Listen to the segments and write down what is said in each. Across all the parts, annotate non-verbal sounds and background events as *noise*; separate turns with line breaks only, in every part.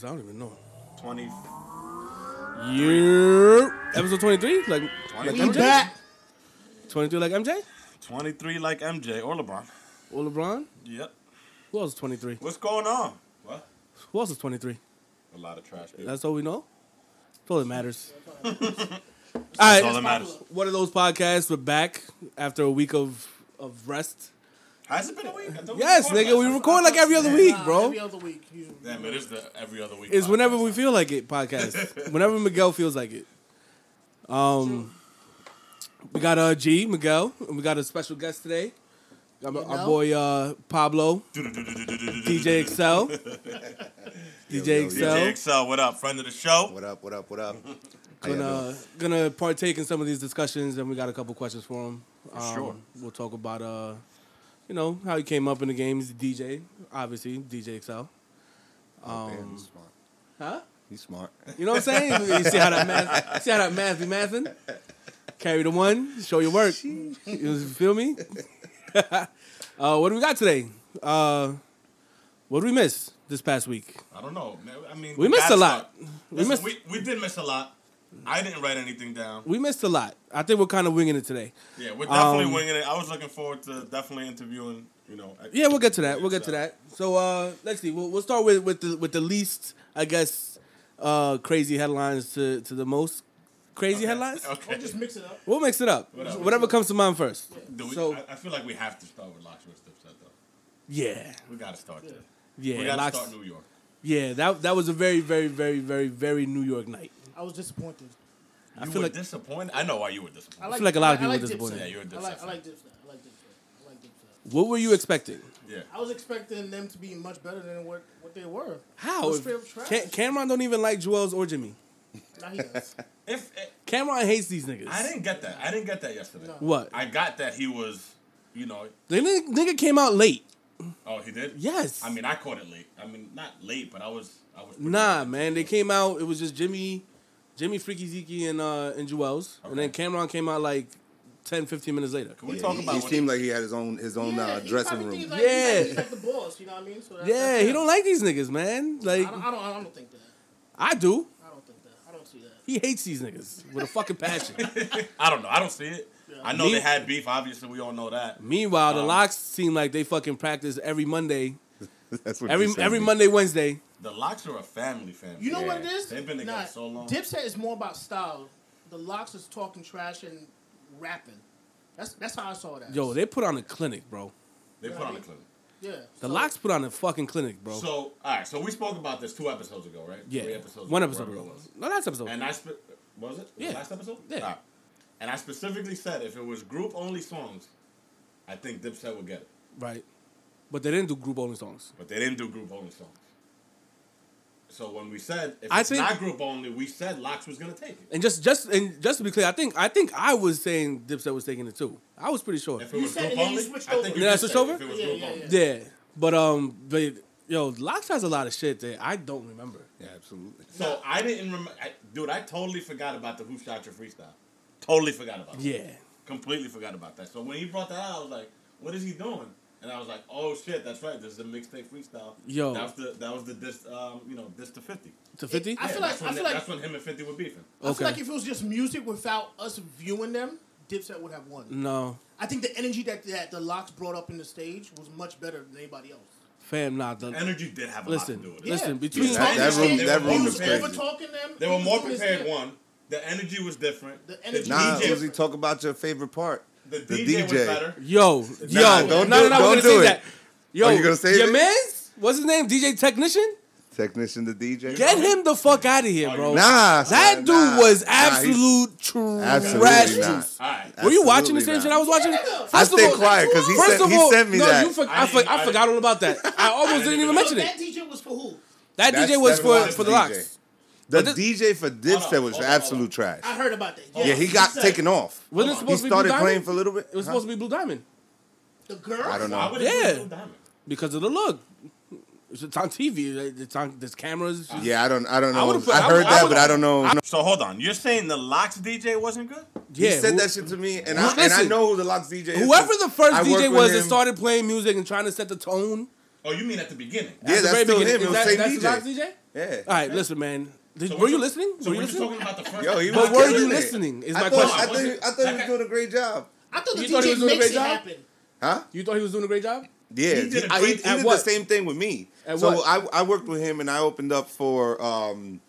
this? I don't even know.
20.
Yeah. Episode 23? Like, like
23.
MJ? 23 like MJ?
23 like MJ or LeBron.
Or LeBron?
Yep.
Who else is 23?
What's going on? What?
Who else is 23?
A lot of trash. People.
That's all we know? That's all that matters. *laughs* *laughs* all
That's
right.
all that matters.
One of those podcasts. We're back after a week of, of rest.
Has it been a week? I thought we
Yes,
recorded
nigga. We record like every other week,
Nah,
bro.
Every other week. You,
Damn, it is the every other week.
It's
podcast.
whenever we feel like it podcast. *laughs* whenever Miguel feels like it. Um, we got uh G Miguel, and we got a special guest today. Got my- our boy uh Pablo, *laughs* DJ Excel, *laughs* DJ Excel.
DJ Excel, what up? Friend of the show.
What up? What up? What up? How y'all
Gonna gonna partake in some of these discussions, and we got a couple questions for him. Um,
sure.
We'll talk about uh, you know, how he came up in the game. He's a DJ, obviously DJ Excel.
Oh, man, he's smart.
Huh?
He's smart.
You know what I'm saying? *laughs* you see how that math, see how that math be mathing? Carry the one, show your work. You feel me? *laughs* uh, what do we got today? Uh, what did we miss this past week?
I don't know. I mean,
We missed a lot.
start-
We missed-
we, we did miss a lot. I didn't write anything down.
We missed a lot. I think we're kind of winging it today.
Yeah, we're definitely
Um,
winging it. I was looking forward to definitely interviewing. You know.
Yeah, we'll get to that. We'll get to that. So uh, let's see. We'll, we'll start with, with the with the least, I guess, uh, crazy headlines to, to the most crazy headlines. *laughs*
Okay.
or just mix it up.
We'll mix it up.
Whatever.
Whatever comes to mind first.
Do we,
So-
I, I feel like we have to start with LOX vs. Dipset though.
Yeah,
We got to start there.
yeah.
we got to start New York.
Yeah, that that was a very, very, very, very, very New York night.
I was disappointed.
I
You
feel
were
like
disappointed. I know why you were disappointed.
I like,
feel like a lot of
I
people
like
were disappointed.
Dipset.
Yeah, you're a
I
Dipset
like, I like Dipset. I like Dipset. I like Dipset.
what were you expecting?
Yeah.
I was expecting them to be much better than what, what they were.
How?
It was
If-
straight up trash.
Cam- Cameron don't even like Juelz or Jimmy.
Now he does. *laughs*
If eh,
Cameron hates these niggas.
I didn't get that. I didn't get that yesterday.
No.
What?
I got that he was, you know.
The nigga, nigga came out late.
Oh, he did.
Yes.
I mean, I caught it late. I mean, not late, but I was. I was.
Nah,
late.
man. They came out. It was just Jimmy, Jimmy, Freaky Zeke, and uh, and Juelz, and then Cameron came out like 10, 15 minutes later.
Can we
Yeah,
talk
he,
about?
he
what-
seemed like he had his own his own
Yeah,
uh, dressing room.
Like,
Yeah.
He's like, he's like the boss, you know what I mean? So that's,
Yeah, he don't like these niggas, man. Like
I don't, I don't, I don't think that.
I do.
I don't think that. I don't see that.
He hates these niggas with a fucking passion. *laughs*
I don't know. I don't see it. I know
Me-
they had beef. Obviously, we all know that.
Meanwhile, the
Um,
LOX seem like they fucking practice every Monday, *laughs*
That's what
every every. Monday, Wednesday.
The LOX are a family family.
You know
Yeah.
what it is?
They've been together so long.
Dipset is more about style. The LOX is talking trash and rapping. That's that's how I saw that.
Yo, they put on a clinic, bro.
They put on a clinic.
yeah.
The
so-
LOX put on a fucking clinic, bro.
So, all right. So we spoke about this two episodes ago, right?
yeah,
Three episodes
one
ago,
episode
whatever
ago.
it was.
No, last episode.
And I spe- was it?
Yeah.
Last episode.
Yeah.
Alright. And I specifically said if it was group only songs, I think Dipset would get it.
right, but they didn't do group only songs.
But they didn't do group only songs. So when we said if
I
it's
think-
not group only, we said LOX was gonna take it.
And just just and just to be clear, I think I think I was saying Dipset was taking it too. I was pretty sure.
If it
You
was
said-
group
and then you
only,
switched
I think
over.
you
Did I switch over?
It
Yeah, yeah, yeah.
Yeah, but um, but yo, LOX has a lot of shit that I don't remember.
Yeah, absolutely.
So I didn't remember, dude. I totally forgot about the Who Shot Your Freestyle. Totally forgot about. it.
Yeah,
completely forgot about that. So when he brought that out, I was like, "What is he doing?" And I was like, "Oh shit, that's right. This is a mixtape freestyle."
Yo.
that was the that was the diss, um, you know, diss to fifty.
to fifty.
I feel like-
that's
I feel
they-
like-
that's when him and Fifty were beefing.
I feel like if it was just music without us viewing them, Dipset would have won.
No,
I think the energy that, that the LOX brought up in the stage was much better than anybody else.
fam, not the.
Energy did have a
Listen,
lot to do with it.
listen.
Yeah.
Between
He was
That- that room- that
He
room
was
was crazy.
talking them.
They were more prepared. One, the energy was different.
The energy
Nah,
was
DJ
Uzi, talk about your favorite part.
The,
The
DJ, was better.
yo, yo,
don't
no,
do-
no, no, we're
don't do it.
that. Yo,
Oh, you gonna say
your
it?
man's? What's his name? DJ Technician.
Technician, the DJ.
Get him the fuck out of here, bro.
Nah,
that
son,
dude
nah.
was
Nah,
absolute trash
Absolutely not.
juice.
All right.
Were you watching the same
not.
shit I was watching? First
I
of
stayed
all-
quiet because he
First
sent
of
he sent me
no,
that.
You for,
I
I, for, I
I
forgot all about that. I almost didn't even mention it. That.
DJ was for who?
That
That's-
DJ was
that's
for for the
DJ.
LOX.
The
But
DJ for
Hold
Dipset was
hold
absolute
hold
trash.
I heard about that.
Yeah, he got
said
taken off.
Wasn't it supposed
He
to be Blue
started
Diamond?
playing for a little bit.
It was
Huh?
supposed to be Blue Diamond
The girl.
I don't know.
Why would it
Yeah.
be Blue Diamond?
because of the look. It's on TV. It's on. There's cameras. Uh-huh.
Yeah, I don't. I don't know.
would've put-
I,
I
heard
I
that, but I don't know.
So hold on. You're saying the LOX DJ wasn't good?
Yeah,
he said
who-
that shit to me, and
Who-
I, and I know who the LOX DJ is.
Whoever the first
I
DJ was that started playing music and trying to set the tone.
Oh, you mean at the beginning?
Yeah,
at the
that's
very
still
beginning.
him. It
Is
was
that,
same
that's the LOX DJ?
Yeah.
All right, listen, man. Did,
So
were you listening?
So
were you
when you're
listening?
talking about the first,
Yo, he
But were you
killing it.
listening? Is
I
my
thought,
question.
I thought, he, I thought he was doing a great job.
I thought the
You thought he was
DJ
doing a
makes
great
it
job?
happen.
Huh?
You thought he was doing a great job?
Yeah,
He did a
I-
great-
he, he did the same thing with me.
At
so
what?
I I worked with him and I opened up for um,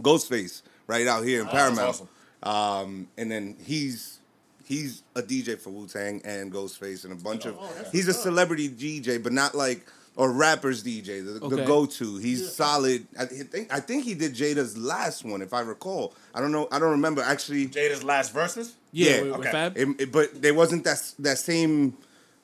Ghostface right out here in
Oh, that's
Paramount. Um, and then he's he's a DJ for Wu Tang and Ghostface and a bunch of.
Oh,
He's a celebrity DJ, but not like or rappers DJ. The, the go to. He's
Yeah.
solid. I think I think he did Jada's last one, if I recall. I don't know. I don't remember actually.
Jada's last verses.
Yeah, with, with
okay.
Fab.
It, it- but there wasn't that that same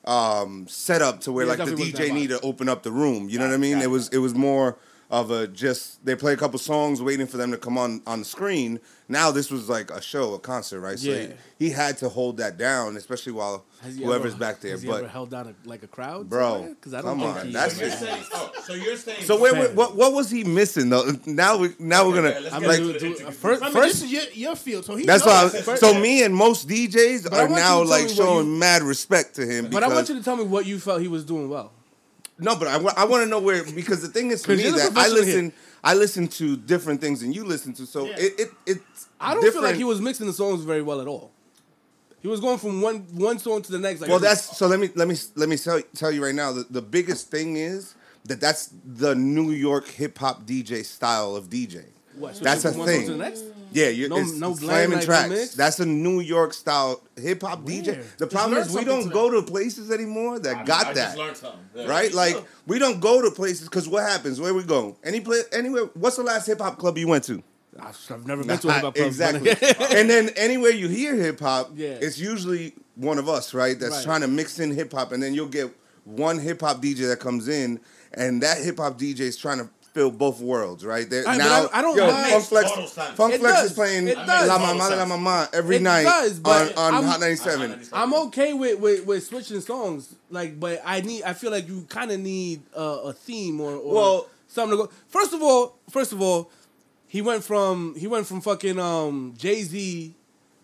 um, setup to where
Yeah,
like the DJ
needed
to open up the room. You know what I mean? It
it,
was it was more of a just they play a couple songs waiting for them to come on on the screen. Now this was like a show, a concert, right? So
Yeah.
he, he had to hold that down, especially while
Has
whoever's
ever-
back there.
Has he ever
But
held down a, like a crowd?
Bro,
Because I don't
come
think
on,
he.
that's
So you're saying, oh, so you're saying.
so where,
Fab.
what what was he missing though? Now we now we're gonna
let's
I'm
like.
do, do,
interview.
first.
I mean,
first
this is your, your field, so he
That's
knows.
why. So me and most DJs
But
are now like showing
you-
mad respect to him.
But I want you to tell me what you felt he was doing well.
No, but I, want to know where because the thing is for me that I
professional here.
listen I listen to different things than you listen to, so
Yeah.
it, it it's
I don't
different.
feel like he was mixing the songs very well at all. He was going from one one song to the next. Like
Well,
every-
that's so. Let me let me let me tell, tell you right now. The, the biggest thing is that that's the New York hip hop DJ style of DJ.
what, switching
that's a
from one song to the
thing.
Next?
Yeah, you,
No-
it's,
no
it's slamming
like,
tracks.
mix?
That's a New York style hip hop DJ. The problem is we don't
today.
go to places anymore that
I-
got
I
that.
Just learned something. Yeah.
right? Like we don't go to places because what happens? Where we go? Any place? Anywhere? What's the last hip hop club you went to?
I've never been to a hip hop *laughs* club.
exactly. *laughs* and then anywhere you hear hip hop,
Yeah.
it's usually one of us, right? That's
Right.
trying to mix in hip hop, and then you'll get one hip hop DJ that comes in, and that hip hop DJ is trying to fill both worlds, right? They're,
Right,
now,
I- I don't
yo,
mind-
Funk Flex,
Total sense.
Funk
It
Flex
does.
is playing La. Mama La Mama every
It
night
does, but
on, on
I'm-
Hot 97.
I'm okay with, with, with switching songs, like, but I need. I feel like you kind of need a, a theme or, or
Well-
something to go. First of all, first of all, he went from he went from fucking um Jay Z.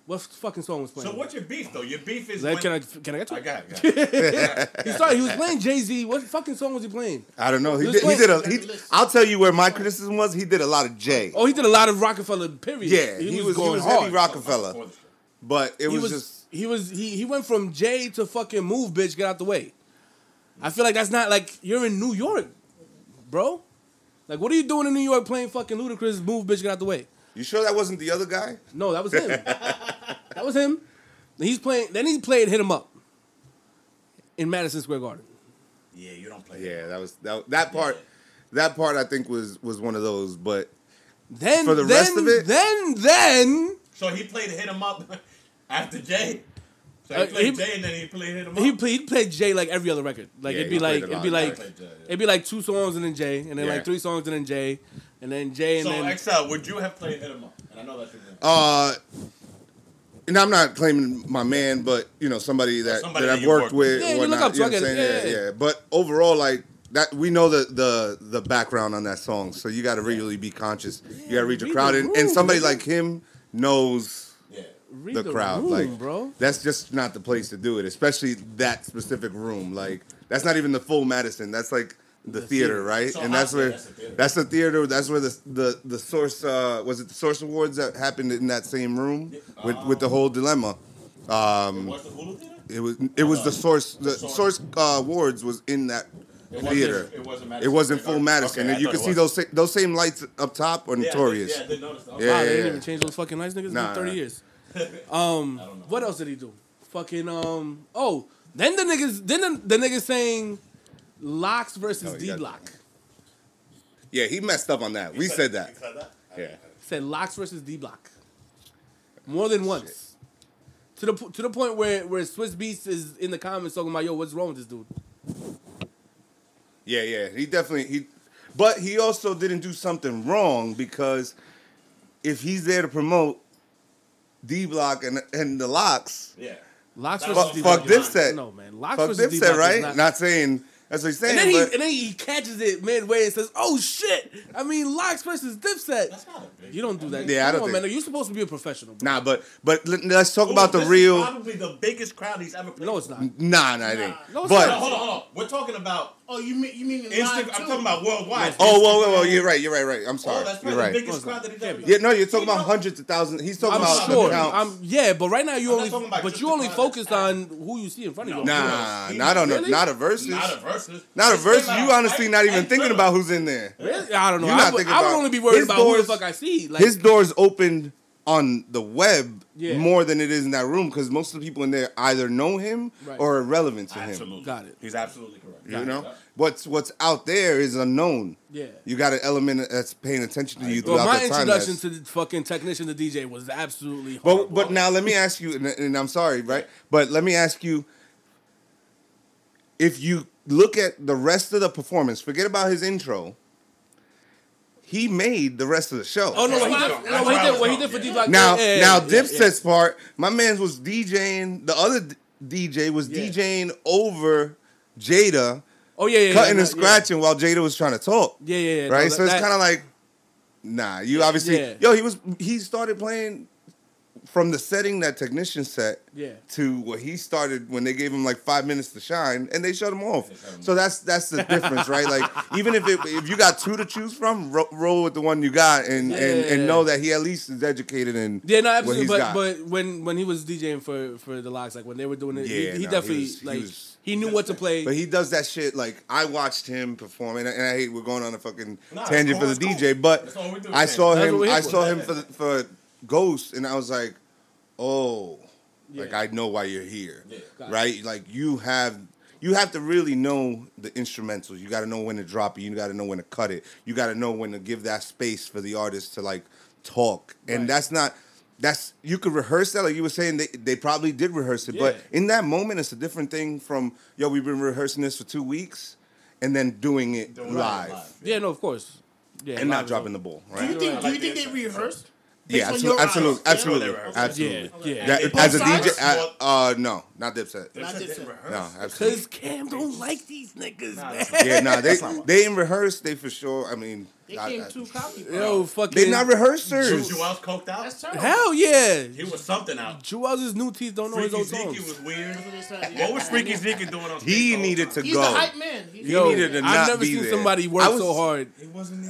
What fucking song was playing?
So what's your beef though? Your beef is
Like,
when,
can I can I get to
I
it?
got it. Got *laughs* it.
He started. He was playing Jay Z. What fucking song was he playing?
I don't know. He
Let's
did, he
play-
did a. He, I'll tell you where my criticism was. He did a lot of J.
Oh, he did a lot of Rockefeller. Period.
yeah, he, was, he
going
was
hard.
heavy Rockefeller,
Before the show.
but it
he
was,
was
just
he was he he went from Jay to fucking move, bitch, get out the way. I feel like that's not like you're in New York, bro. Like, what are you doing in New York playing fucking Ludacris? Move, bitch, get out the way.
You sure that wasn't the other guy?
No, that was him. *laughs* that was him. Then he's playing. Then he played "Hit 'Em Up" in Madison Square Garden.
Yeah, you don't play.
Yeah, that was that, that part. That part I think was was one of those, but
Then
For the
then,
rest of it?
then then
So he played hit him up *laughs* after Jay. So he
Uh,
played
he-
Jay and then he played hit him
he
up.
played, he played Jay like every other record. Like
Yeah,
it'd be like it'd be like
Jay, yeah.
it'd be like two songs and then Jay, and then
Yeah.
like three songs and then Jay, and then Jay and
So
then
XL, would you have played hit him up? And I know that's your name.
uh, and I'm not claiming my man, but you know somebody that
somebody
that
that
I've worked
worked
with.
with. Yeah,
or
you look up to, I
know what
get
I'm saying?
Yeah,
yeah,
yeah.
yeah. But overall, like that, we know the the the background on that song, so you got to really be conscious. Yeah, you got to read your
read
crowd,
the
and, and somebody
nigga.
like him knows
Yeah.
read
the,
the,
crowd.
room,
like,
bro.
that's just not the place to do it, especially that specific room. Like, that's not even the full Madison. That's like the,
The
theater,
theater.
right?
So
and that's where
that's the theater.
that's the theater. That's where the the the source uh, was it the Source Awards that happened in that same room with with the whole dilemma. Um,
What's the Hulu theater?
it was it was the source the
Source.
source uh, awards was in that
It wasn't-
theater.
It wasn't
It wasn't full Madison,
Okay,
and you can see those sa- those same lights up top are
Yeah, I did-
notorious.
Yeah, I did notice that.
Yeah,
wow, they didn't even change those fucking lights, niggas. It's
Nah,
been thirty
nah.
years. *laughs* Um, what else did he do? Fucking um. Oh, then the niggas, then the, the niggas saying LOX versus
Oh,
D Block.
Yeah, he messed up on that. We said that.
You said that?
Yeah.
Said LOX versus D block. More than once. To the to the point where where Swizz Beatz is in the comments talking about yo, what's wrong with this dude?
Yeah, yeah. He definitely he but he also didn't do something wrong because if he's there to promote D Block and and the LOX,
Yeah.
LOX
Fuck-
versus D
fuck
block.
Dipset.
No man, LOX
fuck
versus D
Dipset,
block.
right? Not,
not,
saying that's what he's saying,
and then he and then he catches it midway and says, "Oh shit!" I mean, LOX versus Dipset.
That's not a big
You don't do that.
Yeah, I
Come
don't
on,
think-
man. You're supposed to be a professional. Bro.
nah, but but let- let's talk
Ooh,
about the
this
real
Is probably the biggest crowd he's ever played.
No, it's not.
Nah, nah, it ain't.
No, it's
but
not.
Hold on, hold on. We're talking about
Oh, you mean you mean in
Insta-
live
I'm
too?
talking about worldwide.
Oh, whoa, whoa, whoa! You're right. You're right. Right. I'm oh, sorry.
Oh, that's
you're right.
the biggest
No,
crowd that he
can't
does.
be.
Yeah, no, you're talking about hundreds of thousands. He's talking
I'm
about
sure.
the count.
I'm yeah, but right now you
I'm
only
talking about
but you only focused on who you see in front of you.
Nah, not on a,
Really?
not a versus.
Not a versus.
Not a
It's
verse. You honestly not even thinking about who's in there.
Really? I don't know.
You're
I
not
would,
thinking
I would only be worried about who the fuck I see. Like,
His doors opened on the web
Yeah.
more than it is in that room because most of the people in there either know him
Right.
or are relevant to him.
Absolutely.
Got it.
He's absolutely correct.
You know,
Yeah.
what's what's out there is unknown.
Yeah.
You got an element that's paying attention to you
Well,
throughout
my
the time.
introduction
that's-
to the fucking technician the DJ was absolutely
But
horrible.
but now let me ask you, and, and I'm sorry, right? But let me ask you, if you look at the rest of the performance, forget about his intro. He made the rest of the show.
oh no, what he did, no, what he did, what he did for
yeah.
D Block.
now
yeah, yeah,
now
yeah, yeah.
Dipset's part, my man's was DJing. The other d- DJ was
Yeah.
DJing over Jada,
Oh yeah, yeah,
cutting
yeah,
and
yeah.
scratching while Jada was trying to talk.
Yeah, yeah, yeah.
right?
No,
so it's kind of like, nah. You obviously,
Yeah.
yo, he was he started playing from the setting that technician set
Yeah.
to what he started when they gave him like five minutes to shine and they shut him off.
shut him
So that's that's the difference, right? Like *laughs* even if it, if you got two to choose from, ro- roll with the one you got and, and and
Yeah.
know that he at least is educated in
Yeah, no, absolutely. But
got.
but when when he was DJing for for the LOX, like when they were doing it,
Yeah,
he, he
no, he
definitely
was- he
like
was-
he knew what to play.
But he does that shit. Like I watched him perform, and I, and I hate we're going on a fucking
Nah,
tangent for the. DJ. But
That's all we do,
I saw him.
what we're here
I saw him for for Ghost, and I was like, oh, like I know why you're here,
Yeah.
It.
right? Like you have. You have to really know the instrumentals. You got to know when to drop it. You got to know when to cut it. You got to know when to give that space for the artist to like talk. And
Right.
that's not. That's you could rehearse that, like you were saying. They they probably did rehearse it, but in that moment, it's a different thing from yo. We've been rehearsing this for two weeks, and then doing it
Doing
live,
live.
yeah, no, of course. Yeah,
and not dropping
all-
the ball,
Do you think? Do you think they rehearsed?
Yeah, absolutely,
your
absolutely,
eyes.
absolutely,
Yeah,
absolutely.
Yeah, yeah.
That- as a DJ,
sides?
uh, uh, no, not Dipset.
Dipset
Not
didn't
Dipset.
No, absolutely.
Cause Cam don't like these niggas,
Nah,
man.
Yeah, nah, they
That's not
they in rehearse. They for sure. I mean,
They
I,
came
I,
too cocky.
Yo, fucking.
They not rehearsers.
Ju- Juelz coked out.
That's terrible.
Hell yeah.
He was something out.
Juelz new teeth don't know his
Freaky
own
Zeke
songs.
was weird.
What they said.
What was Freaky Zeke doing on stage?
He needed
time?
to
He's
go.
the hype man. He's
Yo,
the
needed to
I've never seen
there.
somebody work
was-
so hard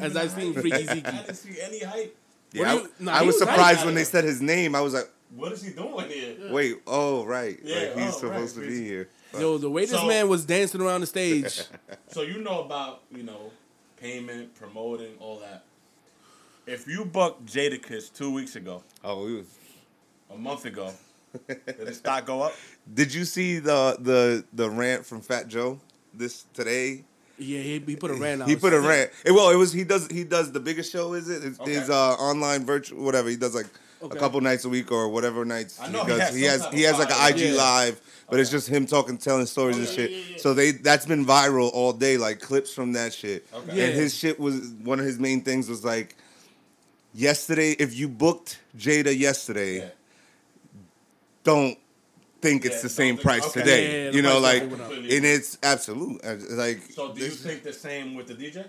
as I've seen. Freaky *laughs* Zeke.
I didn't see any hype.
Yeah,
What
I,
you- nah,
I was
was
surprised
hype.
when they said his name. I was like,
What is he doing here?
wait, oh right,
Yeah,
like, he's
oh,
supposed
right,
to be here.
Yo, the way this
So-
man was dancing around the stage. *laughs*
So you know about you know payment, promoting, all that. If you booked Jadakiss two weeks ago,
Oh, we was,
a month ago, did the stock go up? *laughs*
did you see the the the rant from Fat Joe this today?
Yeah, he, he put a rant out.
He put a rant. It, well, it was he does he does the biggest show. Is it? It's,
Okay.
His uh, online virtual whatever. He does like
Okay.
a couple nights a week or whatever nights
I
he
know he
does.
has
He has he has like an. IG
Yeah.
live, but it's just him talking, telling stories and
yeah,
shit.
yeah, yeah.
So they that's been viral all day, like clips from that shit.
Okay.
Yeah.
And his shit was one of his main things was like yesterday. If you booked Jada yesterday,
Yeah.
don't think it's
Yeah,
the
don't
same
think-
price
okay.
today.
Yeah, yeah, the
you know, like,
definitely
went up.
and it's absolute. uh, Like,
So do you think the same with the DJ?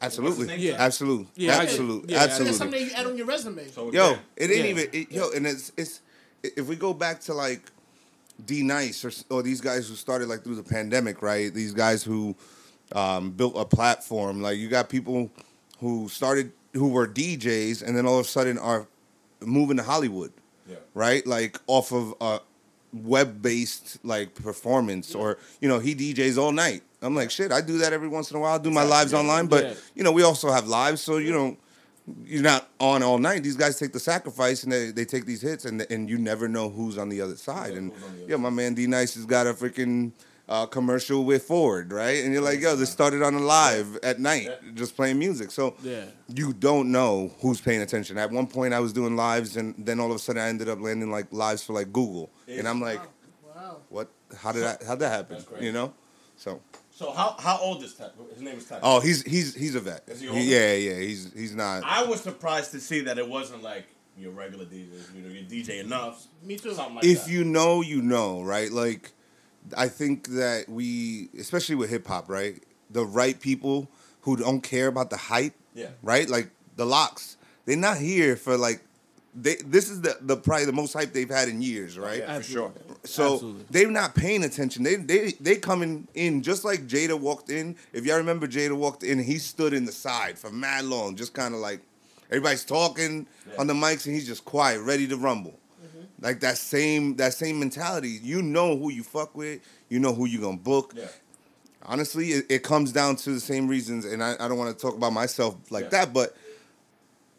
absolutely,
name?
Yeah.
absolute,
Yeah, I-
absolute,
yeah, I-
That's
absolutely.
something you add on your resume.
So
Yo,
again,
it ain't
Yeah.
even it, yo, and it's it's if we go back to like D Nice or or these guys who started like through the pandemic, right? These guys who um, built a platform. Like you got people who started who were DJs and then all of a sudden are moving to Hollywood,
yeah.
right? Like off of a web based like performance or you know he DJs all night. I'm like shit. I do that every once in a while. I do my
Exactly.
lives online, but
Yeah.
you know we also have lives, so you know you're not on all night. These guys take the sacrifice and they, they take these hits and and you never know who's on the other side.
Yeah,
and
who's on the other
yeah, my man D Nice has got a freaking uh, commercial with Ford, right? And you're like, yo, this started on a live at night,
Yeah.
just playing music. So
Yeah.
you don't know who's paying attention. At one point, I was doing lives, and then all of a sudden, I ended up landing like lives for like Google, and I'm like,
Wow.
what? How did that? How'd that happen? You know? So,
So how how old is Tech? His name is Tech.
oh, he's he's he's a vet.
Is he
He-
older?
yeah, yeah, he's he's not.
I was surprised to see that it wasn't like your regular DJs. You know, your DJ enough.
Me too.
Something like
if
that.
you know, you know, right? Like, I think that we, especially with hip hop, right? The right people who don't care about the hype,
Yeah.
right? Like the LOX, they're not here for like they this is the the probably the most hype they've had in years, right?
Yeah, for sure.
So
Absolutely.
they're not paying attention. They they they coming in just like Jada walked in. If y'all remember, Jada walked in. He stood in the side for mad long, just kind of like everybody's talking
Yeah.
on the mics, and he's just quiet, ready to rumble. Like that same that same mentality. You know who you fuck with. You know who you gonna book.
Yeah.
Honestly, it, it comes down to the same reasons, and I, I don't want to talk about myself like
Yeah.
that, but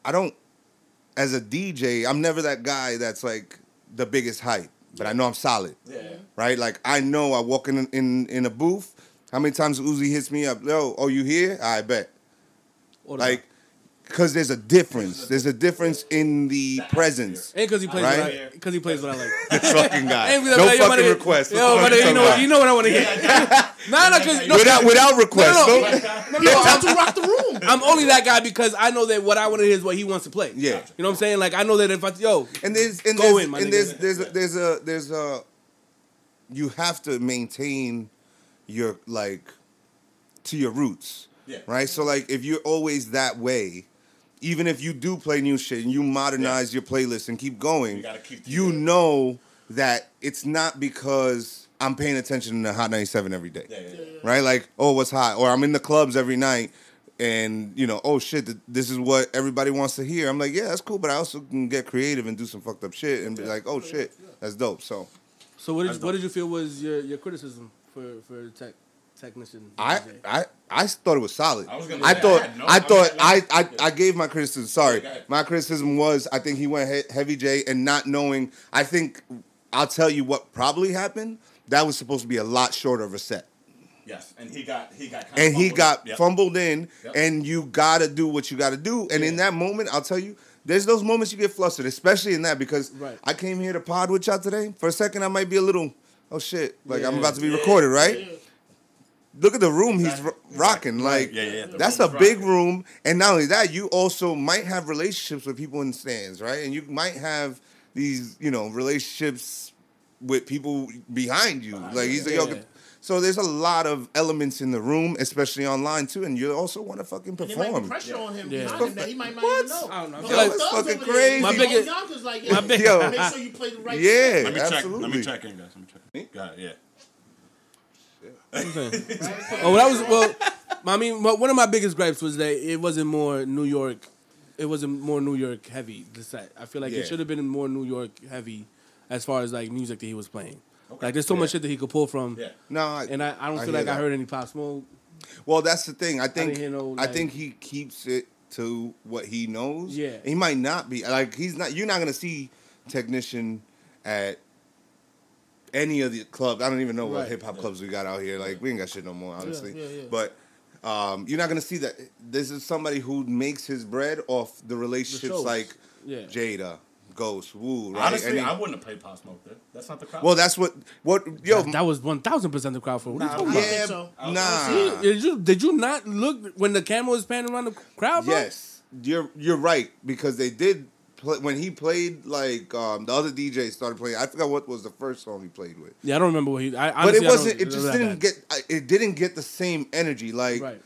I don't. As a DJ, I'm never that guy that's like the biggest hype, but I know I'm solid
Yeah.
right? Like I know I walk in in in a booth. How many times Uzi hits me up? Yo, oh you here? I bet.
Or the-
Like, cause there's a difference. There's a difference in the presence.
ain't because he plays
Right?
what I, because he plays what I like. *laughs*
This fucking guy.
Ain't
No
because like, yo,
fucking
my
request.
Yo,
What
my
the
you know what you know what I want to hear. no, no, because no,
without without request.
no,
No,
no, no,
How
I'm,
to rock the room?
I'm only that guy because I know that what I want to hear is what he wants to play.
Yeah.
you know what I'm saying? Like I know that if I yo,
And there's and
Go
there's
in, my
and
nigga.
there's there's a, there's a there's a you have to maintain your like to your roots.
Yeah.
Right? So like if you're always that way, even if you do play new shit and you modernize your playlist and keep going,
You keep
you know that it's not because I'm paying attention to Hot 97 every day.
Yeah, yeah, yeah.
Right? Like, oh, what's hot? Or I'm in the clubs every night and, you know, oh shit, th- this is what everybody wants to hear. I'm like, yeah, that's cool, but I also can get creative and do some fucked up shit and be like, oh shit, that's dope. So
so what did
That's
what did you feel was your your criticism for for tech technician?
I, I I thought it was solid.
I was gonna
I
say,
thought
had no-
I
I
thought
had
I I. I gave my criticism. Sorry,
Yeah, go ahead.
my criticism was I think he went he- heavy J and not knowing. I think I'll tell you what probably happened. That was supposed to be a lot shorter of a set,
Yes, and he got he got kinda
and he
fumbled.
got
Yep.
fumbled in.
Yep.
And you gotta do what you gotta do. And in that moment, I'll tell you. There's those moments you get flustered, especially in that because
Right.
I came here to pod with y'all today. For a second, I might be a little, oh shit, like I'm about to be
Yeah.
recorded, right?
Yeah.
Look at the room he's
Exactly.
rocking. Like,
Yeah, yeah, yeah.
That's a
room's
big
rocking.
room. And not only that, you also might have relationships with people in the stands, right? And you might have these, you know, relationships with people behind you. Like he's like,
Yeah.
yo, so there's a lot of elements in the room, especially online too. And you also want to fucking
And there might be
perform.
pressure on him
Yeah.
behind him that he might not
What?
even know.
I don't know. I
No,
like-
That's fucking crazy.
My biggest-
Yonkers like,
my
yeah,
big-
Yo.
make sure you play the right
Yeah,
Let me check.
absolutely.
Let me check in, guys. Let me check. Got it. Yeah. *laughs*
Oh, well, that was well. I mean, one of my biggest gripes was that it wasn't more New York. It wasn't more New York heavy. The set. I feel like
Yeah.
it should have been more New York heavy, as far as like music that he was playing.
Okay.
Like, there's so
Yeah.
much shit that he could pull from.
Yeah.
No, I,
And I, I don't
I
feel
hear
like I heard any pop smoke.
Well, that's the thing. I think
didn't hear no,
I think he keeps it to what he knows.
Yeah.
he might not be like he's not. You're not gonna see technician at any of the clubs. I don't even know what
Right.
hip hop clubs we got out here. Like we ain't got shit no more, honestly.
yeah, yeah.
But. Um, you're not gonna see that. This is somebody who makes his bread off the relationships
shows.
like
Yeah.
Jada, Ghost, Woo, right?
Honestly,
And he-
I wouldn't have played Pop Smoke there. That's not the crowd.
well, that's what what yo.
that, that was one thousand percent the crowd for. What are you
Nah,
talking
I
about?
think
yeah,
so.
Nah.
gonna
Did you did you not look when the camera was panning around the crowd? Bro?
Yes, you're you're right because they did play, when he played like um, the other DJ started playing. I forgot what was the first song he played with,
Yeah, I don't remember what he. I,
but it wasn't. It just didn't
bad.
get. It didn't get the same energy. Like
right.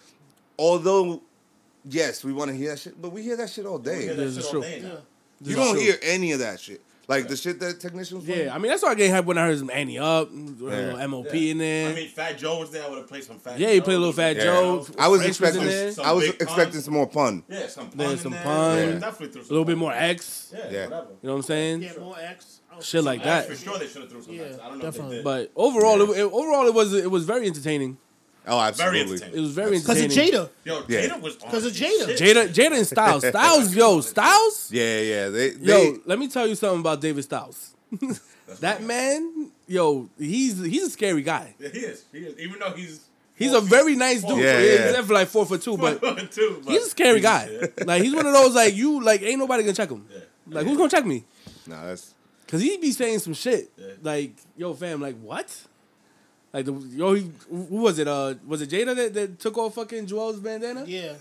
although, yes, we want to hear that shit, but we hear that shit all day.
that
This is true.
Yeah.
You don't
is
hear any of that shit. Like the shit that technicians.
Yeah, I mean that's why I get hyped when I heard some Ante Up, a little MOP in there.
I mean, Fat Joe was there. I would have played some Fat. Joe.
Yeah, he played a little Fat
Yeah.
Joe.
I was
French was
expecting.
there.
Some
I was expecting
puns.
some more pun.
Yeah, some pun.
There's
in
some
there.
pun.
Yeah,
Yeah.
definitely threw
a
some
little bit more X.
Yeah,
Yeah.
whatever.
You know what I'm saying?
Yeah, more X.
Shit like that.
For sure, they should have threw some.
Yeah,
X. I don't know
definitely.
if they did.
But overall, it, it- overall it was it was very entertaining.
Oh, absolutely.
entertaining.
It was very
Because of
entertaining.
Jada.
Yo,
Yeah.
Jada was on
'Cause of
his
Jada.
shit.
Jada, Jada and Styles, *laughs* Styles, yo, Styles.
Yeah, yeah. They,
Yo, let me tell you something about David Styles. *laughs* that man, yo, he's he's a scary guy.
Yeah, he is. He is. Even though he's
He's a very nice dude.
Yeah,
Yeah,
yeah.
He's definitely like four foot two, but
foot two, but
he's a scary guy.
Yeah. *laughs*
Like he's one of those like you like ain't nobody gonna check him.
Yeah.
Like who's gonna check me?
nah, that's
Cause he'd be saying some shit.
Yeah.
Like, yo, fam, like what? Like the yo, he, who was it? Uh, was it Jada that, that took off fucking Juelz bandana?
Yeah.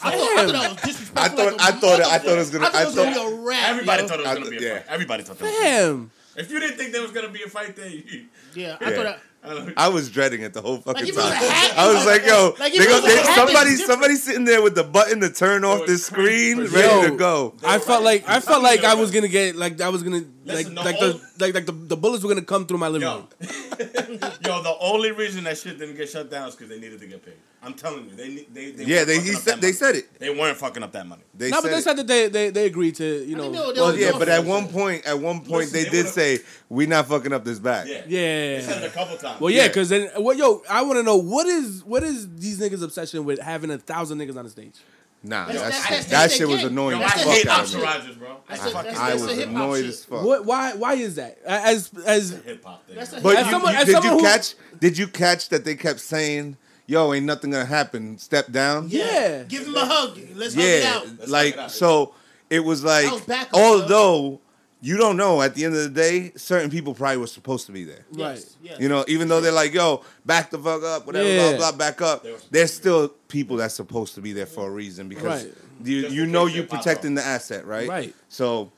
I thought, I thought that was disrespectful.
I thought-
like a
I thought it- I thought it was gonna-
I thought it was gonna be a rap.
Everybody
yo.
thought it was
I
gonna be a
yeah.
fight. Everybody thought that. Was gonna be a fight. If you didn't think there was gonna be a fight then you,
Yeah, I
Yeah.
thought that.
I was dreading it the whole fucking
if it was
time. I was like, yo,
like,
they go, they, somebody,
it's
somebody sitting there with the button to turn off
was
the screen,
for
ready
Yo,
to go.
I felt like I felt
I'm
like I was gonna get like I was gonna
Listen,
like
the
like the like like the, the bullets were gonna come through my living
Yo,
room. *laughs*
yo, the only reason that shit didn't get shut down is because they needed to get paid. I'm telling you, they they, they
Yeah, they he
up
said
that
they
money.
said it.
they weren't fucking up that money.
They
no,
said
but they
it.
said that they they, they agreed to you know.
think they were- they
Well, yeah, but at one point, at one point,
Listen,
they
they
did say we not fucking up this back.
Yeah, they said it a couple times.
Well, yeah,
Yeah.
because then, well, yo, I want to know what is what is these niggas' obsession with having a thousand niggas on the stage?
Nah,
That's-
that's,
that's-
that shit was annoying
Yo,
as
I
That's
hate
the
fuck. out of me.
entourages, bro.
That's
I
the- that's-
I was
the
annoyed as fuck.
What? Why? Why is that? As as
hip hop thing.
That's
man.
a
But
hip-
you,
someone-
you-
as
did you catch? Did you catch that they kept saying, "Yo, ain't nothing gonna happen. Step down."
Yeah.
Give him a hug. Let's hug it
Yeah,
out.
Let's
like
it out.
so. It was like,
was backup,
although you don't know, at the end of the day, certain people probably were supposed to be there.
right.
Yes, yes.
You know, even though they're like, "Yo, back the fuck up," whatever,
Yeah.
blah blah, back up.
They were-
There's still people that's supposed to be there for a reason because
Right.
you
Just
you know you
it pops
protecting the asset, right?
Right.
So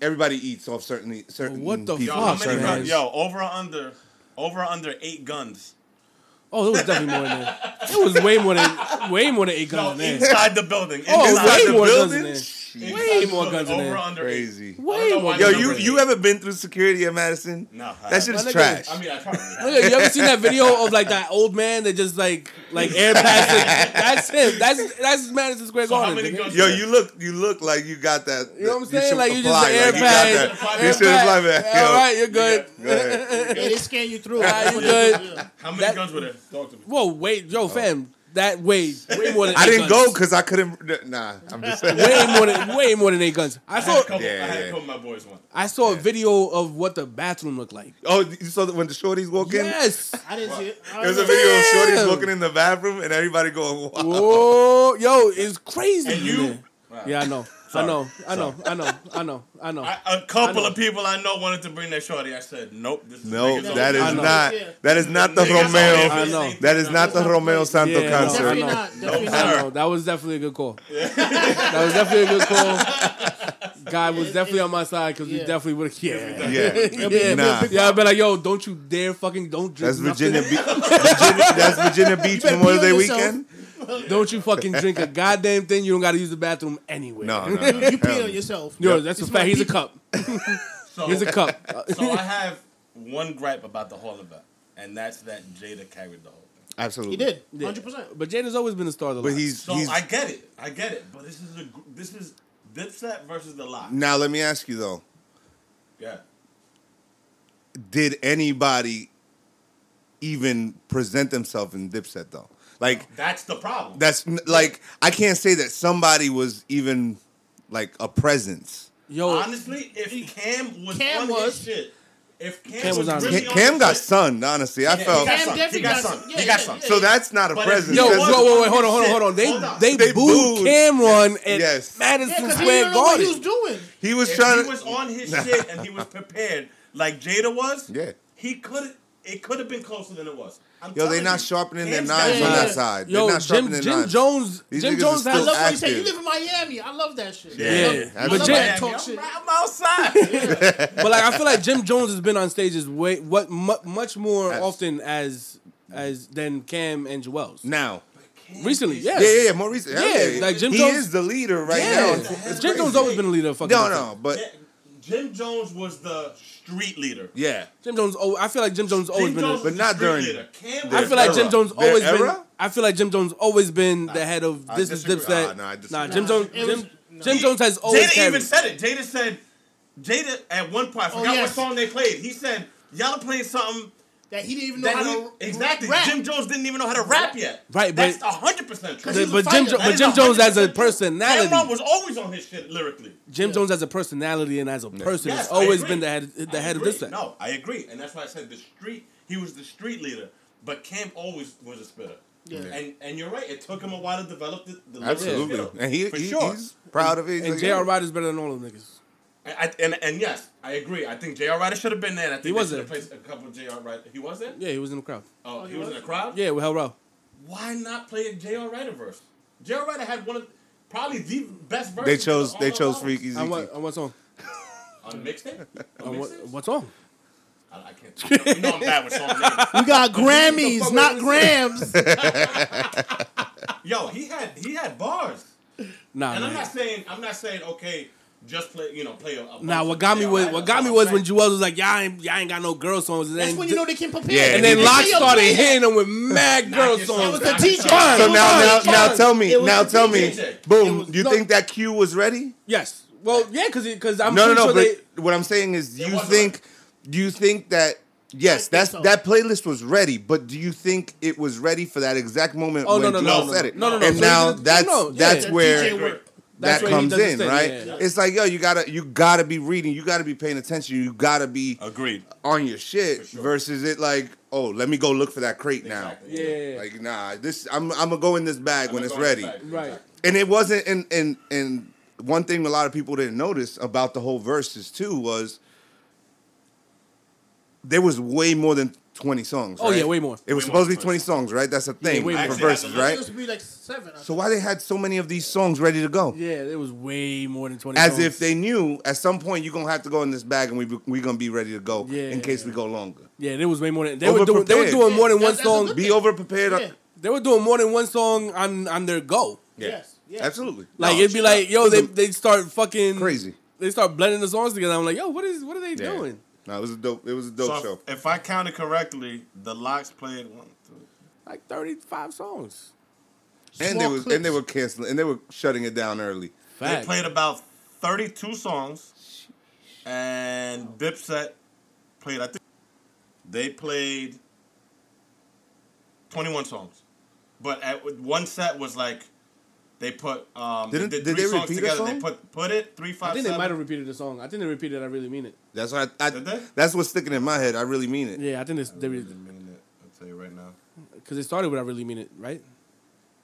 everybody eats off certain certain
what the
people.
Yo, how
Fuck,
many
man.
Yo, over or under, over or under eight guns.
Oh, it was definitely more than that. It was way more than way more than eight
No,
guns in there.
inside the building.
Oh,
Inside
way
the
more guns
building.
there.
Inside
Way
the
more guns in
over under
Crazy.
eight.
Way more
Yo, you you ever been through security at Madison?
No, I
That shit is trash.
I mean, I tried.
Look, *laughs* you ever seen that video of like that old man that just like like air passing? That's him. That's that's Madison Square
So
Garden.
many
nigga.
guns
Yo, you look you look like you got that.
You know what I'm saying?
should
Like you just
apply,
air
like you got
pass.
that.
air
You should
pass.
apply that.
All
Yo,
right, you're good.
Go ahead. *laughs*
Yeah, they scan you through.
Alright, you good.
How many guns were there? Talk to me.
Whoa, wait, yo, oh. fam, that way way more than
I
eight
didn't
guns.
go because I couldn't. Nah, I'm just saying.
Way more than way more than eight guns. I
I had
saw
a couple,
Yeah,
I had
yeah.
a couple of my boys one.
I saw a video of what the bathroom looked like.
Oh, you saw that when the shorties walk in?
Yes.
I didn't see it. *laughs* I
There was a
don't
video of shorties walking in the bathroom and everybody going, wow.
Whoa, yo, it's crazy.
And
in
you-
there. Yeah, I know. I know. I know. I know. I know. I know.
I, a couple
know.
of people I know wanted to bring their shorty. I said, nope. This is
No,
niggas
that is
only.
I know.
not. That is not the
Niggas.
Romeo.
I know.
That is not the Romeo Santo
Yeah,
concert.
Definitely
I know.
not. Definitely
No,
not.
sir.
No, that was definitely a good call. *laughs* that was definitely a good call. *laughs* Guy was definitely on my side because we definitely would have. Yeah.
Yeah,
Yeah,
Nah.
yeah, I'd be like, yo, don't you dare fucking don't drink.
that's. Virginia Beach. Virginia, that's Virginia *laughs* Beach Memorial Day
yourself.
weekend. *laughs*
Don't you fucking drink a goddamn thing. You don't got to use the bathroom anyway.
No, no, *laughs* no.
You
Hell
pee on yourself.
Yo,
Yep.
that's a fact.
my
He's a cup. *laughs*
So,
He's a cup.
so I have one gripe about the whole event, and that's that Jada carried the whole thing.
Absolutely.
He did.
Yeah.
100%.
But Jada's always been the star of the
But
lot.
he's
So
he's
I get it, I get it, but this is a this is Dipset versus the Lot.
now. Let me ask you though:
Yeah,
Did anybody even present themselves in Dipset though? Like
that's the problem.
that's like I can't say that somebody was even like a presence.
Yo,
Honestly, if Cam was
Cam
on
was.
his shit, if Cam,
Cam
was,
was on
really
his-
on
Cam got
shit,
sunned. Honestly, I
Yeah,
felt
he got
Cam definitely
He got
got
some.
some.
He
Yeah,
got
yeah, yeah.
so. That's not a
But if
presence.
Yo,
he
whoa,
That's-
was-
whoa, wait, hold on, hold on, hold on. They
Hold on.
they,
They
booed
booed.
Cameron at
Yes.
Madison
Yeah,
Square
didn't what he was doing.
he was
If
trying
he
to.
was on his *laughs* shit and he was prepared like Jada was,
Yeah.
he could. It could have been closer than it was. I'm
Yo, they
telling
not
you,
sharpening their
Cam's
knives
got
on
Yeah.
that side.
Yo,
They're not
Jim,
sharpening their
Jim
knives.
Jones,
These
Jim Jones
I
has
still
love what he said.
active.
You live in Miami. I love that shit.
Yeah.
I love,
Yeah.
I
But
love
Jim-
that
I'm,
talk shit.
I'm outside. *laughs*
but like I feel like Jim Jones has been on stages way what mu- much more
That's-
often as as than Cam and Juelz.
Now,
Recently, yeah.
yeah, yeah, yeah, more recent.
Yeah,
yeah,
like Jim
he
Jones-
is the leader right
Yeah.
now.
Jim
It's
Jones
crazy.
always been a leader of fucking.
No, no, but
Yeah, Jim Jones was the street leader.
yeah,
Jim Jones. Oh, I feel like Jim Jones always
Jim
been.
Jones
A,
But not
the street
during
leader. Cam
I
was
feel like Jim
era.
Jones
Their
always been.
era?
I feel like Jim Jones always been the head of
I
this is
disagree.
Dipset.
Ah, no, I disagree.
nah, Jim Jones.
It was-
Jim, Jim Jones has always
Jada
carried.
even said it. Jada said, Jada at one point, I forgot
yes.
what song they played. He said, "Y'all are playing something
That he didn't even know
that
how
he,
to
exactly."
rap.
Jim Jones didn't even know how to rap yet.
Right, but-
that's hundred percent true.
But- but. Jim, Jo- but Jim Jones has a personality.
Cameron was always on his shit lyrically.
Jim
Yeah.
Jones has a personality and as a person
Yes,
has always been the head the
I
head of
agree.
Dipset.
No, I agree, and that's why I said the street. He was the street leader, but Cam always was a spitter.
Yeah.
And and you're right. It took him a while to develop the, the lyrical
absolutely.
skill.
And he,
For
he-
sure.
he's proud of it.
And
like,
J.R.
yeah.
Writer's better than all of them niggas.
I, I- and and yes, I agree. I think J.R. Writer should have been there. I think
He was
should have
there.
placed a couple of J.R. Writer. He was there.
Yeah, he was in the crowd.
Oh, oh he
he
was
was?
in the crowd.
Yeah, with Hell Rell.
Why not play a J.R. Writer verse? J.R. Writer had one of probably the best verses.
They chose. They chose
albums.
Freaky
On
Zeke.
what, on what song? *laughs*
on mixtape. On
On what, what song?
I, I can't. You know I'm bad with song names. *laughs*
We got
But he used to
Grammys, not Grams. *laughs*
Yo, he had he had bars,
Nah,
and I'm not saying I'm not saying okay, just play you know play a. a
Nah,
bunch
what got me was what got me was when Jewel was like, "Y'all ain't, y'all ain't got no girl songs." And
That's when you know they can prepare.
Yeah,
and then
They
LOX
started
play
hitting them with mad girl songs.
It was the
out.
teacher.
So now, now, now tell me, now tell me, boom.
It was-
you think that Q was ready?
Yes. Well, yeah, because because I'm
no, no, no. but what I'm saying is, do you think, do you think that? Yes,
think
that's
so.
that playlist was ready, but do you think it was ready for that exact moment
Oh,
when
no,
Joel
no, no,
said
no.
it?
No, no, no.
And
So
now
he
that's
no, yeah.
that's
The
where
DJ work.
That's
that comes in,
thing,
right?
yeah, yeah.
It's like yo, you gotta you gotta be reading, you gotta be paying attention, you gotta be
Agreed.
on your shit
sure.
versus it like, oh, let me go look for that crate now.
Yeah.
Like nah, this I'm I'm gonna go in this bag
I'm
when it's ready.
Right.
And it wasn't and and and one thing a lot of people didn't notice about the whole verses too was there was way more than 20 songs.
Oh,
right?
yeah, way more.
It was
Way
supposed to be 20 songs, right? That's a thing
way
for
more.
Actually, I had
verses,
to
It
look.
right?
to be like seven. I
So why they had so many of these songs ready to go?
Yeah, it was way more than twenty.
As
songs.
if they knew at some point you're gonna have to go in this bag and we we gonna be ready to go
Yeah.
in case we go longer.
Yeah, there was way more than they were doing. They were doing more than
Yeah,
one
that's- that's
song.
good
Be over prepared.
Yeah.
They were doing more than one song on on their go.
Yes. yes.
Absolutely.
Like
No,
it'd be like, yo, they they start fucking
crazy.
They start blending the songs together. I'm like, yo, what is what are they
Yeah.
doing?
No, it was a dope. It was a dope
So
show.
if, if I counted correctly, the LOX played one, two,
Like thirty five songs.
And they
Small
was and they were canceling and they were shutting it down early.
They played about 32 songs, and Dipset played. I think they played 21 songs, but at one set was like they put um
Didn't-
they did
did
three
they
songs
repeat a
together. They put put it three five.
I
five
think they might have repeated the song. I think they repeated. I really mean it.
That's what I, I
Did they?
that's what's sticking in my head. I really mean it.
Yeah, I think this,
I
they
really mean it. I'll tell you right now.
because it started with I really mean it, right?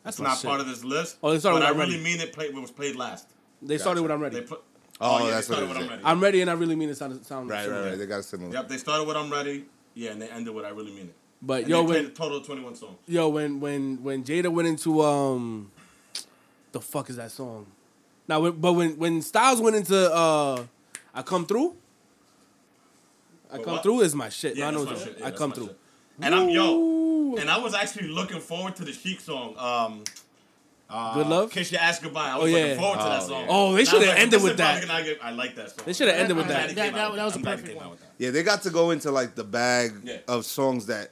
That's
It's not part of this list.
Oh, they started
but
with
I
I'm
really
Ready.
mean it. Played was played last.
They started with I'm
They
ready.
put.
Oh,
yeah,
that's
they
what
started
it
with. I'm ready.
I'm ready and I really mean it. Sound sound
Right, right, right. They got a similar.
Yep, they started with I'm ready. Yeah, and they ended with I really mean it.
But
And
yo,
they played
when
a total of 21 songs.
yo when when when Jada went into um, the fuck is that song? Now, but when when Styles went into uh, I come through. I
But
come
what?
through is my shit.
Yeah,
no, I know
that's my
my
shit. Yeah,
I come through.
shit. And I'm yo, and I was actually looking forward to the Sheek song. Um, uh,
Good Love?
Kiss Your Ass Goodbye. I
Oh,
was
yeah.
looking forward to that
Oh,
song.
yeah.
Oh, they shoulda
like,
ended with that.
get- I like that song.
They shoulda ended with
glad
that.
That- that- that was
I'm
a perfect one.
out with that.
Yeah, they got to go into like the bag
Yeah.
of songs that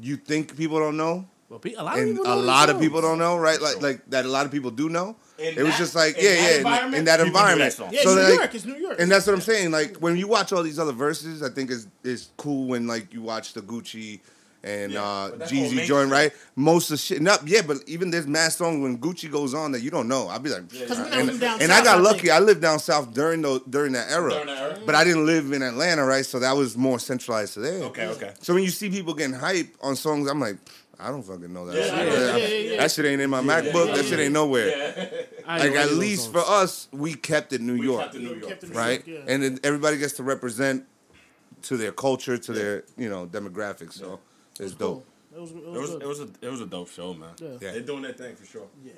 you think people don't know,
Well, pe- a lot of people
a
know these
lot of people don't know, right? Like like that a lot of people do know.
In
it was just like yeah, yeah, in,
environment,
in that
people knew that
environment.
Yeah,
so
New
like,
York. It's New York.
and that's what I'm saying. Like when you watch all these other verses, I think is is cool when like you watch the Gucci and
Yeah,
uh
but that's all
Jeezy
mainstream.
joint, right? Most of the shit, not yeah, but even this mad song when Gucci goes on that you don't know. I'll be like,
Yeah,
'Cause
yeah.
we
and,
live down
I got
I
lucky. I lived down south during those during that era,
During that era?
but I didn't live in Atlanta, right? So that was more centralized to there.
Okay, okay.
So when you see people getting hype on songs, I'm like, I don't fucking know that.
Yeah,
shit.
yeah,
yeah, yeah, yeah.
That shit ain't in my MacBook.
yeah,
that shit ain't nowhere.
I
Like at least for us, we kept it New
We
York,
kept it New York.
kept it New
right?
York, yeah.
And then everybody gets to represent to their culture, to their you know demographics. So it's dope.
It was, it was,
It was it was a it was a dope show, man.
Yeah.
Yeah.
They're doing their thing for sure. Yeah.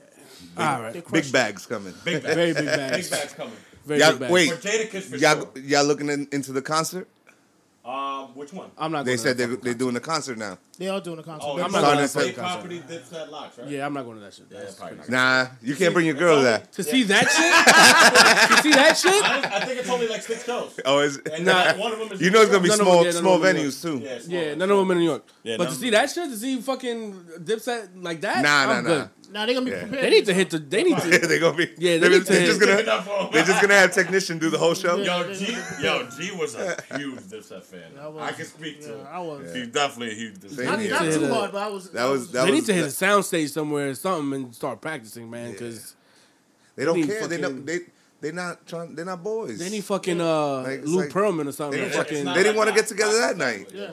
All right,
Big bags coming.
Big bags.
very big bags.
Big bags coming.
Very
Y'all,
big bags.
wait,
For Jadakiss for
y'all,
sure.
y'all looking in, into the concert?
Um, which one?
I'm not.
They
going to
said
that
they
fucking
they're doing the concert now.
They are doing a concert.
Oh,
They're
I'm not
starting
going
to
to
say
that concert.
property Dipset LOX, right?
Yeah, I'm not going to that shit.
Yeah,
That's
probably not.
Nah, you can't bring your girl to that.
To see that shit? *laughs* to see that shit?
I, I think it's only like six shows.
Oh, is
And
Nah.
uh, one of them is
you know it's gonna be
None of them-
small
yeah, none of
small
them, yeah.
venues too.
Yeah, small.
Yeah, none of them in New York.
Yeah,
but
none
to
of
see
them.
that shit, to see fucking Dipset like that,
Nah, nah,
I'm
nah.
good.
Now they're gonna be
Yeah.
prepared.
They need to hit the. They need *laughs* to.
they're gonna be.
Yeah, they
they're,
need to-
they're just gonna.
up for 'em.
They're just gonna have technician do the whole show.
Yo, G, yo, G was a *laughs* huge Dipset fan.
I was-
I can speak to
Yeah,
him.
I was.
He's definitely a huge Dipset
Same
Not,
fan.
not
to hit
too
a-
hard, but I was.
That
I
was- that
They
was-
need to hit a soundstage somewhere or something and start practicing, man. Because
They don't
need
care. They
fucking-
don't. They they not trying. They're not boys.
they need fucking uh
Like,
Lou
like-
Pearlman or something.
They-
fucking,
They didn't want to get together that night.
Yeah.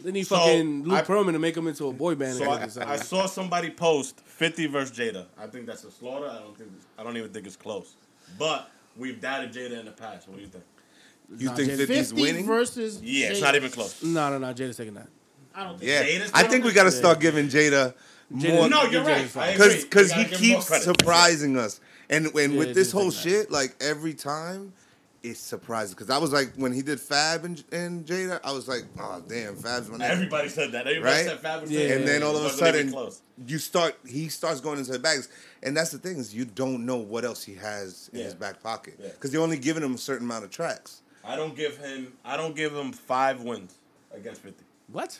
They need
So,
fucking Lou
I-
Pearlman to make them into a boy band.
So I. I saw somebody post 50 versus Jada. I think that's a slaughter. I don't think. I don't even think it's close. But we've doubted Jada in the past. What do you think?
You
Nah,
think
Jada-
50's
50
winning?
versus.
Yeah, it's not even close.
no, no, no. Jada's taking that.
I don't think.
Yeah,
Jada's
I think we got to start giving Jada more
No,
No, you're
Jada's
right.
fine.
I agree.
because because he
gotta give him more
keeps surprising us, and and
Yeah,
with this
Jada's
whole
taking that.
shit, like every time, it surprises because I was like when he did Fab and, and Jada, I was like, oh damn, Fab's my nigga.
Everybody said that. Everybody
Right?
said Fab was
Yeah.
And then all of a sudden,
close.
you start. He starts going into the bags, and that's the thing is you don't know what else he has in
Yeah.
his back pocket
Yeah.
because you're only giving him a certain amount of tracks.
I don't give him. I don't give him five wins against fifty.
What?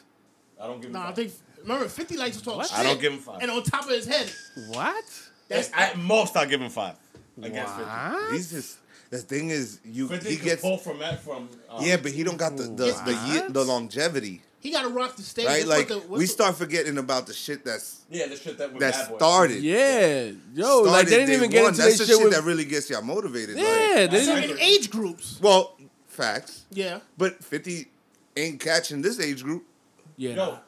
I don't give him.
No, I
five.
think remember Fifty likes to talk
What?
shit.
I don't give him five.
And on top of his head,
What?
that's
At most, I give him five against
What?
He's just the thing is you
50. 50
he
can
gets
pull from that from. Um,
yeah, but he don't got the the the, ye-
What?
the longevity.
he got to rock the stage.
Right,
That's
like
what the, what's
we
the-
start forgetting about the shit that's
yeah, the shit that
that started.
Yeah, yo, like they didn't
day
even get
one.
into
That's
this
the
shit
shit
with.
that really gets y'all motivated.
yeah,
like-
they didn't even.
age groups.
well, facts,
Yeah.
but Fifty ain't catching this age group.
Yeah,
Yo, all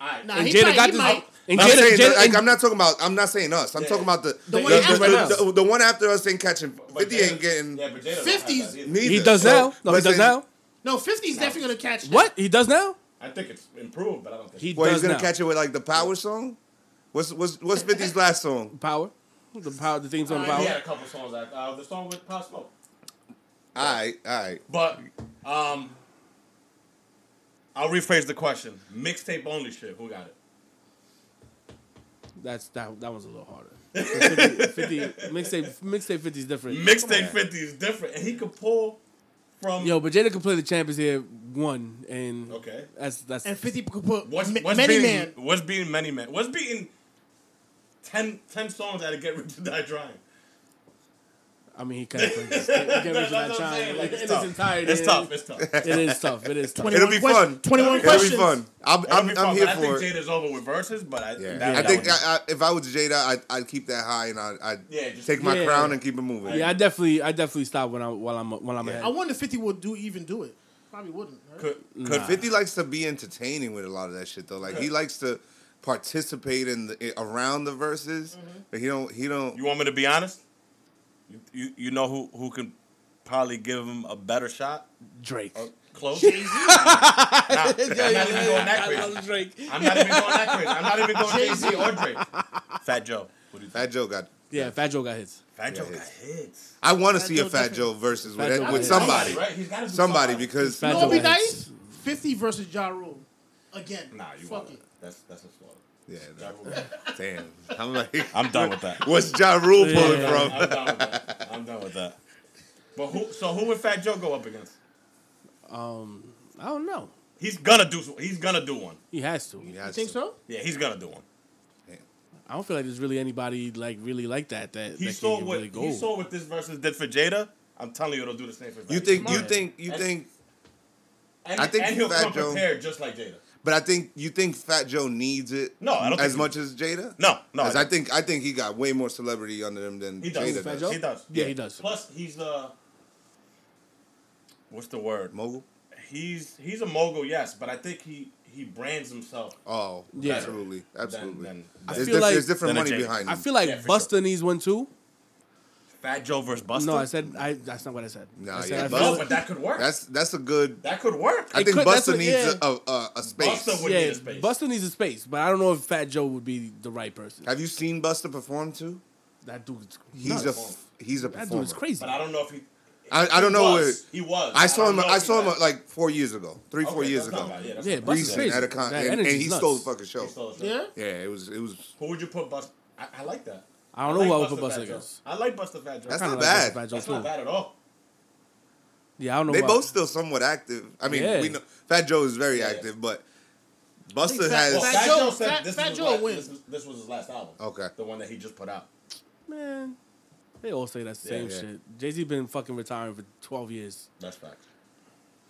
right.
Nah,
and
he
Jada
might-
got
he
this.
might.
And
I'm
Jada,
saying,
Jada,
like,
and-
I'm not talking about. I'm not saying us. I'm
Yeah.
talking about the
The one
the,
after
the-
us.
the- the one after us ain't catching.
But
Fifty
Jada-
ain't getting.
Yeah, but Jada don't have
50s.
that either.
neither.
he does
So,
now. No, he does now.
No, 50's definitely gonna catch.
What? He does now.
I think it's improved, but I don't think.
He
Well,
does
he's gonna
now.
catch it with like the power song. What's what's what's 50's *laughs* last song?
power. The power. The themes on
Uh,
power.
he had a couple songs. Like, uh, the song with Pop Smoke.
All right, all right.
But um, I'll rephrase the question. Mixtape only shit. Who got it?
That's that. That was a little harder. *laughs* 50, 50 mixtape. Mixtape 50 is different.
Mixtape fifty is different, and he could pull from.
Yo, but Jada could play the champions here one, and
Okay.
that's that's
And 50 could put
What's,
ma-
what's
many
beating,
man.
What's beating Many Men? What's beating 10, 10 songs that'll get Rich to Die Trying?
I mean, he kind of plays. He can't reach
That's
that
what
trying
like,
in
it's
its
tough.
entirety.
It's tough. It's tough.
It is tough. It is tough.
It'll be
quest-
fun.
21
It'll
questions.
be fun. I'm,
It'll
I'm,
be fun,
I'm here
but I
for
think
it.
Jada's over with verses, but I,
Yeah,
that-
I
that
think I, I, if I was Jada, I'd, I'd keep that high and I'd, I'd
Yeah, just-
take my
Yeah.
crown and keep it moving.
Yeah, I definitely, I definitely stop when I while I'm while I'm ahead.
I wonder if 50 would do even do it. Probably wouldn't. Right?
could,
Nah.
50 likes to be entertaining with a lot of that shit though. Like he likes to participate in the around the verses, mm-hmm. but he don't he don't.
You want me to be honest? You, you, you know who, who can probably give him a better shot?
Drake.
Uh, close? Nah, *laughs* I'm not even going that
I
crazy.
love Drake.
I'm not even going that crazy. I'm not even going Jay Z or Drake. Fat Joe. What do you think?
Fat Joe got.
Yeah, Fat Joe got hits.
Fat Joe
Yeah,
got hits.
I want to see
Joe
a Fat
definitely-
Joe versus
Fat
with,
Joe
with somebody,
right? He's gotta do
somebody because
Fat
You know
Joe
what would be nice?
hits.
50 versus Ja Rule. Again.
Nah, you
Fuck
want
it.
That's that's a slaughter.
Yeah,
Ja *laughs*
damn. I'm like,
I'm done with that.
what's Ja Rule
Yeah.
pulling
I'm
from?
done with that. I'm done with that. But who? So who would Fat Joe go up against?
Um, I don't know.
He's gonna do. He's gonna do one.
He has to.
He
You think
to.
so?
Yeah, he's gonna do one.
I don't feel like there's really anybody like really like that that,
He
that
saw
can
what
really go.
he saw what this versus did for Jada. I'm telling you, it'll do the same for. Fat
You think? You think? You
And-
think?
And,
I think
and he'll
Fat
come
Joe-
prepared just like Jada.
But I think you think Fat Joe needs it.
No, I don't
as
think-
much as Jada.
No, no,
'Cause
I
I think I think he got way more celebrity under him than
He does.
Jada
Fat
does.
Joe?
He does.
Yeah, he does.
Plus, he's the. What's the word?
Mogul.
He's he's a mogul, yes, but I think he he brands himself.
Oh,
Yeah.
absolutely, absolutely.
than-
I
there's,
feel
diff-
like-
there's different money behind him.
I feel like
Yeah, for
Busta needs one too.
Fat Joe versus Busta.
No, I said I. That's not what I said.
Nah,
I said
yeah,
I
Busta-
feel
No, but that could work.
that's that's a good.
that could work.
I
It
think
could- that's
Busta
what-
needs
yeah.
a, a, a, a space.
Busta would-
yeah,
need a space.
Busta needs a space, but I don't know if Fat Joe would be the right person.
Have you seen Busta perform too?
That dude's
He's
nuts.
a f- he's a
that
performer.
dude is crazy.
but I don't know if he.
I, I don't
he
know.
Was.
Where,
He was.
I saw
don't
him. I saw
he's
him like four years ago, three
back.
four
Okay,
years
that's not
ago.
bad. Yeah, that's
Yeah,
not bad.
Busta's
Recent
crazy.
at a con,
That
and, and
energy's
he
nuts.
stole the fucking show.
He stole the show.
Yeah?
Yeah, it was it was.
Who would you put Busta? I, I like that.
I don't know who I would put
Busta
Buster
Fat Joe.
against.
I like Busta Fat Joe.
That's
Kinda
not
like
bad.
Busta Fat Joe
That's
too.
not bad at all.
Yeah, I don't know.
They
why-
both still somewhat active. I mean,
Yeah.
we know Fat Joe is very
Yeah.
active, but
think
Busta
Fat-
has.
Well,
Fat
Fat,
Joe-
Joe said
Fat-
this,
Fat
was
Joe
his last,
win.
this, this was his last album.
Okay.
The one that he just put out.
Man, they all say that same
Yeah.
shit. Jay Z been fucking retiring for twelve years.
That's fact.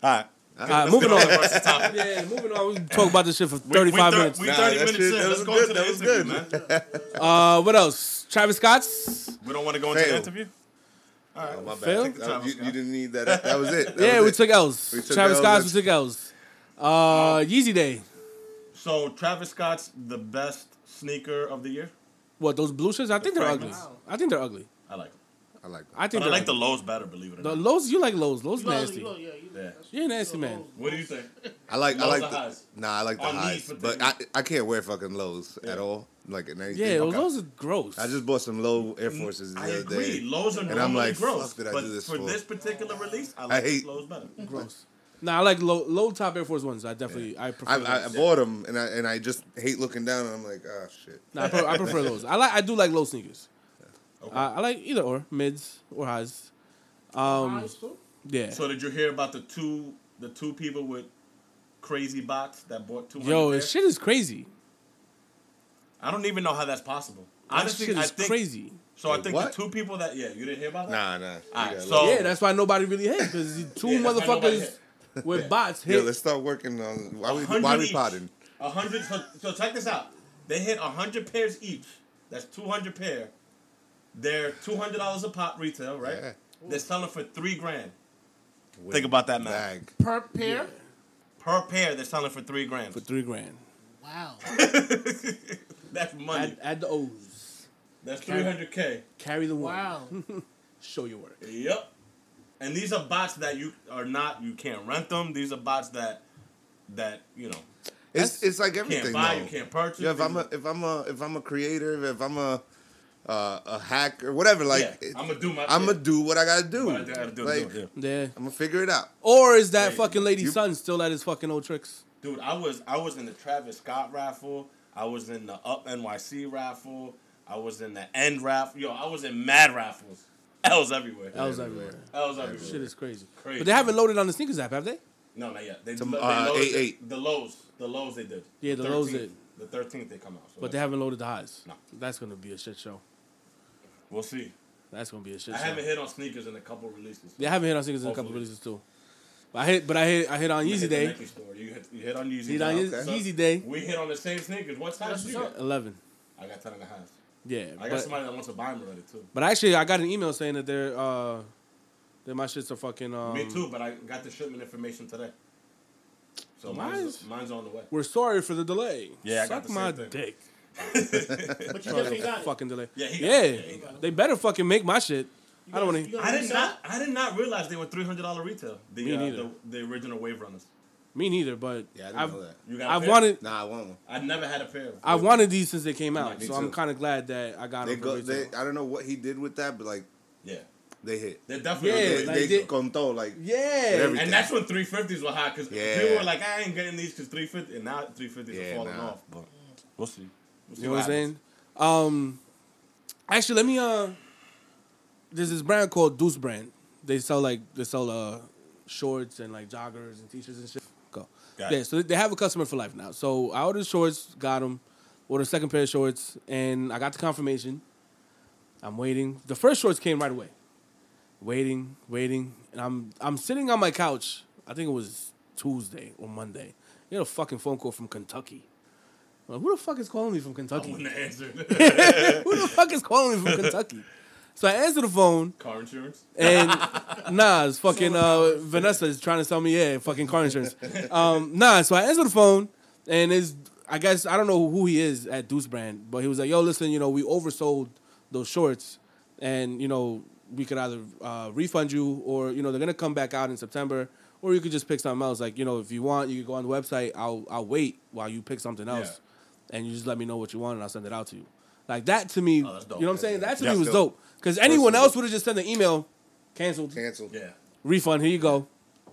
All right.
All right, moving on. Yeah, moving on. We can talk about this shit for thirty-five
we thir-
minutes.
We 30
that
minutes
shit-
in.
that
Let's
was
go
good,
into the
that was
interview,
good.
man.
Uh, what else? Travis Scott's.
We don't want to go into
Fail.
the interview. All right.
Oh, my bad.
Phil?
Take
That- you, you didn't need that. That was it. *laughs* That
yeah,
was
we
it.
took L's.
We took
Travis
L's,
Scott's. We took L's. Uh, Yeezy Day.
So Travis Scott's the best sneaker of the year.
What those blue shirts? I think they're ugly.
fragments.
I think they're ugly.
I like them.
I like that.
I think
But I
they're
like the
ugly.
lows better. Believe it or not.
the
not.
lows. You like lows? Lows
You know,
nasty.
you know, yeah, you
Yeah.
You're a nasty man.
What do you think?
I like. I like. The,
highs?
nah, I like the
On these
highs, but I I can't wear fucking lows
Yeah.
at all. like in anything.
Yeah,
Okay.
those are gross.
I just bought some low Air Forces the
I
other
agree.
day.
Lows are
And
normally
I'm like,
gross,
fuck did I
but
do this
for
for?
this particular release, I
I
like
hate-
lows better.
gross. Nah, I like low low top Air Force ones. I definitely I prefer.
I, I, I
those.
bought them and I and I just hate looking down and I'm like, ah, shit.
Nah, I, prefer, I prefer those. I like I do like low sneakers.
Okay.
I, I like either or mids or highs. Um,
Nice, too.
Yeah.
So did you hear about the two the two people with crazy bots that bought two?
Yo, this shit is crazy.
I don't even know how that's possible.
That
Honestly,
shit
I
is
think
crazy.
so. I think
what?
the two people that yeah, you didn't hear about that.
Nah, nah.
Alright, so-
Yeah, that's why nobody really hit because two
Yeah, that's why nobody
motherfuckers
hit.
with bots
Yo,
hit.
let's start working on why we
100
why we potting.
A hundred. So, so check this out. They hit a hundred pairs each. That's two hundred pair. They're two hundred dollars a pop retail, right?
Yeah.
They're selling for three grand Think about that, man.
Bag.
Per pair?
per pair. They're selling for three grand.
for three grand.
Wow. *laughs*
That's money.
Add, add the O's.
That's three hundred k.
Carry the one.
Wow. *laughs*
Show your work.
Yep. And these are bots that you are not. You can't rent them. These are bots that that you know
It's it's like
you
everything
can't buy.
though.
You can't purchase.
Yeah, if I'm a if I'm a if I'm a creator, if I'm a uh, a hack or whatever, like
Yeah, I'ma do my
I'm gonna do what I gotta do.
I gotta do,
like,
do it,
Yeah.
I'm gonna figure it out.
Or is that
Hey,
fucking lady
you-
son still at his fucking old tricks?
Dude, I was I was in the Travis Scott raffle. I was in the Up NYC raffle. I was in the End raffle. Yo, I was in mad raffles. L's everywhere.
That was
Everywhere.
everywhere.
L's everywhere.
Shit is crazy.
Crazy.
But they haven't loaded on the sneakers app, have they?
No, not yet. They,
Tom-
they
uh,
loaded
8-8.
The lows. The lows they did.
Yeah, the lows
13th
did.
The thirteenth they come out. So
But they haven't loaded the highs.
No.
That's gonna be a shit show.
We'll see.
That's gonna be a shit
I
show.
haven't hit on sneakers in a couple releases.
Yeah, I haven't hit on sneakers in a couple releases too. But I hit, but I hit, I hit on
You
Yeezy
hit
Day.
Store. You hit, you hit on Yeezy.
Hit on
Day.
Yeezy,
So
Day.
We hit on the same sneakers. What size
That's
did you
what's
get?
Eleven.
I got ten and a half.
Yeah.
I got
but,
somebody that wants to buy them already too.
but actually, I got an email saying that they're uh, that my shits are fucking. Um,
Me too, but I got the shipment information today. So
Why
mine's, mine's on the way.
We're sorry for the delay.
Yeah, I got
Suck
the
my
thing.
dick.
But you definitely got it.
Fucking delay.
Yeah, he got
yeah.
it. Yeah, he got
it.
They better fucking make my shit. I don't want to.
I did not. I did not realize they were three hundred dollar retail. The,
Me
uh,
neither.
the the original wave runners.
Me neither. But
Yeah, I didn't
I've
know that.
You got. a
I've
pair?
wanted
Nah, I want one.
I never had a pair. Of
I've wanted these since they came out.
Me
so I'm kind of glad that I got
They
them.
go. They. I don't know what he did with that, but like
Yeah,
they hit.
they're definitely.
Yeah,
They,
Yeah,
like
they
they-
contó like
yeah.
and that's when three fifties were hot because
Yeah.
people were like, I ain't getting these because three fifty, and now three fifties
Yeah,
are falling
nah.
off. But we'll see.
You know what I'm saying? Um, actually, let me. Uh, there's this brand called Deuce Brand. They sell like they sell uh shorts and like joggers and t-shirts and shit. Go.
Got
yeah,
it.
so they have a customer for life now. So I ordered shorts, got them, ordered a second pair of shorts, and I got the confirmation. I'm waiting. The first shorts came right away. Waiting, waiting, and I'm I'm sitting on my couch. I think it was Tuesday or Monday. You get a fucking phone call from Kentucky. Like, who the fuck is calling me from Kentucky?
wouldn't have answered. *laughs*
Who the fuck is calling me from Kentucky? So I answer the phone
Car insurance.
and *laughs* nah, it's fucking uh, Vanessa is trying to sell me yeah, fucking car insurance. Um, nah, so I answer the phone and is I guess I don't know who he is at Deuce Brand, but he was like, "Yo, listen, you know, we oversold those shorts, and you know, we could either uh, refund you or you know they're gonna come back out in September, or you could just pick something else. Like you know, if you want, you could go on the website. I'll I'll wait while you pick something else, and you just let me know what you want, and I'll send it out to you. Like that to me,
Oh, that's dope.
you know what I'm saying? That to
Yeah,
me was
dope.
dope because anyone
Personally.
else would have just sent an email, canceled,
canceled.
Yeah.
refund. Here you go. You know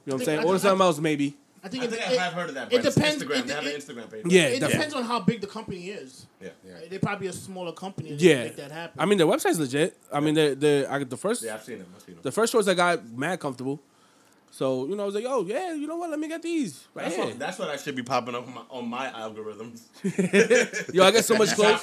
what I'm saying?
I
Order
think-
something else, maybe.
I think
I think
it,
I have heard of that.
it
But it's
depends-
Instagram.
it-
they have an Instagram page.
Yeah,
it
definitely.
depends on how big the company is.
Yeah.
Yeah.
They probably a smaller company that
Yeah,
make that happen.
I mean their website's legit. I mean the the I, the first
Yeah, I've seen them. I've seen them.
the first shorts I got mad comfortable. So you know I was like, oh yeah, you know what? Let me get these right
That's
here.
what, that's what I should be popping up on my, on my algorithms. *laughs*
Yo, I get so much clothes.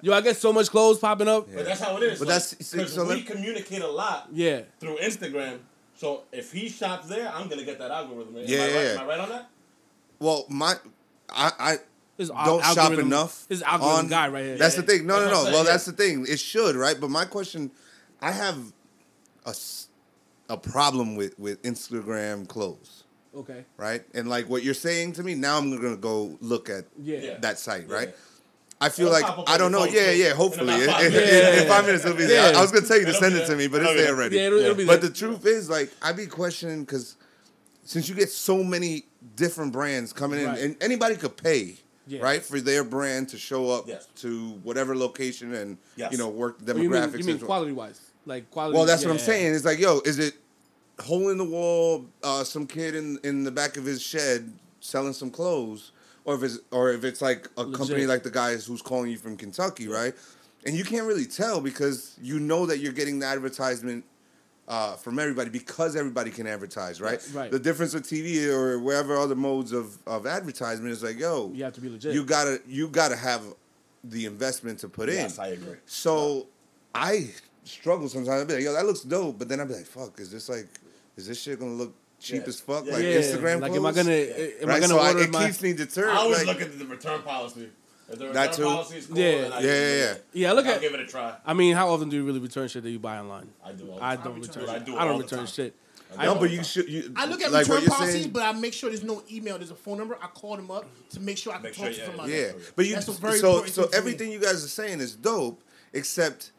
Yo, I get so much clothes popping up.
But that's how it is.
But
like,
that's- see,
'cause
so
we
let-
communicate a lot
Yeah.
through Instagram. So if he shops there, I'm gonna get that algorithm. Am
Yeah,
I right?
yeah,
Am. I right on that?
Well, my I I
This
don't
al-
shop
algorithm-
enough.
This algorithm
on-
guy right here.
That's the thing. No,
That's
no, no.
Saying,
Well,
yeah.
that's the thing. It should, right? But my question, I have a s- a problem with with Instagram clothes,
okay.
right? And like what you're saying to me, now I'm gonna go look at
Yeah.
Yeah.
that site, right?
Yeah.
I feel
It'll
like I don't know. Yeah, yeah. Hopefully, in, *laughs*
five
in-
minutes.
in five minutes it'll be there.
Yeah.
I was gonna tell you to send it to me, but it's
be
there
there.
already.
Yeah, it'll, it'll be
But
there.
the truth is, like, I be questioning because since you get so many different brands coming in,
Right.
and anybody could pay
Yeah.
right? For their brand to show up
Yes.
to whatever location and
Yes.
you know work
Or you
demographics.
mean, you mean quality wise? Like quality.
well, that's what I'm saying. It's like, yo, is it hole in the wall? Uh, some kid in in the back of his shed selling some clothes, or if it's or if it's like a company like the guys who's calling you from Kentucky, right? And you can't really tell because you know that you're getting the advertisement uh, from everybody because everybody can advertise, right?
Right.
The difference with TV or wherever other modes of, of advertisement is like, yo,
You have to be legit.
you gotta you gotta have the investment to put in.
Yes, I agree.
So I struggle sometimes. I'd be like, yo, that looks dope, but then I'd be like, fuck, is this like, is this shit gonna look cheap
Yeah.
as fuck?
Yeah.
Like
yeah.
Instagram
Like,
posts?
am I gonna? Eh, am
right?
I gonna
so I, it
my?
keeps me deterred.
I always
like,
look at the return policy. If the return
That too?
policy is cool,
Yeah.
I
Yeah,
give
yeah, yeah.
a-
Yeah, look
I'll
at-
give it a try.
I mean, how often do you really return shit that you buy online?
I do. All the
I
time.
don't
return
return.
it.
I do it
I don't return
time.
shit.
I do
no, but you should. You,
I look at
like
return policies,
saying-
but I make sure there's no email. There's a phone number. I call them up to make sure I can
Make
talk
sure,
to
yeah,
somebody.
Yeah, but you
That's a very
so so
thing for me.
everything you guys are saying is dope, except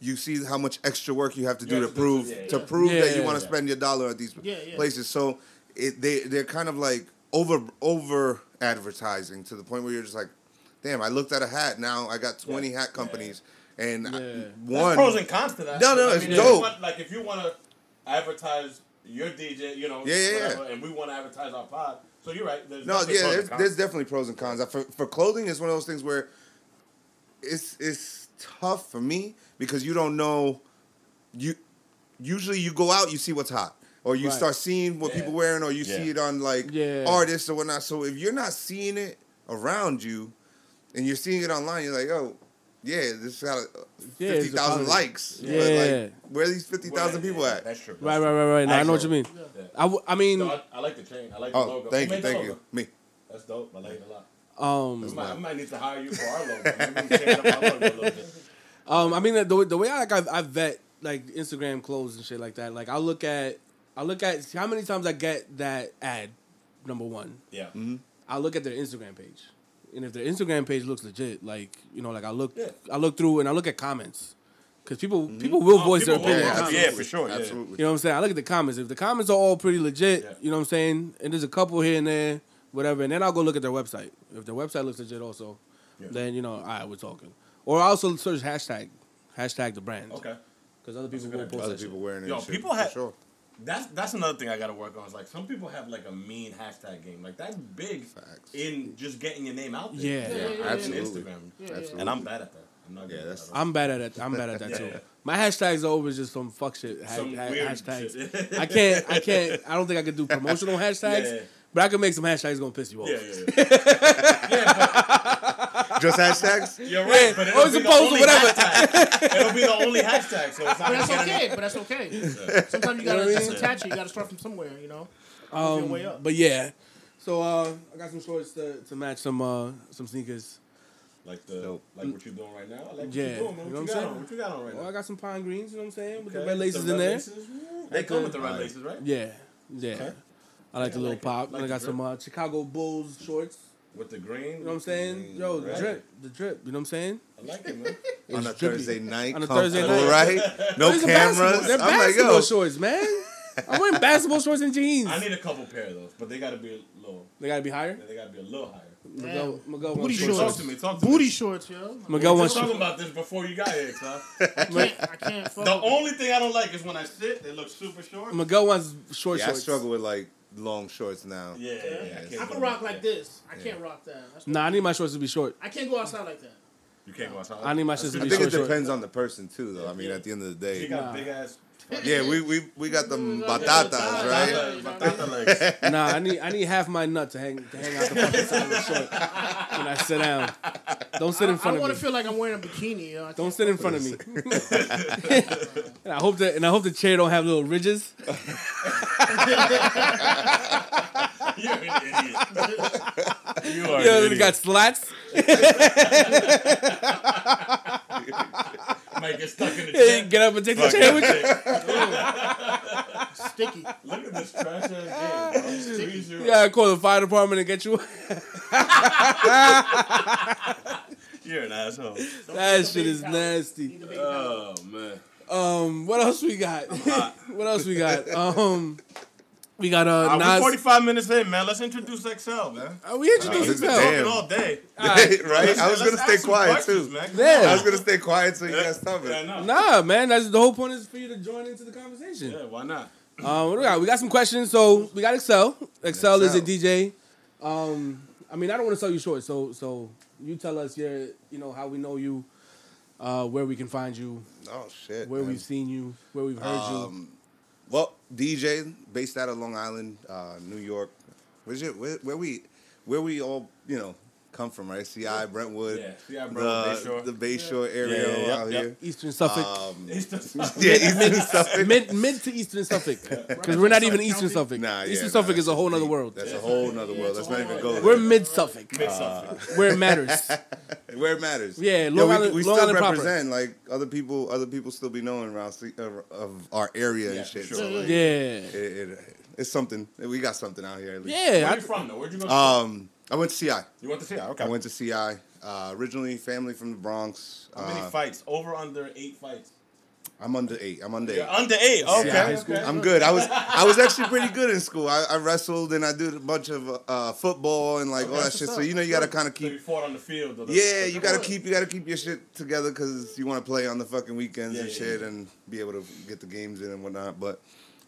you see how much extra work you have to do
have
to
to
prove
yeah,
to
yeah.
prove that you want to spend your dollar at these
Yeah, yeah.
places. So it they they're kind of like over over advertising to the point where you're just like, damn, I looked at a hat. Now I got twenty
Yeah.
hat companies, and I-
Yeah.
There's
one
pros and cons to that.
No, no,
I
it's
mean, if you
dope.
want- like if you want to advertise your DJ, you know,
Yeah, yeah, yeah.
whatever, and we want to advertise our pod. So you're right. There's
No,
definitely
yeah,
pros
there's,
and cons.
there's definitely pros and cons. For for clothing, it's one of those things where it's it's tough for me because you don't know. You usually you go out, you see what's hot, or you
Right.
start seeing what
Yeah.
people wearing, or you
Yeah.
see it on like
Yeah.
artists or whatnot. So if you're not seeing it around you, and you're seeing it online, you're like, oh. Yeah, this got a-
Yeah, it's
fifty thousand likes. But,
Yeah.
like, where are these fifty
Well,
people
yeah,
at?
That's true. That's
Right, right, right, right. No, I know what you mean.
Yeah.
I, w- I mean,
No, I, I like the chain. I like the
Oh,
logo.
thank you, thank you. Me.
That's dope. I like it a lot.
um,
I might, I might need to hire you for our logo. *laughs* Maybe we change up our logo a little bit.
Um, I mean the the, the way I like I, I vet like Instagram clothes and shit like that. Like I look at I look at how many times I get that ad. Number one,
Yeah.
Mm-hmm.
I look at their Instagram page, and if their Instagram page looks legit, like you know, like I look
Yeah.
I look through and I look at comments because people people will
Oh,
voice their
people will
opinion. in
yeah, for sure, yeah.
Absolutely.
You know what I'm saying? I look at the comments. If the comments are all pretty legit,
Yeah.
you know what I'm saying, and there's a couple here and there, whatever, and then I'll go look at their website. If their website looks legit, also,
Yeah.
then you know, all right, we're talking. Or also search hashtag, hashtag the brand.
Okay.
Because other people
a good
will
idea.
post
Other
that shit.
people wearing it.
Yo,
and shit,
people
for
have-
sure.
That's that's another thing I gotta work on. Is like some people have like a mean hashtag game. Like that's big
Facts.
in just getting your name out there.
Yeah.
Yeah, yeah, yeah.
Absolutely.
Instagram.
Yeah,
Absolutely.
And I'm bad at that. I'm not good
Yeah,
at
that's-
that.
I'm bad at it. I'm bad at that *laughs* too.
yeah.
My hashtags are always just some fuck shit. Ha-
Some
ha-
weird
hashtags.
shit.
I can't. *laughs* I can't. I don't think I could do promotional *laughs* hashtags.
Yeah, yeah.
But I can make some hashtags gonna piss you off.
Yeah, yeah, yeah.
Just hashtags?
You're right, but it'll
Always
be the
opposed to
only
whatever.
hashtag. It'll be the only hashtag, so it's not
But that's okay.
any-
But that's okay. Sometimes you gotta
what I
just
mean?
attach it. You gotta start from somewhere. You know. Move your way
Um,
up.
but yeah. So uh, I got some shorts to, to match some uh, some sneakers.
Like the
Dope.
like what you're doing right now. I like what
Yeah,
you're doing, man.
you know
What,
what
you
I'm
got on?
saying?
What you got on right
Well,
now?
I got some pine greens. You know what I'm saying? With
Okay.
the red laces
The
in there.
laces? They come with the red
Alright.
laces, right?
Yeah, yeah.
Okay.
I like
Yeah,
the little
like
pop.
Like
and I got some uh, Chicago Bulls shorts.
With the green.
You know what I'm saying? Yo, the drip, the drip. You know what I'm saying?
I like it, man. *laughs*
on a
It's drippy.
Thursday night,
On a Thursday night.
right? *laughs* No
These are basketball-
cameras.
They're
I'm like,
basketball
yo,
shorts, man. *laughs* I'm wearing basketball shorts and jeans.
I need a couple pair of those, but they gotta be a little.
They gotta be higher.
They gotta be a little higher.
Miguel, Miguel
Booty
wants
shorts.
shorts.
Talk to me. Talk to
Booty
me.
shorts, yo.
Miguel
We were
wants
talking about this before you got here, son.
I can't. I can't. Fuck
The
with-
only thing I don't like is when I sit, they look super short.
Miguel wants short
yeah, I struggle with like long shorts now.
Yeah, yeah, yeah.
I
can't
I can rock like this. I can't rock that. That's
Nah, I need my shorts to be short.
I can't go outside like that.
You can't go outside.
I need my shorts to
I
be
think
short.
it
short.
depends on the person too, though. I mean, at the end of the
You
day,
got big ass.
Yeah, we we, we got them
Yeah,
batatas, right?
yeah.
Batata, batata legs. *laughs*
Nah, I need I need half my nut to hang to hang out the fucking side of the short when I sit down. Don't sit in front of me.
I don't want to feel like I'm wearing a bikini. Yo. I
Don't sit in front of me. *laughs* *laughs* and I hope that and I hope the chair don't have little ridges.
You're an idiot. you are
Yeah,
an
it
idiot.
got slats.
Might get stuck in the *laughs*
Yeah,
chair.
Get up and take the
Fuck
chair with you.
shit.
sticky.
Look at this trash ass game, bro. Squeeze your-
You gotta call the fire department and get you. *laughs*
You're an asshole.
that shit is nasty.
Oh man.
Um, what else we got? *laughs* what else we got? Um, We got uh,
Uh, we're
Nas.
45 minutes in, man. Let's introduce XL, man.
Uh, we introduced
Uh,
Excel.
damn.
Talking all day. *laughs*
right? I was gonna stay quiet too.
Man.
Yeah.
I was gonna stay quiet so you guys stop
Yeah, I
it.
know.
Nah, man. That's the whole point is for you to join into the conversation.
Yeah, why not?
Um, what do we got? We got some questions. So we got Excel. Excel is a DJ. Um, I mean, I don't want to sell you short. So, so you tell us your, you know, how we know you, uh, where we can find you,
Oh shit.
where
man.
we've seen you, where we've heard
Um, Well, DJ based out of Long Island, uh, New York. Where's your where, where we where we all you know come from, right? CI, Brentwood,
Yeah, CI, Brentwood,
the
Bayshore.
the Bayshore area
Yeah, yeah,
out
yep,
here.
Eastern Suffolk,
Um, *laughs*
It's the- *laughs*
yeah, Eastern Suffolk.
mid mid to Eastern Suffolk, *laughs* because we're not even
Suffolk
Eastern Suffolk.
Nah, yeah,
Eastern
nah,
Suffolk is a whole
other
world.
That's a whole other world. Let's not even go
We're mid Suffolk,
Mid Suffolk.
where it matters.
Where it matters.
Yeah, Long
we,
Island-
we
Long
still
Island proper.
represent like other people. Other people still be knowing around uh, of our area
Yeah,
and shit.
for
So like,
Yeah,
it, it, it's something. We got something out here at least.
yeah.
Where
I-
you from, though? Where'd you go? to?
Um, I went to CI.
you went to CI? Okay.
I went to CI. Uh, originally, family from the Bronx.
How many
Uh,
fights? Over, under eight fights.
I'm under eight. I'm under
You're
eight.
under eight. Okay.
school.
okay.
I'm good. I was I was actually pretty good in school. I, I wrestled and I did a bunch of uh, football and like all that shit. So you know you gotta kind of
So you
keep.
fought on the field. The,
Yeah,
the
you gotta
court.
keep you gotta keep your shit together because you want to play on the fucking weekends
Yeah,
and
yeah,
shit
yeah.
and be able to get the games in and whatnot. But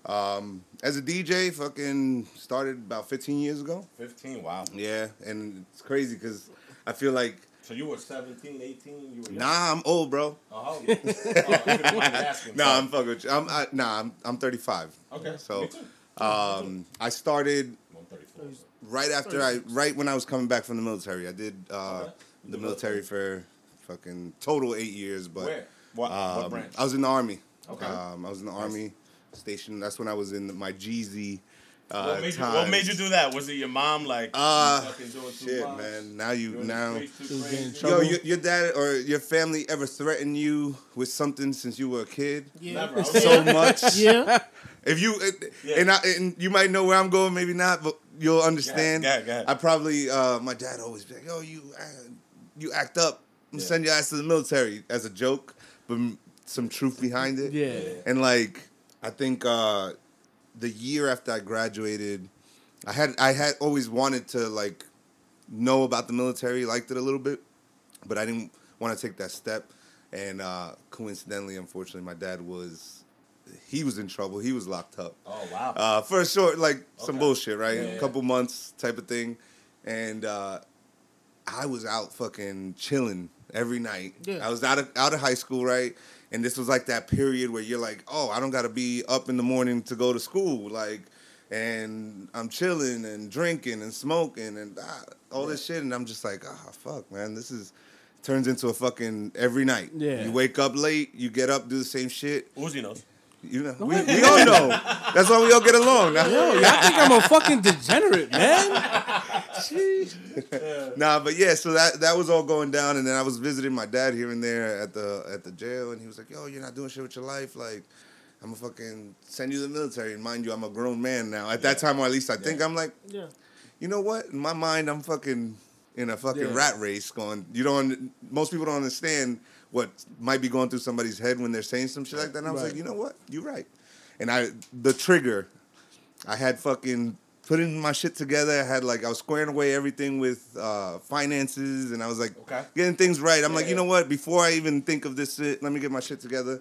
um, as a DJ, fucking started about 15 years ago.
15. Wow.
Yeah, and it's crazy because I feel like
So you were 17, 18. You were young?
nah, I'm old, bro.
Oh, old? oh, if you don't mind me asking. *laughs*
Nah. I'm fucking with you. I'm I, nah, I'm I'm 35.
Okay.
So, Um, I started right after I right when I was coming back from the military. I did uh,
Okay.
the military for fucking total eight years, but
Where? What, what
um,
branch?
I was in the army.
Okay.
Um, I was in the army station. That's when I was in my GZ. Uh,
what, made you, what made you do that? Was it your mom like?
Uh,
you fucking doing too
Shit,
much?
man. Now you
Doing the
now.
streets too
She was
crazy?
getting
Yo, your, your dad or your family ever threatened you with something since you were a kid?
Yeah.
Never. *laughs*
So much. *laughs*
Yeah.
If you it-
Yeah.
and I and you might know where I'm going, maybe not, but you'll understand.
Yeah, ahead, go ahead.
I probably uh, my dad always be like, "Yo, you uh, you act up, and
Yeah.
send your ass to the military" as a joke, but m- some truth behind it.
Yeah.
And like, I think uh, the year after I graduated, I had I had always wanted to like know about the military, liked it a little bit, but I didn't want to take that step. And uh, coincidentally, unfortunately, my dad was he was in trouble. He was locked up
Oh wow.
uh, for a short, like some bullshit, right?
Yeah,
A
yeah.
couple months type of thing, and uh, I was out fucking chilling every night.
Yeah.
I was out of out of high school, right? And this was like that period where you're like, oh, I don't got to be up in the morning to go to school, like, and I'm chilling and drinking and smoking and ah, all this shit, and I'm just like, ah, fuck, man, this is turns into a fucking every night.
Yeah.
You wake up late, you get up, do the same shit.
Uzi knows.
You know, we, we all know. That's why we all get along.
Yo, y'all think I'm a fucking degenerate, man? Jeez. *laughs*
Nah, but yeah, so that that was all going down, and then I was visiting my dad here and there at the at the jail, and he was like, "Yo, you're not doing shit with your life. Like, I'm gonna fucking send you to the military." And mind you, I'm a grown man now. At that time, or at least I think I'm like,
Yeah.
you know what? In my mind, I'm fucking in a fucking
Yeah.
rat race. Going, you don't. Most people don't understand what might be going through somebody's head when they're saying some shit like that. And I was
Right.
like, you know what? You're right. And I, the trigger, I had fucking putting my shit together. I had like I was squaring away everything with uh, finances, and I was like
Okay.
getting things right. I'm like,
Yeah,
you know what? Before I even think of this shit, let me get my shit together.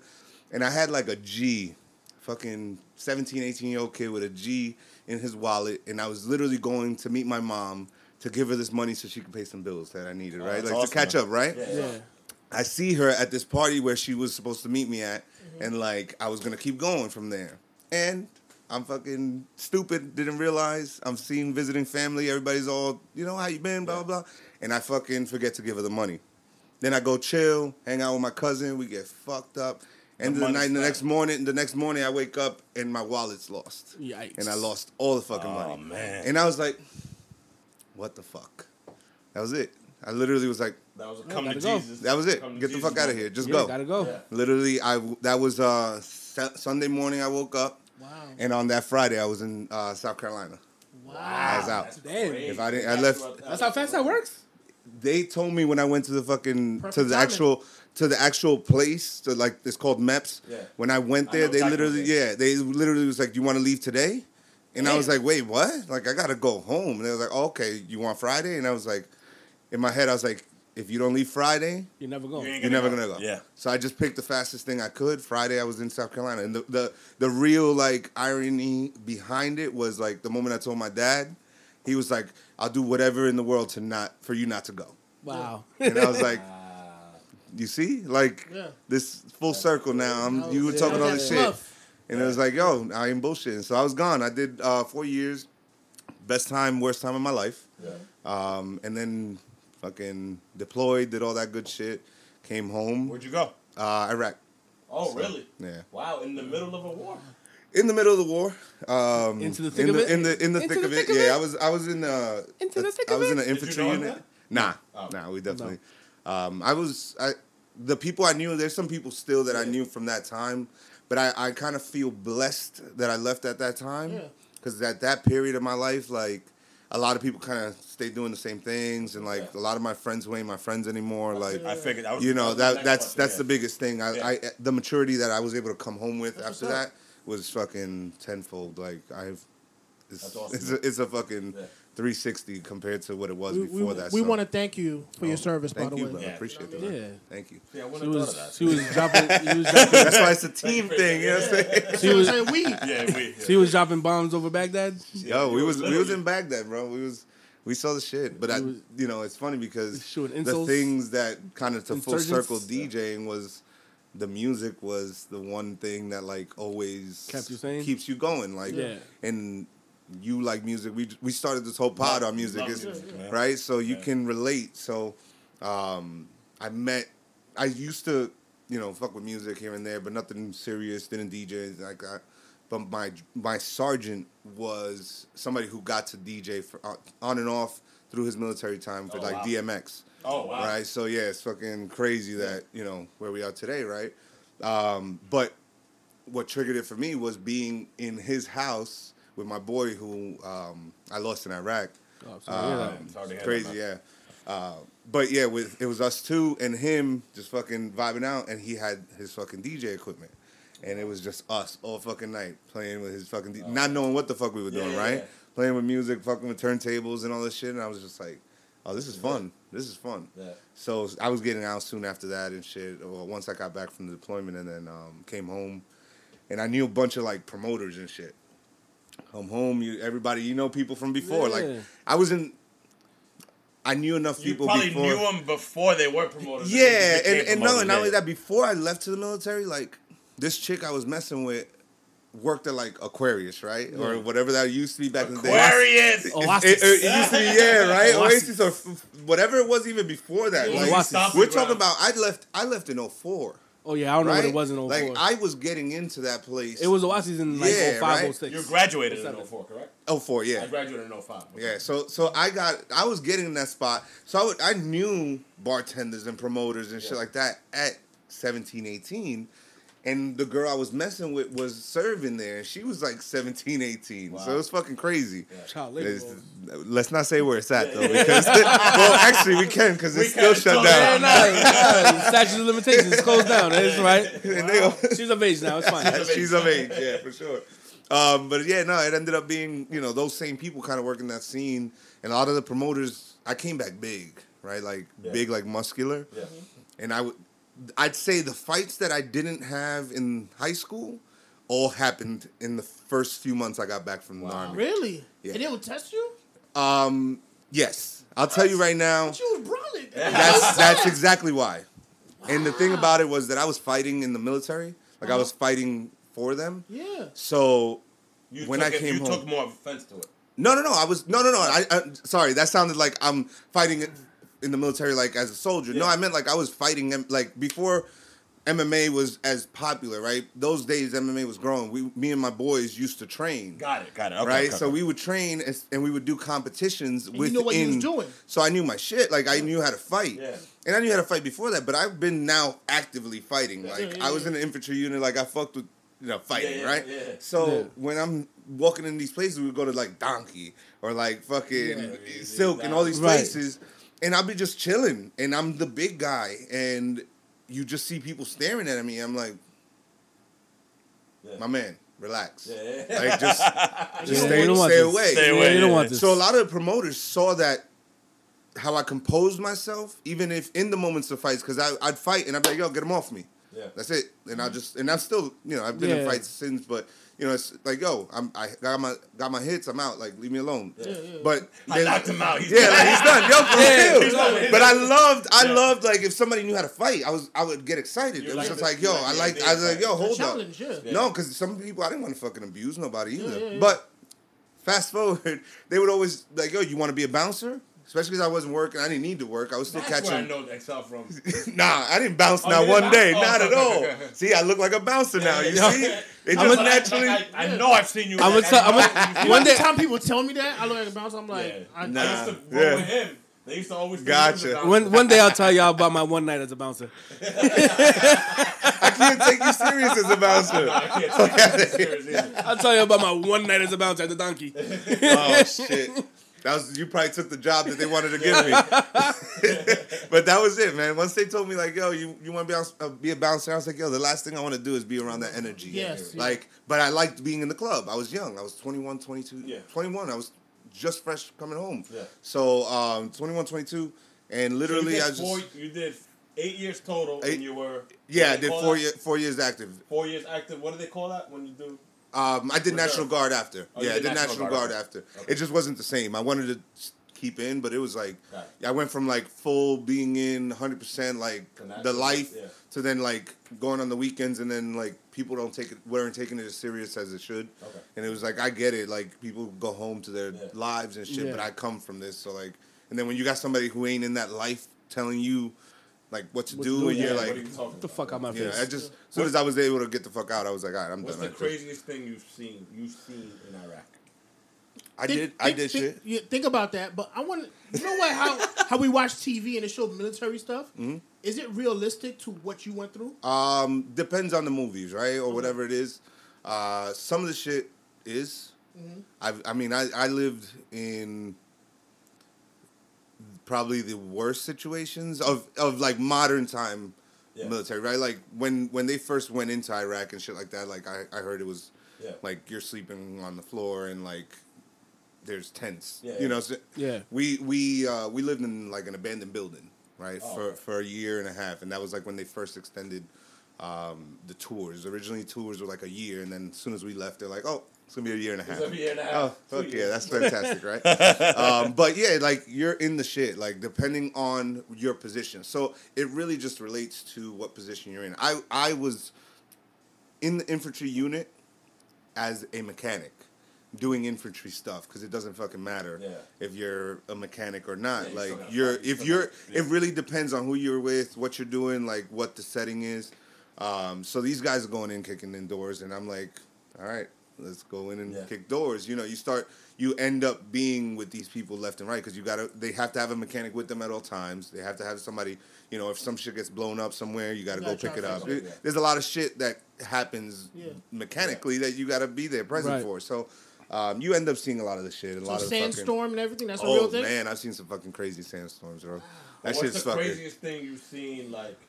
And I had like a G, fucking 17, 18 year old kid with a G in his wallet, and I was literally going to meet my mom to give her this money so she could pay some bills that I needed,
Oh,
right? Like
awesome,
to catch up, right?
Yeah.
Yeah.
I see her at this party where she was supposed to meet me at,
Mm-hmm.
and like I was gonna keep going from there. And I'm fucking stupid, didn't realize I'm seeing visiting family. Everybody's all, you know, how you been, blah blah blah, and I fucking forget to give her the money. Then I go chill, hang out with my cousin. We get fucked up. End of the night, and the next morning, the next morning I wake up and my wallet's lost,
Yikes.
and I lost all the fucking money.
Oh
money.
man.
And I was like, what the fuck? That was it. I literally was like,
that was a come to
gotta go.
Jesus.
that was it.
Come to
Get the
Jesus
fuck out of here. Just
Yeah,
go.
Gotta go.
Yeah.
Literally, I that was uh Sunday morning. I woke up,
Wow.
and on that Friday, I was in uh, South Carolina.
Wow.
I was out.
That's
Damn.
crazy.
If I didn't- I left-
That's how fast that works.
They told me when I went to the fucking to the
timing.
actual to the actual place, to like it's called MEPS.
Yeah.
When I went there,
know
they
exactly
literally
what
yeah, they literally was like, "Do you want to leave today?" And I was like, wait, what? Like, I gotta go home. And they was like, oh, okay, you want Friday? And I was like, in my head, I was like, if you don't leave Friday,
you're never going.
You ain't
you're never gonna go.
Yeah.
So I just picked the fastest thing I could. Friday, I was in South Carolina, and the the, the real like irony behind it was like the moment I told my dad, he was like, "I'll do whatever in the world to not for you not to go."
Wow. *laughs*
And I was like, "You see, like
Yeah.
this full circle now. I'm
That
you were
was-
talking
that
all this
that
shit."
fluff.
And it was like, yo, I ain't bullshitting. So I was gone. I did uh, four years. Best time, worst time of my life.
Yeah.
Um, and then fucking deployed, did all that good shit. Came home.
Where'd you go?
Uh, Iraq.
Oh, really?
Yeah.
Wow, in the middle of a war.
In the middle of the war. Um,
Into the thick
in
of it?
In the in the
Into
thick
the
of it.
of
yeah,
it?
I was I was in uh
Into the thick
I
of
was
it?
in an
Did you
infantry unit.
that?
Nah,
Oh.
nah, we definitely. Um, I was I the people I knew. There's some people still that I knew from that time, but I I kind of feel blessed that I left at that time
Yeah.
because at that period of my life, like a lot of people kind of stay doing the same things, and like
Yeah.
a lot of my friends who ain't my friends anymore, like.
I figured that was
You know
was
that
my
that's
next
that's the biggest thing. I,
Yeah.
I the maturity that I was able to come home with
That's
after that was fucking tenfold. Like I've, it's
That's awesome.
it's, a, it's a fucking
Yeah.
360 compared to what it was
We,
before
we,
that.
we
so-
want to thank you for your
Oh,
service,
Thank
by the
you,
way.
brother.
Yeah.
Appreciate that.
Yeah.
Thank you.
Yeah, I wouldn't
She
have thought
was
of that.
she was *laughs* dropping she was *laughs* dropping,
That's why it's a team thing. You know what I'm saying? *laughs*
she was
Saying we.
Yeah, we.
she was dropping bombs over Baghdad.
Yo, we
you
was
was
we was in Baghdad, bro. We was we saw the shit, but I,
You
know, it's funny because the things that kind of to full circle DJing was the music was the one thing that like always
Kept you sane?
keeps you going, like
Yeah.
and you like music. We we started this whole pod on music,
music, man.
right? So you
Yeah.
can relate. So um, I met. I used to, you know, fuck with music here and there, but nothing serious. Didn't DJ like that. But my my sergeant was somebody who got to DJ for uh, on and off through his military time for
Oh,
like
wow.
DMX.
Oh wow.
Right. So yeah, it's fucking crazy that you know where we are today, right? Um, but what triggered it for me was being in his house with my boy who um, I lost in Iraq.
Oh, sorry to hear that.
Um,
Sorry to hear
crazy, yeah. Uh, but yeah, with it was us two and him just fucking vibing out, and he had his fucking DJ equipment, and it was just us all fucking night playing with his fucking, D- not knowing what the fuck we were doing,
yeah,
right?
yeah.
Playing with music, fucking with turntables and all this shit, and I was just like, oh, this is fun. This is fun.
Yeah.
So I was getting out soon after that and shit. Or once I got back from the deployment and then um, came home, and I knew a bunch of like promoters and shit. Come home, you everybody you know people from before.
Yeah.
Like I was in. I knew enough
You
people
probably
before.
knew them before they were promoters.
Yeah,
They became
and, and no, and not only that, before I left to the military, like this chick I was messing with worked at like Aquarius, right, or whatever that used to be back in the day.
Aquarius.
It,
Oasis.
it- it used to be yeah, *laughs* right?
Oasis.
Oasis or f- whatever it was even before that. Like, we're talking about I left I left in 04.
Oh yeah, I don't know what it was in 04.
Like I was getting into that place.
it was Oasis in like
Yeah,
05,
right?
06.
You graduated in
Seven.
04, correct?
04, yeah.
I graduated in 05. Okay.
Yeah, so so I got I was getting in that spot. So I would, I knew bartenders and promoters and shit like that at 17, 18. And the girl I was messing with was serving there, she was like 17, 18. So
Wow.
it was fucking crazy.
Child labor
It's- let's not say where it's at though, because well, actually we can because
We
it's still shut
so-
down.
Yeah, nah, nah, statute of limitations is closed down. That's right. *laughs*
And they-
She's of age now. It's fine. *laughs*
She's of age, yeah, for sure. Um, but yeah, no, it ended up being you know those same people kind of working that scene, and a lot of the promoters. I came back big, right? Like
Yeah.
big, like muscular,
Yeah.
and I would, I'd say the fights that I didn't have in high school, all happened in the first few months I got back from the
Wow.
army.
Really?
Yeah.
And they would test you?
Um, yes, I'll tell you right now.
But you was brawling. *laughs*
That's that's exactly why. And the thing about it was that I was fighting in the military, like I was fighting for them.
Yeah.
So
You
When
took
I
it-
came
you
home-
took more offense to it.
No, no, no. I was no, no, no. I, I sorry. That sounded like I'm fighting it in the military, like as a soldier. No, I meant like I was fighting them, like before MMA was as popular. Right, those days MMA was growing. We, me and my boys used to train.
Got it. Got it. Okay,
right,
okay,
so
okay.
we would train as- and we would do competitions
you
within.
know what you was doing.
So I knew my shit. Like I knew how to fight.
Yeah.
And I knew how to fight before that, but I've been now actively fighting. Like
Yeah, yeah,
I was
yeah.
in the infantry unit. Like I fucked with you know fighting,
yeah,
right?
yeah.
So
Yeah.
when I'm walking in these places, we would go to like Donkey or like fucking
Yeah,
Silk and all these
Right.
Places, and I'll be just chilling, and I'm the big guy, and you just see people staring at me. I'm like,
Yeah.
my man, relax.
Yeah.
Like just, *laughs* just
Yeah,
stay,
you don't want
stay away.
Stay away,
you don't want this.
So a lot of the promoters saw that how I composed myself, even if in the moments of fights, because I'd fight and I'd be like, yo, get him off me.
Yeah.
That's it. And I mm-hmm. just and I'm still, you know, I've been in fights since, but you know, it's like, yo, I'm I got my got my hits, I'm out. Like, leave me alone.
Yeah, yeah.
But
I
then-
knocked him out. He's
yeah, like he's done. Yo, for
Yeah,
real.
done.
But I loved, I
Yeah.
loved like if somebody knew how to fight, I was, I would get excited.
You
it was
like
just
the-
like, yo,
like
I like, I was like, yo, hold up.
yeah.
Yeah.
No, because some people I didn't want to fucking abuse nobody either.
yeah, yeah.
But fast forward, *laughs* they would always like, yo, you want to be a bouncer? Especially because I wasn't working, I didn't need to work. I was still
That's where I
catching.
know Excel from. *laughs*
nah, I didn't bounce
Oh,
not one
didn't
day,
bounce?
not
Oh,
at all.
okay, okay. *laughs*
See, I look like a bouncer now. You see, it
I
just
was like,
naturally.
I, I, I know I've seen you.
I'm
like,
gonna tell- I'm
I
gonna-
know
You
One
know,
day-
time people tell me that, I look like a bouncer, I'm like,
Yeah.
I,
Nah.
I used to roll
Yeah.
with him. They used to always
Gotcha.
he was a bouncer.
One one day I'll tell y'all about my *laughs* one night as a bouncer.
I can't take you serious as a bouncer.
No, I can't take you serious either.
I'll tell you about my one night as a bouncer at the donkey.
oh shit. That was you probably took the job that they wanted to give me. *laughs* *laughs* but that was it, man. Once they told me like, yo, you, you want to be bounce, uh, be a bouncer, I was like, yo, the last thing I want to do is be around that energy.
Yes, yeah.
Like, but I liked being in the club. I was young. I was 21, 22,
Yeah.
21. I was just fresh coming home.
Yeah.
So, um 21, 22 and literally
you did
I just
four, you did eight years total,
Eight-
and you were
yeah, I
what do they
did four year, four years active.
Four years active. What do they call that when you do?
Um, I did
Reserve.
National Guard after.
Oh, you
yeah, I
did
did
National
National
Guard,
Guard, after.
Okay.
It just wasn't the same. I wanted to keep in, but it was like
Right.
I went from like full being in 100% like the life
yeah.
to then like going on the weekends and then like people don't take it weren't taking it as serious as it should.
Okay.
And it was like I get it like people go home to their
Yeah.
lives and shit,
Yeah.
but I come from this so like and then when you got somebody who ain't in that life telling you like what to
What
do,
to do,
and you're
what
like
are you talking
Get the
about?
fuck out my
yeah,
face.
I just as soon as I was able to get the fuck out, I was like, all right, I'm
What's
done.
the
I just-
craziest thing you've seen? You've seen in Iraq?
I
Think-
did I
think-
did
think,
shit.
Yeah, think about that. But I want to, you know what? How *laughs* how we watch TV and it shows military stuff.
Mm-hmm.
Is it realistic to what you went through?
Um, depends on the movies, right, or whatever it is. Uh, some of the shit is. I I mean, I I lived in probably the worst situations of of like modern time
Yeah.
military, right? Like when when they first went into Iraq and shit like that. Like I I heard it was
Yeah.
like you're sleeping on the floor and like there's tents,
Yeah,
you
yeah.
know. So
Yeah.
we we uh, we lived in like an abandoned building, right,
Oh,
for
okay.
for a year and a half, and that was like when they first extended um, the tours. Originally, tours were like a year, and then as soon as we left, they're like, "Oh, it's gonna be a year and a half."
It's a year and a half.
Oh, fuck yeah, that's fantastic, right? *laughs* um, but yeah, like you're in the shit, like depending on your position. So it really just relates to what position you're in. I I was in the infantry unit as a mechanic doing infantry stuff because it doesn't fucking matter
Yeah.
if you're a mechanic or not
Yeah,
like you're
fight, you
if you're
yeah.
it really depends on who you're with what you're doing like what the setting is um, so these guys are going in kicking in doors and i'm like all right let's go in and
Yeah.
kick doors you know you start you end up being with these people left and right because you gotta they have to have a mechanic with them at all times they have to have somebody you know if some shit gets blown up somewhere you gotta
You
go
gotta try
pick it up
it.
It- there's a lot of shit that happens
Yeah.
mechanically that you gotta be there present
Right.
for so um, you end up seeing a lot of the shit a
So
lot of fucking,
sandstorm and everything. That's a
oh
real thing.
man i've seen some fucking crazy sandstorms bro that
What's
shit's
the
fucking
craziest thing you've seen? Like,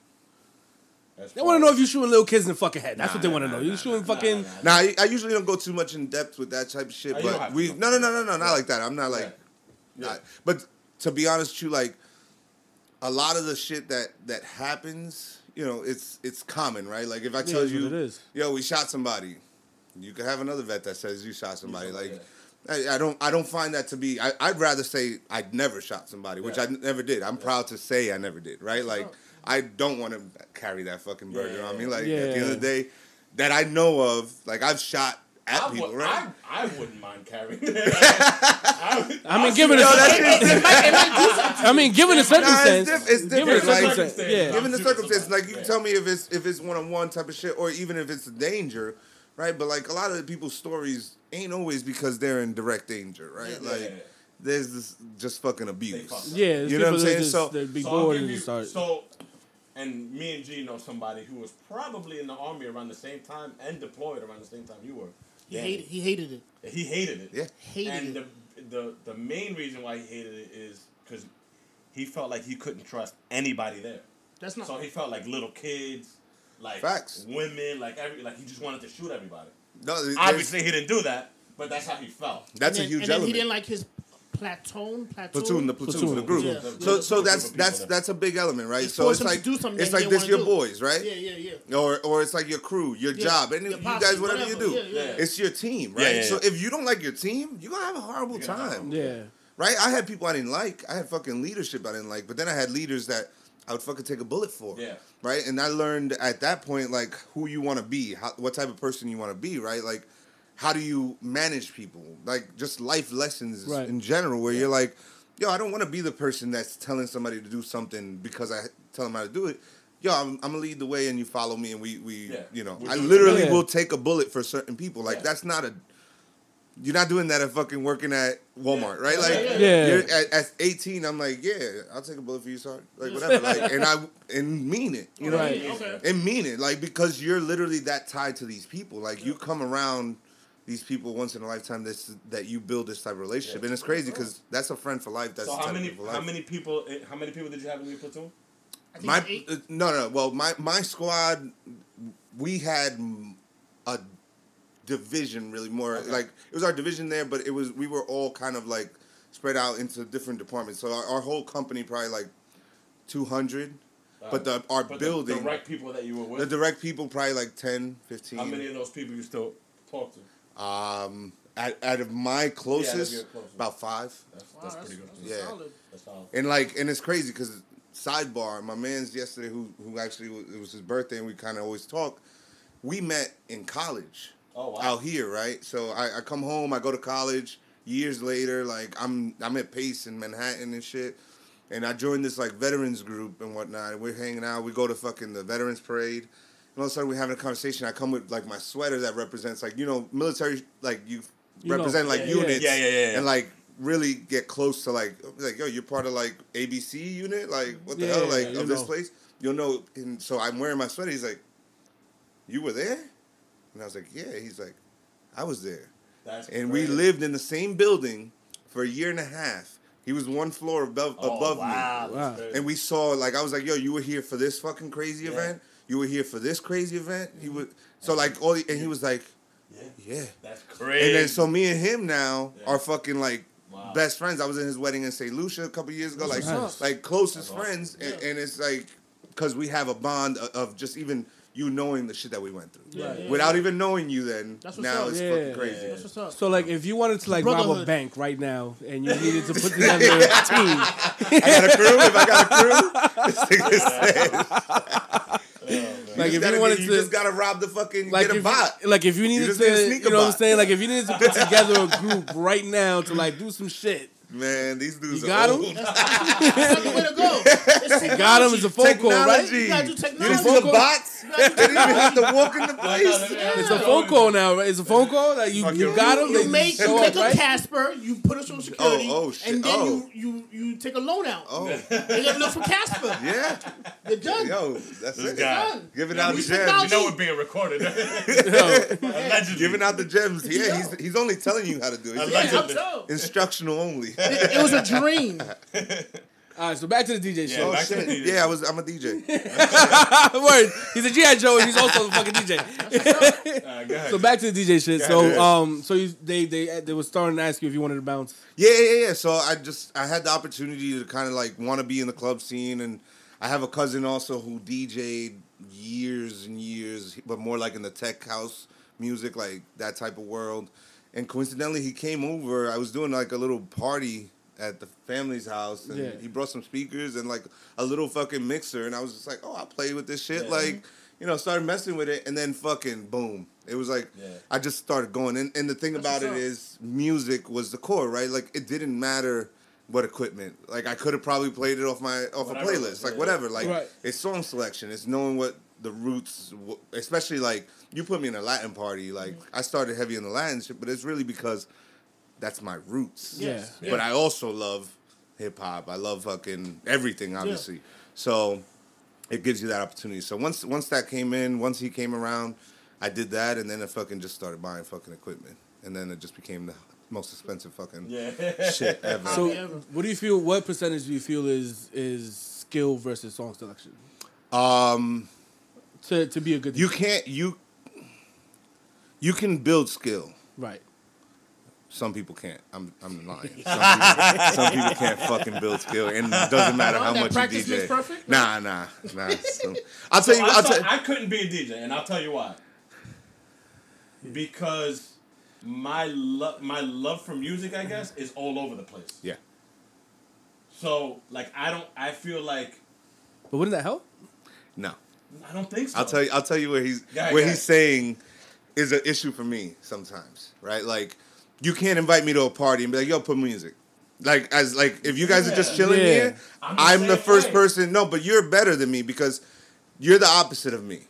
as
They want to know if you're shooting little kids in the fucking head. That's
Nah,
what they
nah,
want to
nah,
know. You
nah,
shooting
nah,
fucking.
nah, nah.
Nah, I I usually don't go too much in depth with that type of shit, but we no no no no no not
Yeah.
like that. I'm not like,
Yeah.
not- but to be honest, with you like a lot of the shit that that happens, you know, it's it's common, right? Like if I tell
it's what
you,
it is.
yo, we shot somebody, you could have another vet that says you shot somebody.
shot-
Like I, I don't I don't find that to be. I, I'd rather say I'd never shot somebody, which
Yeah.
I never did. I'm proud to say I never did. Right? Like I don't want to carry that fucking burden
Yeah.
on me. Like at the end of the day, that I know of, like I've shot at
I,
people,
would,
right?
I, I wouldn't mind carrying that. *laughs*
I mean, given the,
Yo, that
I mean, given the
Nah, it's,
circumstance,
diff- it's
given
different.
the
Like,
circumstance, yeah.
given the
I'm
circumstances, like you can
Yeah.
tell me if it's if it's one on one type of shit, or even if it's a danger, right? But like a lot of the people's stories ain't always because they're in direct danger, right?
Yeah,
like
yeah, yeah.
there's this just fucking abuse.
Yeah,
You know what I'm saying?
Just,
So-
they'd be
So
bored
give
and
you-
start.
So, and me and G know somebody who was probably in the army around the same time and deployed around the same time you were.
He hated, he hated it.
He hated it.
Yeah.
Hated
and
it.
the the the main reason why he hated it is because he felt like he couldn't trust anybody there.
That's not.
So he felt like little kids, like
Facts.
women, like every like he just wanted to shoot everybody.
No,
Obviously, he didn't do that, but that's how he felt.
that's
and
a
then,
huge
and then
element.
he didn't like his platoon, platoon,
platoon, the platoon,
Platoon.
the group.
Yeah.
So, so that's that's that's a big element, right?
It
so it's like it's like this your
do.
boys, right?
Yeah, yeah, yeah.
Or or it's like your crew, your
Yeah.
job, and
Your
you
posse,
guys whatever, you do.
Yeah, yeah.
It's your team, right?
Yeah, yeah,
So if you don't like your team, you're gonna have a horrible
You're gonna have a
time.
Yeah.
Right? I had people I didn't like. I had fucking leadership I didn't like, but then I had leaders that I would fucking take a bullet for.
Yeah.
Right? And I learned at that point like who you want to be, how, what type of person you want to be, right? Like how do you manage people? Like just life lessons
Right.
in general where you're like, yo, I don't want to be the person that's telling somebody to do something because I tell them how to do it. Yo, I'm, I'm gonna lead the way and you follow me and we we
Yeah.
you know,
We
I literally
together.
will take a bullet for certain people. Like
Yeah.
that's not a you're not doing that at fucking working at Walmart, right? Like,
Yeah.
Yeah.
You're, at, at 18, I'm like, yeah, I'll take a bullet for you, sorry, like whatever, like, and I and mean it, you know,
Right.
Okay.
and mean it, like because you're literally that tied to these people. Like you come around these people once in a lifetime. This that you build this type of relationship,
Yeah.
and it's crazy because that's a friend for life. That's
So how many how many people eh, how many people did you have in your platoon?
I think
My
it's eight.
uh, no no well my my squad we had a division really more
Okay.
like it was our division there but it was we were all kind of like spread out into different departments so our, our whole company probably like 200 but the our
But
building
the direct people that you were with.
the direct people probably like 10 15
how many of those people you still talk to?
Um out, out of my closest
your closest.
about five
That's,
Wow,
that's
that's,
pretty good.
that's
Yeah.
solid.
Solid.
And like, and it's crazy because sidebar, my man's yesterday who who actually was, it was his birthday and we kind of always talk. We met in college
Oh wow.
out here, right? So I, I come home, I go to college. Years later, like I'm I'm at Pace in Manhattan and shit, and I joined this like veterans group and whatnot. And we're hanging out. We go to fucking the veterans parade. And all of a sudden, we're having a conversation. I come with like my sweater that represents like you know military like you,
You know,
represent like
yeah, yeah.
units
Yeah, yeah, yeah, yeah.
and like really get close to like like yo you're part of like ABC unit like what the
Yeah,
hell like
you
of this
know.
place you'll know and so I'm wearing my sweater he's like you were there and I was like yeah he's like I was there
That's
and we lived in the same building for a year and a half he was one floor above
Oh,
above
wow,
me
Wow.
and we saw like I was like, yo, you were here for this fucking crazy
Yeah.
event. You were here for this crazy event. He was so like all, and he was like,
yeah,
yeah.
that's crazy.
And then so me and him now
Yeah.
are fucking like
Wow.
best friends. I was in his wedding in St. Lucia a couple years ago, like
That's what's
up.
like closest
awesome.
friends, and,
Yeah.
and it's like because we have a bond of, of just even you knowing the shit that we went through,
Yeah, yeah,
without even knowing you. Then
That's what's
now
up.
it's
Yeah.
fucking crazy.
Yeah.
That's what's up.
So like, if you wanted to like rob a bank right now and you *laughs* needed to put together a team,
I got a crew. If I got a crew, *laughs* this nigga *laughs* said,
Oh, man.
Like
you
if you wanted
get-
to,
you just gotta rob the fucking
like
get a bot.
You, like if you needed
just
to,
need a sneaker
you know what I'm saying? Like if you needed to put *laughs* together a group right now to like do some shit,
Man, these dudes
You
are
got 'em?
old.
That's the way to go. It's
got him as a phone call, right?
Technology.
You gotta do
You
technology.
didn't see the bots? They didn't even have to walk in the place.
It's a phone call now, right? It's a phone call that you, you
Okay.
got him.
You
they
make
show
you
up,
take a
right?
Casper, you put a social security,
oh, oh, shit.
and then
Oh.
you, you you take a loan out.
Oh,
And you look for Casper.
yeah.
You're done.
Yo, that's
This
it.
guy.
Done.
Giving out
we
gems.
technology.
You know we're being recorded. *laughs* Allegedly.
Giving out the gems. Yeah, he's he's only telling you how to do it. He's
Yeah,
like,
I'm
Allegedly.
instructional only.
It, it was a dream.
all right, so back to the DJ
Yeah,
show.
Oh
back to the
shit.
DJ.
Yeah, I was. I'm a DJ. *laughs*
Word. He's a GI Joe and he's also a fucking DJ.
Uh,
so back to the DJ shit.
Yeah,
So
yeah.
um, so you, they they they were starting to ask you if you wanted to bounce.
Yeah, yeah, yeah. So I just I had the opportunity to kind of like want to be in the club scene, and I have a cousin also who DJ'd years and years, but more like in the tech house music, like that type of world. And coincidentally, he came over. I was doing like a little party at the family's house, and
Yeah.
he brought some speakers and like a little fucking mixer, and I was just like, oh, I'll play with this shit,
Yeah.
like. You know, started messing with it, and then fucking boom! It was like
Yeah.
I just started going. And, and the thing
That's
about it is, music was the core, right? Like it didn't matter what equipment. Like I could have probably played it off my off
Whatever
a playlist, like whatever. Like
Right.
it's song selection. It's knowing what the roots, especially like you put me in a Latin party. Like I started heavy in the Latin shit, but it's really because that's my roots.
Yeah.
But I also love hip hop. I love fucking everything, obviously. So it gives you that opportunity. So once once that came in, once he came around, I did that, and then I fucking just started buying fucking equipment, and then it just became the most expensive fucking
Yeah.
shit *laughs* ever.
So what do you feel? What percentage do you feel is is skill versus song selection
um,
to to be a good?
you can't you you can build skill.
Right.
Some people can't. I'm I'm lying. *laughs* Some people, some people can't fucking build skill, and it doesn't matter how
that
much you
practice makes
DJ.
perfect?
Nah, nah, nah. *laughs* So- I'll tell
So
you.
I,
I'll
thought-
tell.
I couldn't be a DJ, and I'll tell you why. Because my love, my love for music, I guess, is all over the place.
Yeah.
So, like, I don't. I feel like
But wouldn't that help?
No.
I don't think so.
I'll tell you. I'll tell you where he's
Go ahead,
where
go
he's saying is an issue for me sometimes. Right? Like you can't invite me to a party and be like, "Yo, put music." Like as like if you guys are just chilling
Yeah.
here,
I'm the
I'm the first
way.
person. No, but you're better than me because you're the opposite of me.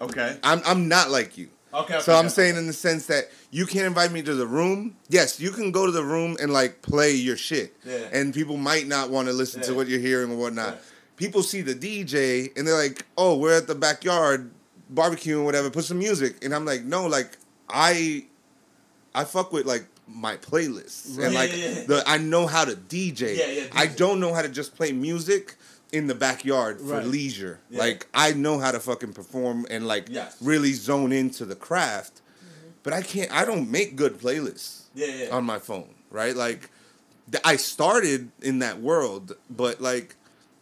Okay.
I'm I'm not like you.
Okay.
So
okay,
I'm
okay.
saying in the sense that you can't invite me to the room. Yes, you can go to the room and like play your shit.
Yeah.
And people might not want to listen to what you're hearing or whatnot.
Yeah.
People see the DJ and they're like, "Oh, we're at the backyard barbecuing, whatever. Put some music." And I'm like, "No, like I, I fuck with like my playlists
Right.
and like
yeah, yeah.
the I know how to DJ.
Yeah, yeah,
I don't know how to just play music." In the backyard for
Right.
leisure,
Yeah.
like I know how to fucking perform and like
Yes.
really zone into the craft mm-hmm. but I can't. I don't make good playlists
Yeah, yeah.
on my phone, right? Like, I started in that world, but like,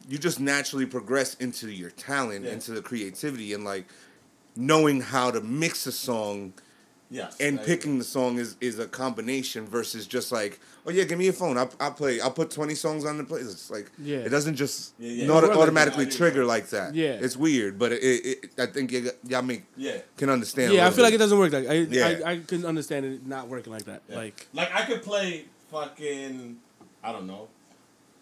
you just naturally progress into your talent,
Yeah.
into the creativity, and like knowing how to mix a song
yes.
and
I
picking the song is is a combination versus just like, oh yeah, give me your phone. I'll, I'll play. I'll put twenty songs on the playlist. Like,
Yeah.
it doesn't just
Yeah, yeah.
not
It like
automatically
that.
trigger like that.
Yeah.
it's weird, but it, it, it I think you, y'all make
Yeah.
can understand.
Yeah, I
little
feel like it doesn't work like I,
Yeah.
I I can understand it not working like that.
Yeah.
Like
Like I could play fucking I don't know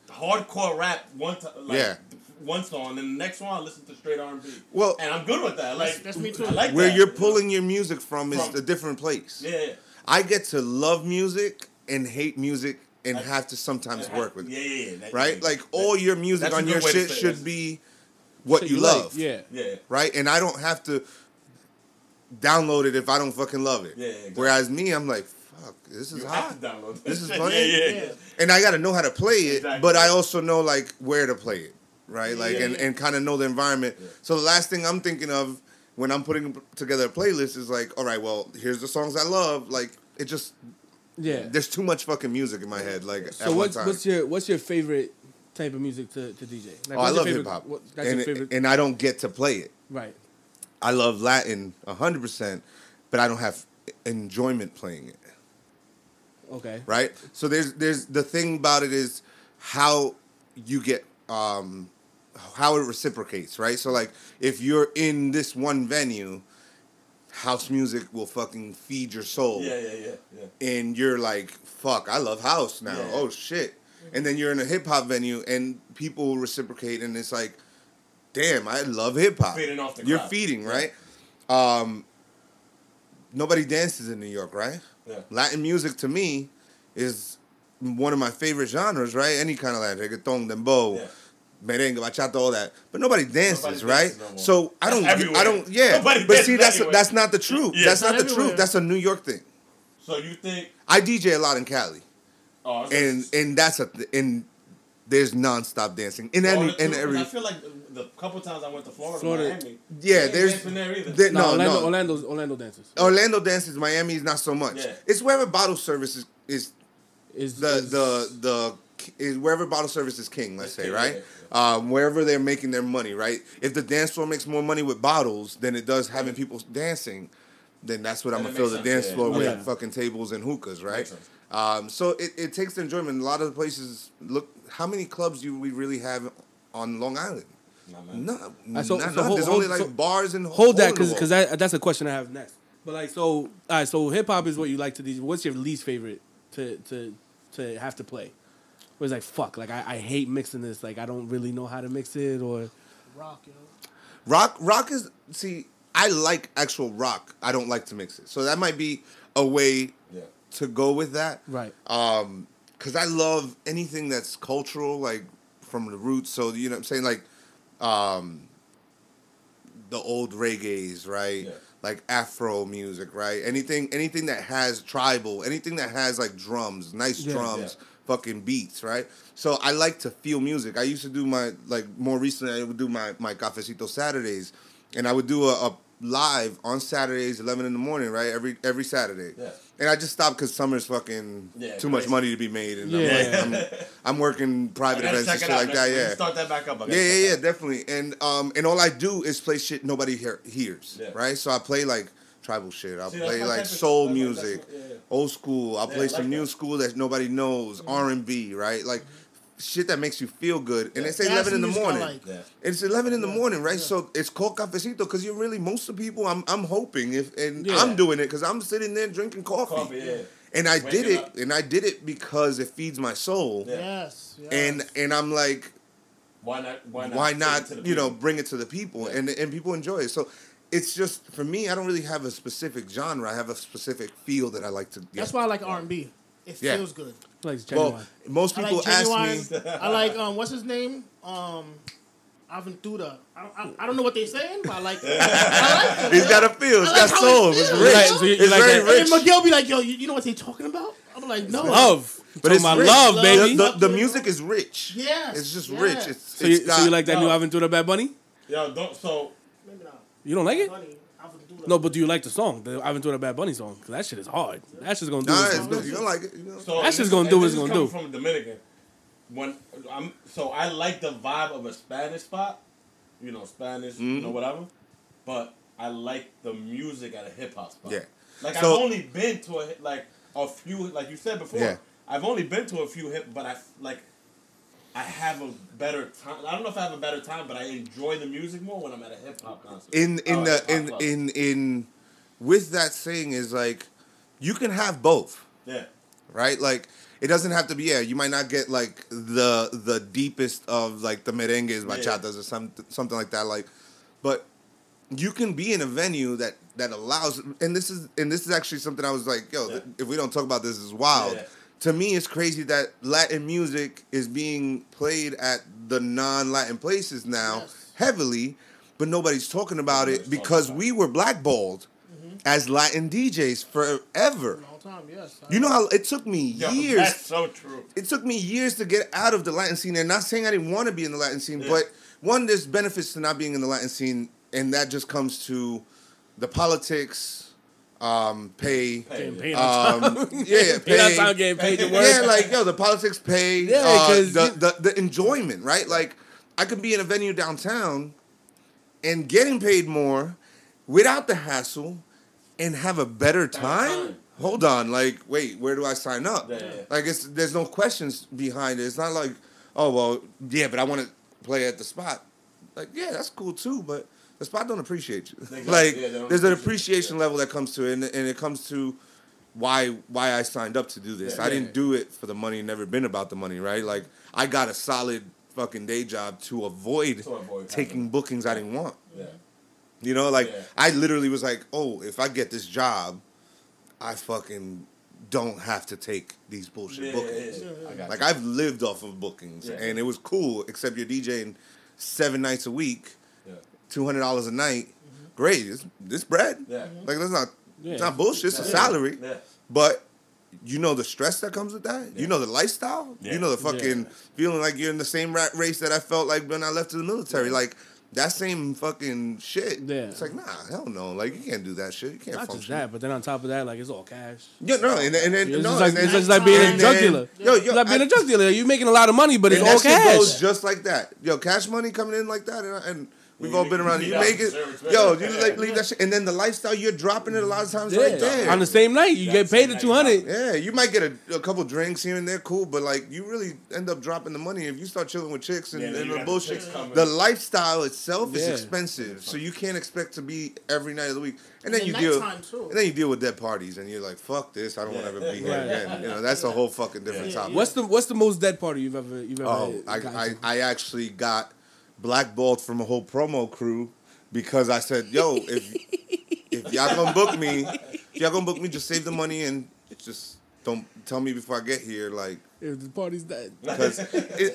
hardcore rap one time like
Yeah.
One song and the next one I listen to straight R and B.
Well-
and I'm good with that. Like
That's- that's me too.
I like
where
that,
you're
you know?
pulling your music from is
From-
a different place.
Yeah, yeah.
I get to love music and hate music and have to sometimes
yeah.
work with
Yeah,
it.
yeah, yeah. That-
Right?
that-
Like all your music on your shit
say it.
should be what
shit
you
like,
love.
Yeah.
Yeah,
Right? And I don't have to download it if I don't fucking love it.
Yeah, yeah, exactly.
Whereas me, I'm like, fuck, this is
you
hot.
have to download.
This is
shit.
funny. *laughs*
Yeah, yeah, yeah.
Yeah.
And I gotta know how to play it,
Exactly.
but I also know like where to play it. Right? Like
Yeah,
and,
yeah.
and kind of know the environment.
Yeah.
So the last thing I'm thinking of when I'm putting together a playlist is like, all right, well, here's the songs I love. Like it just
Yeah.
there's too much fucking music in my head. Like at
So what's what's your what's your favorite type of music to, to DJ? Like,
oh, I love hip hop, and and I don't get to play it.
right.
I love Latin hundred percent, but I don't have enjoyment playing it.
Okay.
Right. So there's there's the thing about it is how you get um how it reciprocates. Right. So like if you're in this one venue. House music will fucking feed your soul.
Yeah, yeah, yeah, yeah.
and you're like, fuck, I love house now.
Yeah.
Oh shit. And then you're in a hip hop venue and people will reciprocate and it's like, damn, I love hip hop.
Feeding off the
You're
crowd.
feeding, right? Um nobody dances in New York, right?
Yeah.
Latin music to me is one of my favorite genres, right? Any kind of Latin, reggaeton, dembow,
Yeah.
Merengue, bachata, all that. But nobody dances,
Nobody
right?
dances no
so I don't,
everywhere.
I don't, yeah.
Nobody
but see, that's
anywhere.
that's not the truth.
Yeah.
That's
Not
not the truth. That's a New York thing.
So you think?
I DJ a lot in Cali,
Oh, it's
and
just-
and that's a th- and there's nonstop dancing in
Florida
any in
too, 'cause
every
I feel like the couple times I went to Florida,
Florida-
Miami,
yeah.
they ain't
There's
there either.
there-
No,
no
Orlando,
no
Orlando's Orlando dances.
Orlando dances. Miami is not so much.
Yeah.
It's wherever bottle service is, is
Is
the
is-
the the is wherever bottle service is king. Let's say right. Um, wherever they're making their money, right? If the dance floor makes more money with bottles than it does having people dancing, then that's what I'm gonna fill
makes
the
sense,
dance
yeah.
floor with
Yeah.
fucking tables and hookahs, right? Um, so it, it takes the enjoyment. A lot of the places look. How many clubs do we really have on Long Island?
Nah, man.
No,
Uh, so-
not,
so hold-
there's
hold-
only like
so-
bars and
Hold that
hole in the
because because that, that's a question I have next. But like so, all right. So hip hop is what you like to DJ. What's your least favorite to to to have to play? Where it's like fuck, like I, I hate mixing this. Like I don't really know how to mix it or
Rock, yo.
rock rock is see. I like actual rock. I don't like to mix it. So that might be a way
Yeah.
to go with that.
right.
Um, cause I love anything that's cultural, like from the roots. So you know what I'm saying, like, um, the old reggae's, right?
Yeah.
Like Afro music, right? Anything, anything that has tribal, anything that has like drums, nice
Yeah.
drums,
Yeah.
Fucking beats, right? So I like to feel music. I used to do my like more recently. I would do my my cafecito Saturdays, and I would do a, a live on Saturdays, eleven in the morning, right? Every every Saturday.
Yeah.
And I just stopped because summer's fucking
Yeah,
too much money to be made, and
Yeah.
I'm, like, I'm, I'm working private events and shit like that. Yeah.
Start that back up. I
Yeah, yeah, yeah,
that.
definitely. And um, and all I do is play shit nobody hear, hears,
Yeah.
right? So I play like tribal shit. I'll
See,
play like
type of-
soul music,
that's my- yeah, yeah.
old school. I'll
Yeah,
play
I
some
like
new
that.
school that nobody knows, mm-hmm. R and B, right? Like shit that makes you feel good. And
Yeah.
it's
That's
eleven in the morning.
like.
Yeah.
It's eleven in the
Yeah,
morning, right?
yeah.
So it's called cafecito because you're really most of the people. I'm I'm hoping if and
Yeah.
I'm doing it because I'm sitting there drinking coffee.
Coffee, yeah.
And I
Waking
did it,
up.
and I did it because it feeds my soul.
Yeah.
Yes. yes.
And and I'm like,
Why not? Why not?
why not
it to the
you know bring it to the people
Yeah.
and and people enjoy it so it's just for me i don't really have a specific genre i have a specific feel that i like to
That's why I like R and B. It
Yeah.
feels good.
Like
well
genuine.
most
I
people
like
ask me
I like um, what's his name? Um, Aventura. I don't, I, I don't know what they're saying, but I like. I like it.
he's got a feel it's
I
got soul
it
it's
feels.
rich
Right, so you- you
it's
like
very
that-
And
rich
then Miguel be like, "Yo, you, you know what they're talking about?" I'm like, "No,
Love.
but
Talking
it's
about
rich.
love,
Love.
baby.
the, the, the music is rich
Yeah,
it's just
yes.
rich it's,
so, you,
got,
so you like that new
No.
Aventura Bad Bunny?
Yeah, don't. So
Maybe not.
You don't like it? No, but do you like the song, the Aventura Bad Bunny song? Because that shit is hard. That shit's gonna do
nah,
what it's
it's
gonna
good.
do.
you don't like it you know
So
That's
and
just gonna do what it's gonna
coming
do.
From Dominican, when I'm so I like the vibe of a Spanish spot, you know, Spanish, you
Mm-hmm.
know, whatever. But I like the music at a hip hop spot.
Yeah.
Like
So-
I've only been to a like a few, like you said before.
Yeah.
I've only been to a few hip, but I like. I have a better time. I don't know if I have a better time, but I enjoy the music more when I'm at a hip hop concert.
in in
Oh,
the in
club.
in in with that saying is like you can have both
yeah.
right? Like it doesn't have to be. Yeah, you might not get like the the deepest of like the merengues, bachatas, or something something like that. Like, but you can be in a venue that that allows. And this is and this is actually something I was like, yo,
Yeah.
if we don't talk about this, is wild.
Yeah.
To me, it's crazy that Latin music is being played at the non-Latin places now
Yes.
heavily, but nobody's talking about
Nobody's
it because
about
we were blackballed mm-hmm. as Latin DJs forever.
Time, yes.
You know how it took me
Yo,
years.
That's so true.
It took me years to get out of the Latin scene. And not saying I didn't want to be in the Latin scene,
Yeah.
but one, there's benefits to not being in the Latin scene, and that just comes to the politics, um, pay,
Hey,
Getting
um, *laughs* yeah, yeah,
Pay that
pay.
time getting paid to work.
Yeah, like yo, the politics pay.
Yeah,
uh,
'cause
the, the the enjoyment, right? Like I could be in a venue downtown and getting paid more without the hassle and have a better time.
time.
Hold on, like wait, where do I sign up?
Yeah, yeah.
Like it's there's no questions behind it. It's not like oh well yeah, but I want to play at the spot. Like yeah, that's cool too, but the spot don't appreciate you.
They *laughs*
like
yeah, they
there's an
appreciate you,
appreciation
yeah.
level that comes to it, and, and it comes to why why I signed up to do this.
Yeah,
I
yeah.
didn't do it for the money. Never been about the money, right? Like I got a solid fucking day job to avoid,
To avoid
taking
having-
bookings I didn't want.
Yeah.
You know, like
Yeah.
I literally was like, oh, if I get this job, I fucking don't have to take these bullshit
Yeah,
bookings.
yeah, yeah. I
Like
you.
I've lived off of bookings,
Yeah.
and it was cool. Except you're DJing seven nights a week,
Yeah.
Two hundred dollars a night. Great, it's this bread.
Yeah. Mm-hmm.
Like that's not,
Yeah.
it's not bullshit. It's a salary.
Yeah.
But you know the stress that comes with that. You know the lifestyle.
Yeah.
You know the fucking
Yeah.
feeling like you're in the same rat race that I felt like when I left to the military.
Yeah.
Like that same fucking shit.
Yeah.
It's like nah, hell no. Like you can't do that shit. You can't
Not just
function.
that, but then on top of that, like it's all cash.
Yeah, no, and, and then
It's
no,
just like,
and then,
it's just like being a
and
drug
then-
dealer.
Yo, yo,
It's like being
I-
a drug dealer. You're making a lot of money, but it's
and
all cash.
goes just like that. Yo, cash money coming in like that, and, and we've all been around.
you
You make it, yo, you like leave that shit, and then the lifestyle you're dropping it a lot of times
Yeah.
right there.
On the same night, you get paid
the
the two hundred.
Yeah, you might get a, a couple drinks here and there, cool, but like you really end up dropping the money if you start chilling with chicks and,
Yeah,
and the
got the
bullshit. The lifestyle itself is expensive, so you can't expect to be every night of the week. And then
And
you deal,
too.
and then you deal with dead parties, and you're like, "Fuck this! I don't want to ever be here
Right.
again." You know, that's a whole fucking different
Yeah,
topic.
What's the What's the most dead party you've ever you've ever?
Oh, I, I. I actually got blackballed from a whole promo crew because I said, "Yo, if if y'all gonna book me, if y'all gonna book me, just save the money and just don't tell me before I get here, like.
If the party's dead.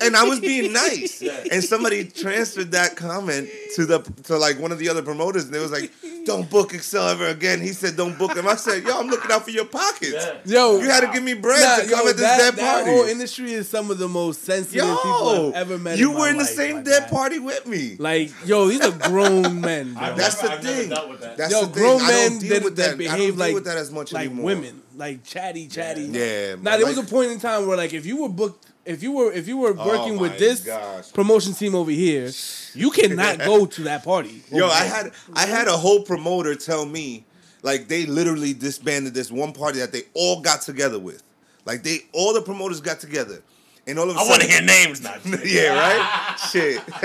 And I was being nice, *laughs* and somebody transferred that comment to the to like one of the other promoters, and they was like, "Don't book Excel ever again." He said, "Don't book him." I said, "Yo, I'm looking out for your pockets.
Yeah.
Yo,
You had to give me bread
Nah,
to come
yo,
at this
that,
dead
that
party."
whole industry is some of the most sensitive people I've ever met.
you
in
were
my
in the
life,
same dead
guy.
party with me.
Like, yo, these are grown *laughs* men. Bro.
That's
never,
the
I've never
thing.
dealt with that.
That's
yo,
the thing.
grown
I
men
don't deal
that,
with
that
that. I don't
behave
deal
like
with that as much
like
anymore.
women, like chatty, chatty.
Yeah,
Now
but
there was a point in time where like if you were booked, if you were if you were oh working
Oh
with this
gosh.
promotion team over here, you cannot go to that party. *laughs*
Yo, I had I had a whole promoter tell me, like they literally disbanded this one party that they all got together with. Like they all the promoters got together. And all of a
I want to hear names now. *laughs*
yeah, right? Shit. *laughs*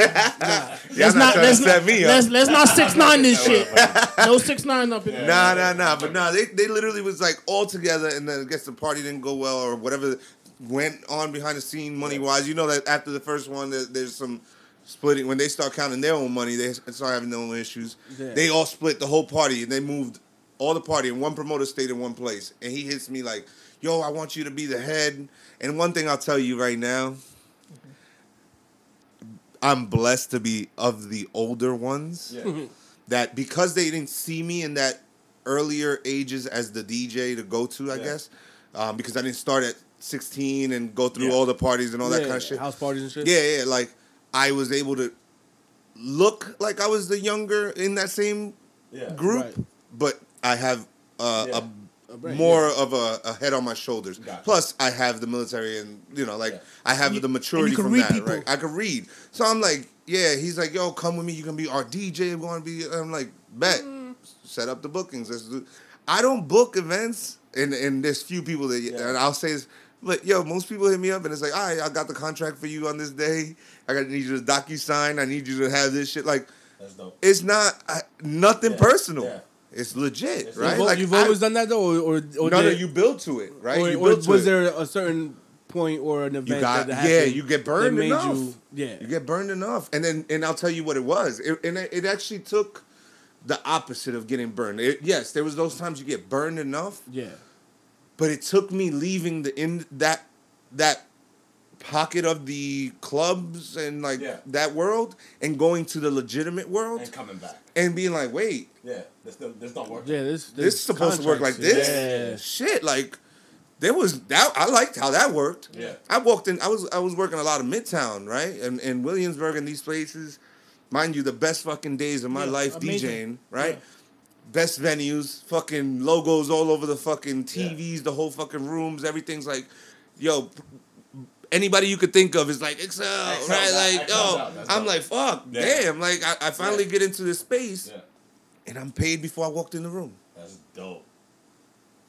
Y'all
Let's
not,
not let's not,
set me
let's,
up.
let's not six *laughs* nine this shit. No six nine up in there.
Nah, nah, nah. But nah, they, they literally was like all together, and then I guess the party didn't go well or whatever went on behind the scene money wise. You know that after the first one, there, there's some splitting. When they start counting their own money, they start having their own issues.
Yeah.
They all split the whole party, and they moved all the party, and one promoter stayed in one place. And he hits me like, "Yo, I want you to be the head." And one thing I'll tell you right now. I'm blessed to be of the older ones
Yeah.
that because they didn't see me in that earlier ages as the DJ to go to, I
Yeah.
guess, um, because I didn't start at 16 and go through
Yeah.
all the parties and all that
Yeah,
kind of shit.
House parties and shit.
Yeah, yeah, like I was able to look like I was the younger in that same
Yeah.
group,
Right.
but I have uh,
Yeah.
a
A brain,
more of a, a head on my shoulders.
Gotcha.
Plus, I have the military, and you know, like
Yeah.
I have
You-
the maturity from that.
people.
Right? I can read, so I'm like, yeah. He's like, yo, come with me. You can be our DJ. I'm going to be. I'm like, bet.
Mm.
Set up the bookings. Let's do. I don't book events, and and there's few people that,
Yeah.
and I'll say, this, but yo, most people hit me up, and it's like, all right, I got the contract for you on this day. I got need you to DocuSign. I need you to have this shit. Like,
That's dope.
it's not I, nothing
Yeah.
personal.
Yeah.
It's legit,
It's
right?
You've,
Like
you've
I-
always done that though, or or, or,
no, no, you build to it, right?
or,
you
or was there a certain point or an event
You got,
that
yeah, you get burned
made
enough.
you, yeah,
You get burned enough, and then and I'll tell you what it was. It, and it, it actually took the opposite of getting burned. It, yes, there was those times you get burned enough,
yeah,
but it took me leaving the in that that pocket of the clubs and like
Yeah.
that world and going to the legitimate world
And coming back.
and being like, wait,
Yeah. This, this don't work.
yeah. This
this is supposed to work like this.
Yeah.
Shit, like there was that. I liked how that worked.
Yeah.
I walked in. I was I was working a lot of Midtown, right, and and Williamsburg and these places. Mind you, the best fucking days of my
Yeah,
life
amazing.
DJing, right?
Yeah.
Best venues, fucking logos all over the fucking
Yeah.
TVs, the whole fucking rooms. Everything's like, yo. P- Anybody you could think of is like Excel,
Excel's
right?
out,
Like,
Excel's
yo,
out,
I'm
dope.
like, fuck,
Yeah.
damn. Like, I, I finally
Yeah.
get into this space,
Yeah.
and I'm paid before I walked in the room.
That's dope.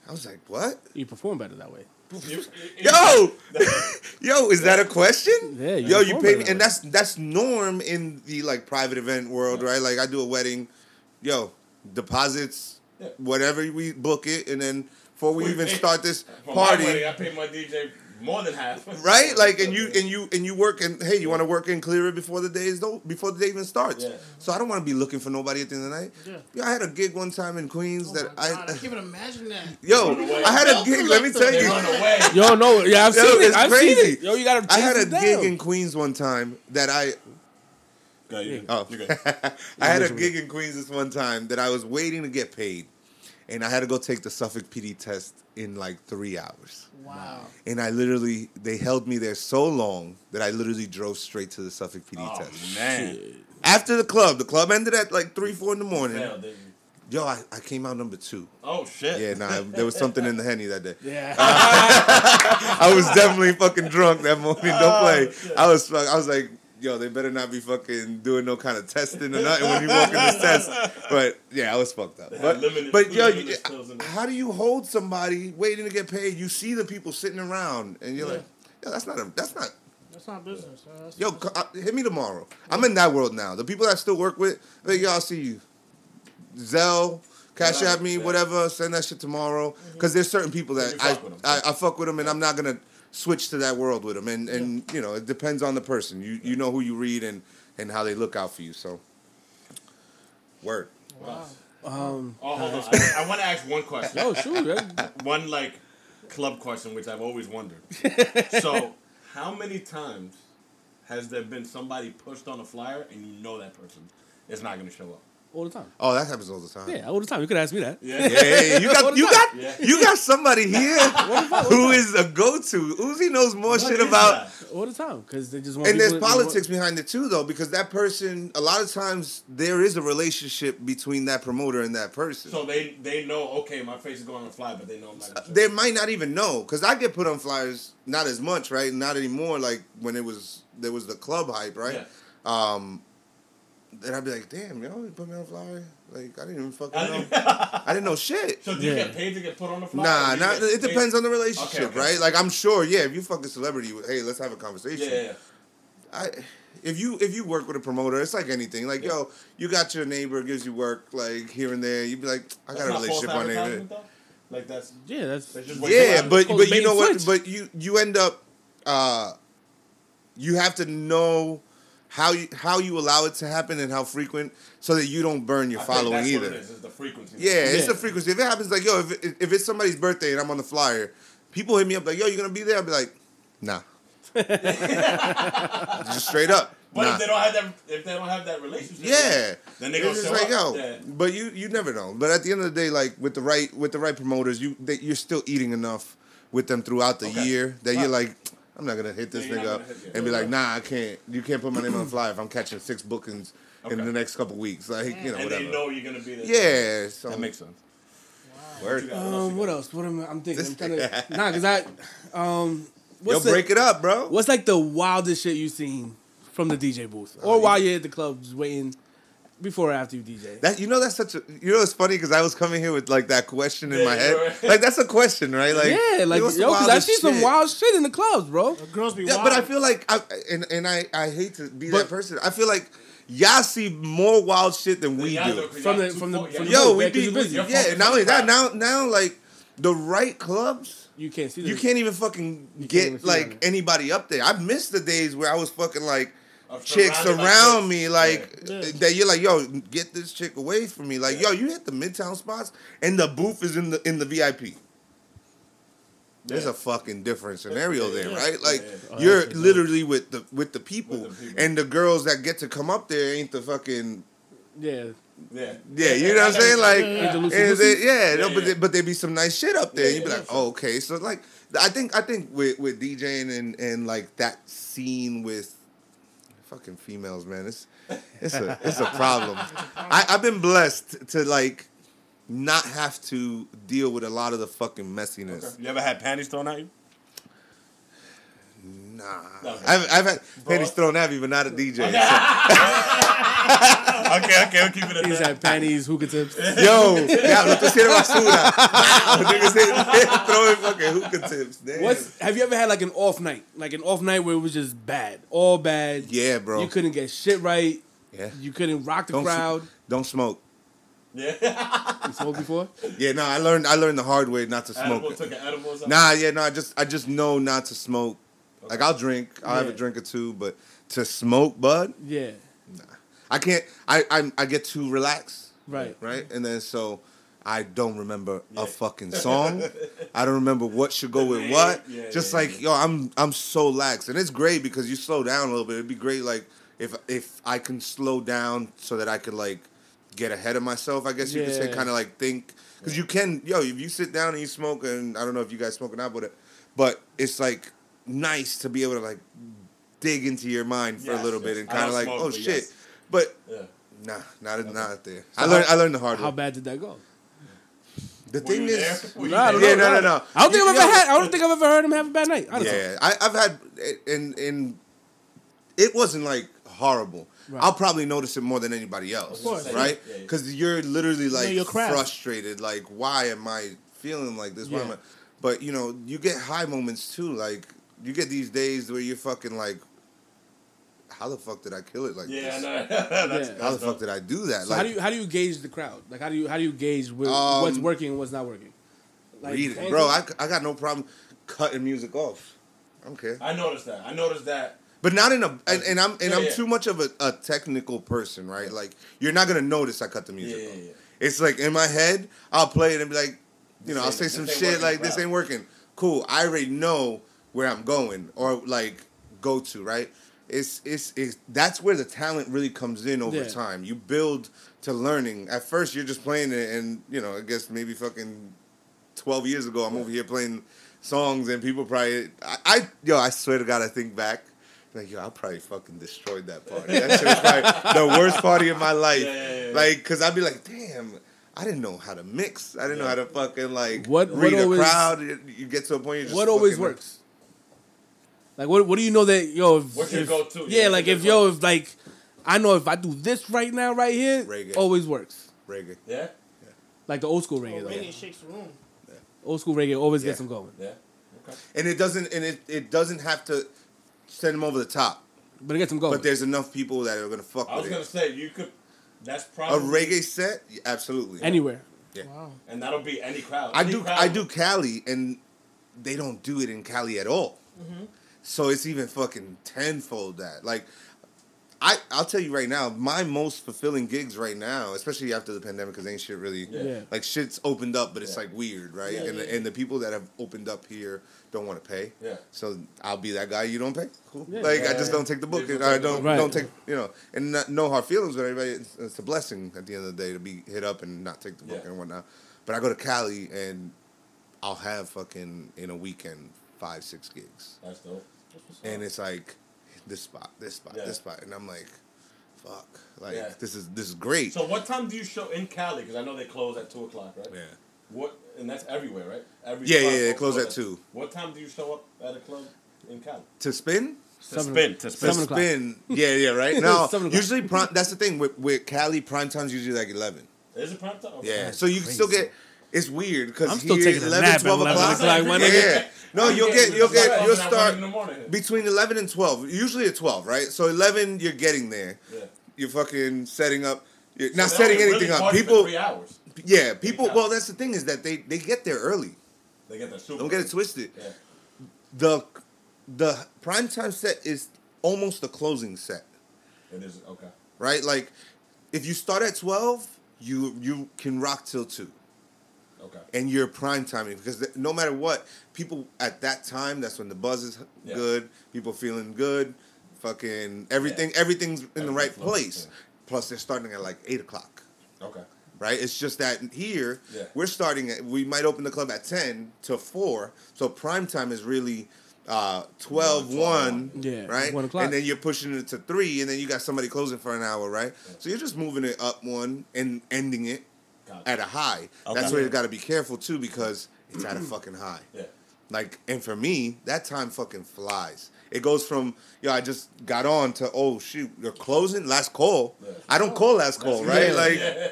I was like, what?
You perform better that way. *laughs*
You- you-
Yo, *laughs* *laughs* yo, is that a question?
Yeah, you
Yo, you
perform
pay me,
that
and that's that's norm in the like private event world, right? Like I do a wedding, yo, deposits,
Yeah.
whatever we book it, and then before we
We
even
pay-
start this
For my
party,
wedding, I paid my DJ more than half. *laughs*
right? Like, and you and you and you work and hey, you want to work and clear it before the day is do- before the day even starts.
Yeah.
So I don't want to be looking for nobody at the end of the night.
Yeah.
Yo, I had a gig one time in Queens
Oh
that
my God, I
I,
can't even imagine that. *laughs*
yo, I had a gig. Let me tell you. *laughs*
Yo, no, yeah, I've
Yo,
seen it.
it's
I've
crazy.
seen it. Yo, you gotta.
I had a
chase
gig in Queens one time that I
Go, you good.
Oh,
You good.
I had a gig in Queens this one time that I was waiting to get paid, and I had to go take the Suffolk PD test in like three hours.
Wow.
And I literally, they held me there so long that I literally drove straight to the Suffolk PD
Oh,
test.
man.
After the club, the club ended at like three, four in the morning.
Failed.
Yo, I, I came out number two.
Oh, shit.
Yeah, nah, there was something in the henny that day.
Yeah. *laughs*
I was definitely fucking drunk that morning. Don't
Oh,
play.
shit.
I was fuck- I was like, yo, they better not be fucking doing no kind of testing or nothing when you walk in this test. But yeah, I was fucked up. But but yo, you-
pills in there.
how do you hold somebody waiting to get paid? You see the people sitting around, and you're
Yeah.
like, yo, that's not a that's not.
That's not business. uh, that's-
Yo, co- uh, hit me tomorrow. I'm in that world now. The people that I still work with, like, yo, I'll see you. Zell, cash
Whatever,
at me,
yeah.
whatever. Send that shit tomorrow. Because there's certain people that I,
fuck with 'em.
I I fuck with them, and I'm not gonna switch to that world with them. And and you know, it depends on the person. You you know who you read and and how they look out for you. So, word.
Wow.
Um.
Oh, hold on. *laughs* I, I want to ask one question.
Yo, shoot. yeah. *laughs*
One, like, club question, which I've always wondered. *laughs* so, how many times has there been somebody pushed on a flyer and you know that person is not going to show up?
All the time.
Oh, that happens all the time.
Yeah, all the time. You could ask me that.
Yeah.
Yeah, yeah, yeah. You *laughs* got you
time.
got
Yeah.
you got somebody *laughs* here who is a go-to. Uzi knows more
What
shit about
that?
All the time. Because they just want
and there's
people-
politics behind it too though because that person a lot of times there is a relationship between that promoter and that person.
So they they know okay, my face is going on fly, but they know I'm not. Gonna
they might not even know because I get put on flyers not as much, right? Not anymore. Like when it was there was the club hype, right? Um, then I'd be like, damn, yo, you put me on a flyer. Like I didn't even fucking
I
know.
didn't-
I didn't know shit. *laughs*
so do you
Yeah.
get paid to get put on the flyer?
Nah,
or
nah. It
paid-
depends on the relationship,
okay.
right? Like I'm sure, yeah. If you fucking celebrity, hey, let's have a conversation.
Yeah, yeah, yeah.
I if you if you work with a promoter, it's like anything. Like
Yeah.
yo, you got your neighbor gives you work like here and there. You'd be like, I
That's
got a relationship on there.
Like that's
Yeah, that's.
that's just what
Yeah, but but you know what? But you you end up, uh, you have to know how you how you allow it to happen and how frequent, so that you don't burn your
I think
following
that's
either.
What it is, is the frequency.
Yeah, it's the frequency. If it happens, like yo, if it, if it's somebody's birthday and I'm on the flyer, people hit me up like, yo, you gonna be there? I'll be like, nah. *laughs* Just straight up.
But
nah.
if they don't have that, if they don't have that relationship,
Yeah.
then they
It's
gonna
just
show
like,
up.
yo,
Yeah.
but you you never know. But at the end of the day, like with the right with the right promoters, you they, you're still eating enough with them throughout the
Okay.
year that you're like, I'm not gonna hit this
Yeah, you're
nigga up
gonna hit- yeah.
and be like, nah, I can't. You can't put my name on the flyer if I'm catching six bookings in the next couple weeks. Like you know
and
whatever.
they know you're gonna be there.
yeah, so
that makes sense.
Word.
you?
Um, what else? What am I? I'm thinking. I'm trying to. *laughs* Nah, cause I. Um,
Yo,
what's the,
break it up, bro.
What's like the wildest shit you've seen from the DJ booth, or
you-
while you're at the club just waiting before or after you DJ?
That you know that's such a you know it's funny because I was coming here with like that question in
Yeah,
my head
right.
like that's a question right like
yeah, like
yo, what's
yo, cause I
wildest
see some wild shit in the clubs, bro.
The girls be
Yeah,
wild.
but I feel like I and and I I hate to be
But-
that person. I feel like y'all see more wild shit than we
Y'all
do.
do-
From
y'all
the- from the- from the
Yo, we be
busy.
Yeah. Not only that, now now like the right clubs.
You can't see.
You can't even fucking
even
get
see
like anybody up there. I miss the days where I was fucking like
I'm
chicks around me, like
Yeah. Yeah.
that. You're like, yo, get this chick away from me. Like, yo, you hit the midtown spots, and the booth is in the in the VIP. There's a fucking different scenario there,
Yeah.
right? Like
Yeah.
Oh,
you're
that's for sure.
literally with the with the people,
With the people.
and the girls that get to come up there ain't the fucking
yeah,
Yeah,
yeah. You know what I'm saying? Like,
Yeah.
and
Yeah.
they- yeah, no,
Yeah,
but
yeah.
they, but there be some nice shit up there.
Yeah,
you'd be
yeah,
like,
yeah.
oh, okay. So like, I think I think with with DJing and and like that scene with fucking females, man, it's it's a it's a problem. I I've been blessed to like not have to deal with a lot of the fucking messiness.
You ever had panties thrown at you?
Nah,
No.
I've I've had
Bro.
panties thrown at me, but not a DJ. *laughs*
okay, okay, we'll keep it at
he's
that.
had panties, hookah tips. *laughs*
Yo, diablo, tú sí eres basura. Niggas *laughs* throwing fucking hookah tips. Damn.
What's have you ever had like an off night, like an off night where it was just bad, all bad?
Yeah, bro.
You couldn't get shit right.
Yeah.
You couldn't rock the
Don't
crowd.
Don't smoke.
Yeah,
You smoked before?
Yeah, no, I learned I learned the hard way not to
edible,
smoke.
took an edible. Or something?
Nah, yeah, no, I just I just know not to smoke. Like I'll drink, I'll have a drink or two, but to smoke, bud,
Yeah.
I can't. I I, I get too relaxed,
Right.
right? And then so I don't remember
Yeah.
a fucking *laughs* song. I don't remember what should go with what.
Yeah,
just
yeah,
like yo, I'm I'm so lax, and it's great because you slow down a little bit. It'd be great like if if I can slow down so that I could like get ahead of myself. I guess you could say kind of like think because you can yo if you sit down and you smoke and I don't know if you guys smoke or not, but but it's like nice to be able to like dig into your mind for a little
yes.
bit and kind of like
smoke,
oh
but
shit,
yes.
but
Yeah.
nah, not not there.
So
I learned
how-
I learned the hard way.
How bad did that go?
The
Were
thing is.
there? Were you
Nah, I don't?
Yeah, no, no, no.
I don't think
You-
I've ever
yo,
had. I don't think I've ever heard him have a bad night. Honestly.
Yeah, I, I've had and and It wasn't like horrible.
Right.
I'll probably notice it more than anybody else, right?
Yeah, yeah.
Because you're literally like
your craft.
frustrated. Like, why am I feeling like this? Why am
Yeah.
I? But you know, you get high moments too. Like, you get these days where you're fucking like, how the fuck did I kill it like
Yeah,
this? *laughs*
no, that's,
Yeah.
How the fuck did I do that?
So
like,
how do you how do you gauge the crowd? Like how do you how do you gauge wh-
Um,
what's working and what's not working? Like,
read it, bro? I, I got no problem cutting music off. I don't care.
I noticed that. I noticed that.
But not in a and, and I'm and
Yeah,
I'm
yeah.
too much of a, a technical person, right? Like you're not gonna notice I cut the music.
yeah,
off.
yeah.
It's like in my head, I'll play it and be like, you know, I'll say some shit
working
like
for
this ain't working. cool. I already know where I'm going or like go to, right? It's, it's it's that's where the talent really comes in over
Yeah.
time. You build to learning. At first, you're just playing it, and you know, I guess maybe fucking twelve years ago, I'm over here playing songs, and people probably, I, I yo, I swear to God, I think back, like yo, I probably fucking destroyed that party. That shit was probably *laughs* the worst party of my life.
Yeah, yeah, yeah.
Like, cause I'd be like, damn. I didn't know how to mix. I didn't know how to fucking like
What- what
read
always-
a crowd. You get to a point. You're just
What always works? Like what? What do you know that yo? If,
What's your
if-
go-to?
Yeah,
Yeah,
like if yo, if like I know if I do this right now, right here,
Reggae.
always works.
Reggae.
Yeah,
Like the old school
Oh,
reggae, though.
Radiant shakes the room.
Old school reggae always
Yeah.
gets them going,
yeah. Okay.
And it doesn't. And it, it doesn't have to send them over the top.
but it gets them going.
But there's enough people that are gonna fuck
I was
with
gonna
it.
say you could. That's probably
A
probably
reggae set, Yeah, absolutely.
Anywhere.
Wow.
and that'll be any crowd.
I
Any
do.
crowd.
I do Cali, and they don't do it in Cali at all. Mm-hmm. So it's even fucking tenfold that. Like, I I'll tell you right now, my most fulfilling gigs right now, especially after the pandemic, because ain't shit really.
Yeah.
Yeah.
Like shit's opened up, but it's
Yeah.
like weird, right?
Yeah,
and
yeah,
the, and the people that have opened up here don't want to pay.
Yeah.
So I'll be that guy you don't pay. Cool.
Yeah.
Like I
Yeah.
just don't take the book.
You just
I don't.
Right.
don't take you know, and not, no hard feelings with everybody. It's, it's a blessing at the end of the day to be hit up and not take the book
Yeah.
and whatnot. But I go to Cali and I'll have fucking in a weekend five six gigs,
That's dope. That's
and it's like this spot, this spot,
Yeah.
this spot, and I'm like, fuck, like
Yeah.
this is this is great.
So what time do you show in Cali? Because I know they close at two o'clock, right?
yeah.
What and that's everywhere, right? Every
Yeah, yeah, yeah, they
close
close at two.
What time do you show up at a club in Cali?
To spin.
To
Seven-
spin, to spin.
To
Seven
spin, yeah, yeah, right. *laughs* No, usually prime, that's the thing with with Cali prime time's usually like eleven.
Is it prime time? Okay.
Yeah, so you can still get. It's weird because
I'm still
here,
taking a
11,
nap at
12
11
o'clock.
o'clock,
yeah, yeah. No,
I'm
you'll get you'll get you'll start
in the morning.
between eleven and twelve. Usually at twelve, right? So eleven, you're getting there.
Yeah.
You're fucking setting up. You're
So
not
they
setting
only
anything
really
up. People,
three hours.
yeah, people. Well, that's the thing is that they they get there early.
They get their super.
Don't get it twisted.
Yeah.
The the prime time set is almost the closing set.
It is okay.
right? Like, if you start at twelve, you you can rock till two,
Okay.
and you're prime timing because th- no matter what, people at that time, that's when the buzz is
Yeah.
good, people feeling good, fucking everything, everything's in the right
flows,
place.
yeah.
Plus, they're starting at like eight o'clock.
Okay.
Right, it's just that here
Yeah.
we're starting at we might open the club at ten to four, so prime time is really uh 12, 1,
Yeah,
right?
one o'clock.
And then you're pushing it to three, and then you got somebody closing for an hour, right? So you're just moving it up one and ending it At a high.
Okay.
That's where you got to be careful too because it's at a *clears throat* fucking high.
Yeah.
Like, and for me, that time fucking flies. It goes from yo, I just got on to oh shoot, you're closing last call.
Yeah.
I don't call last call, right?
yeah.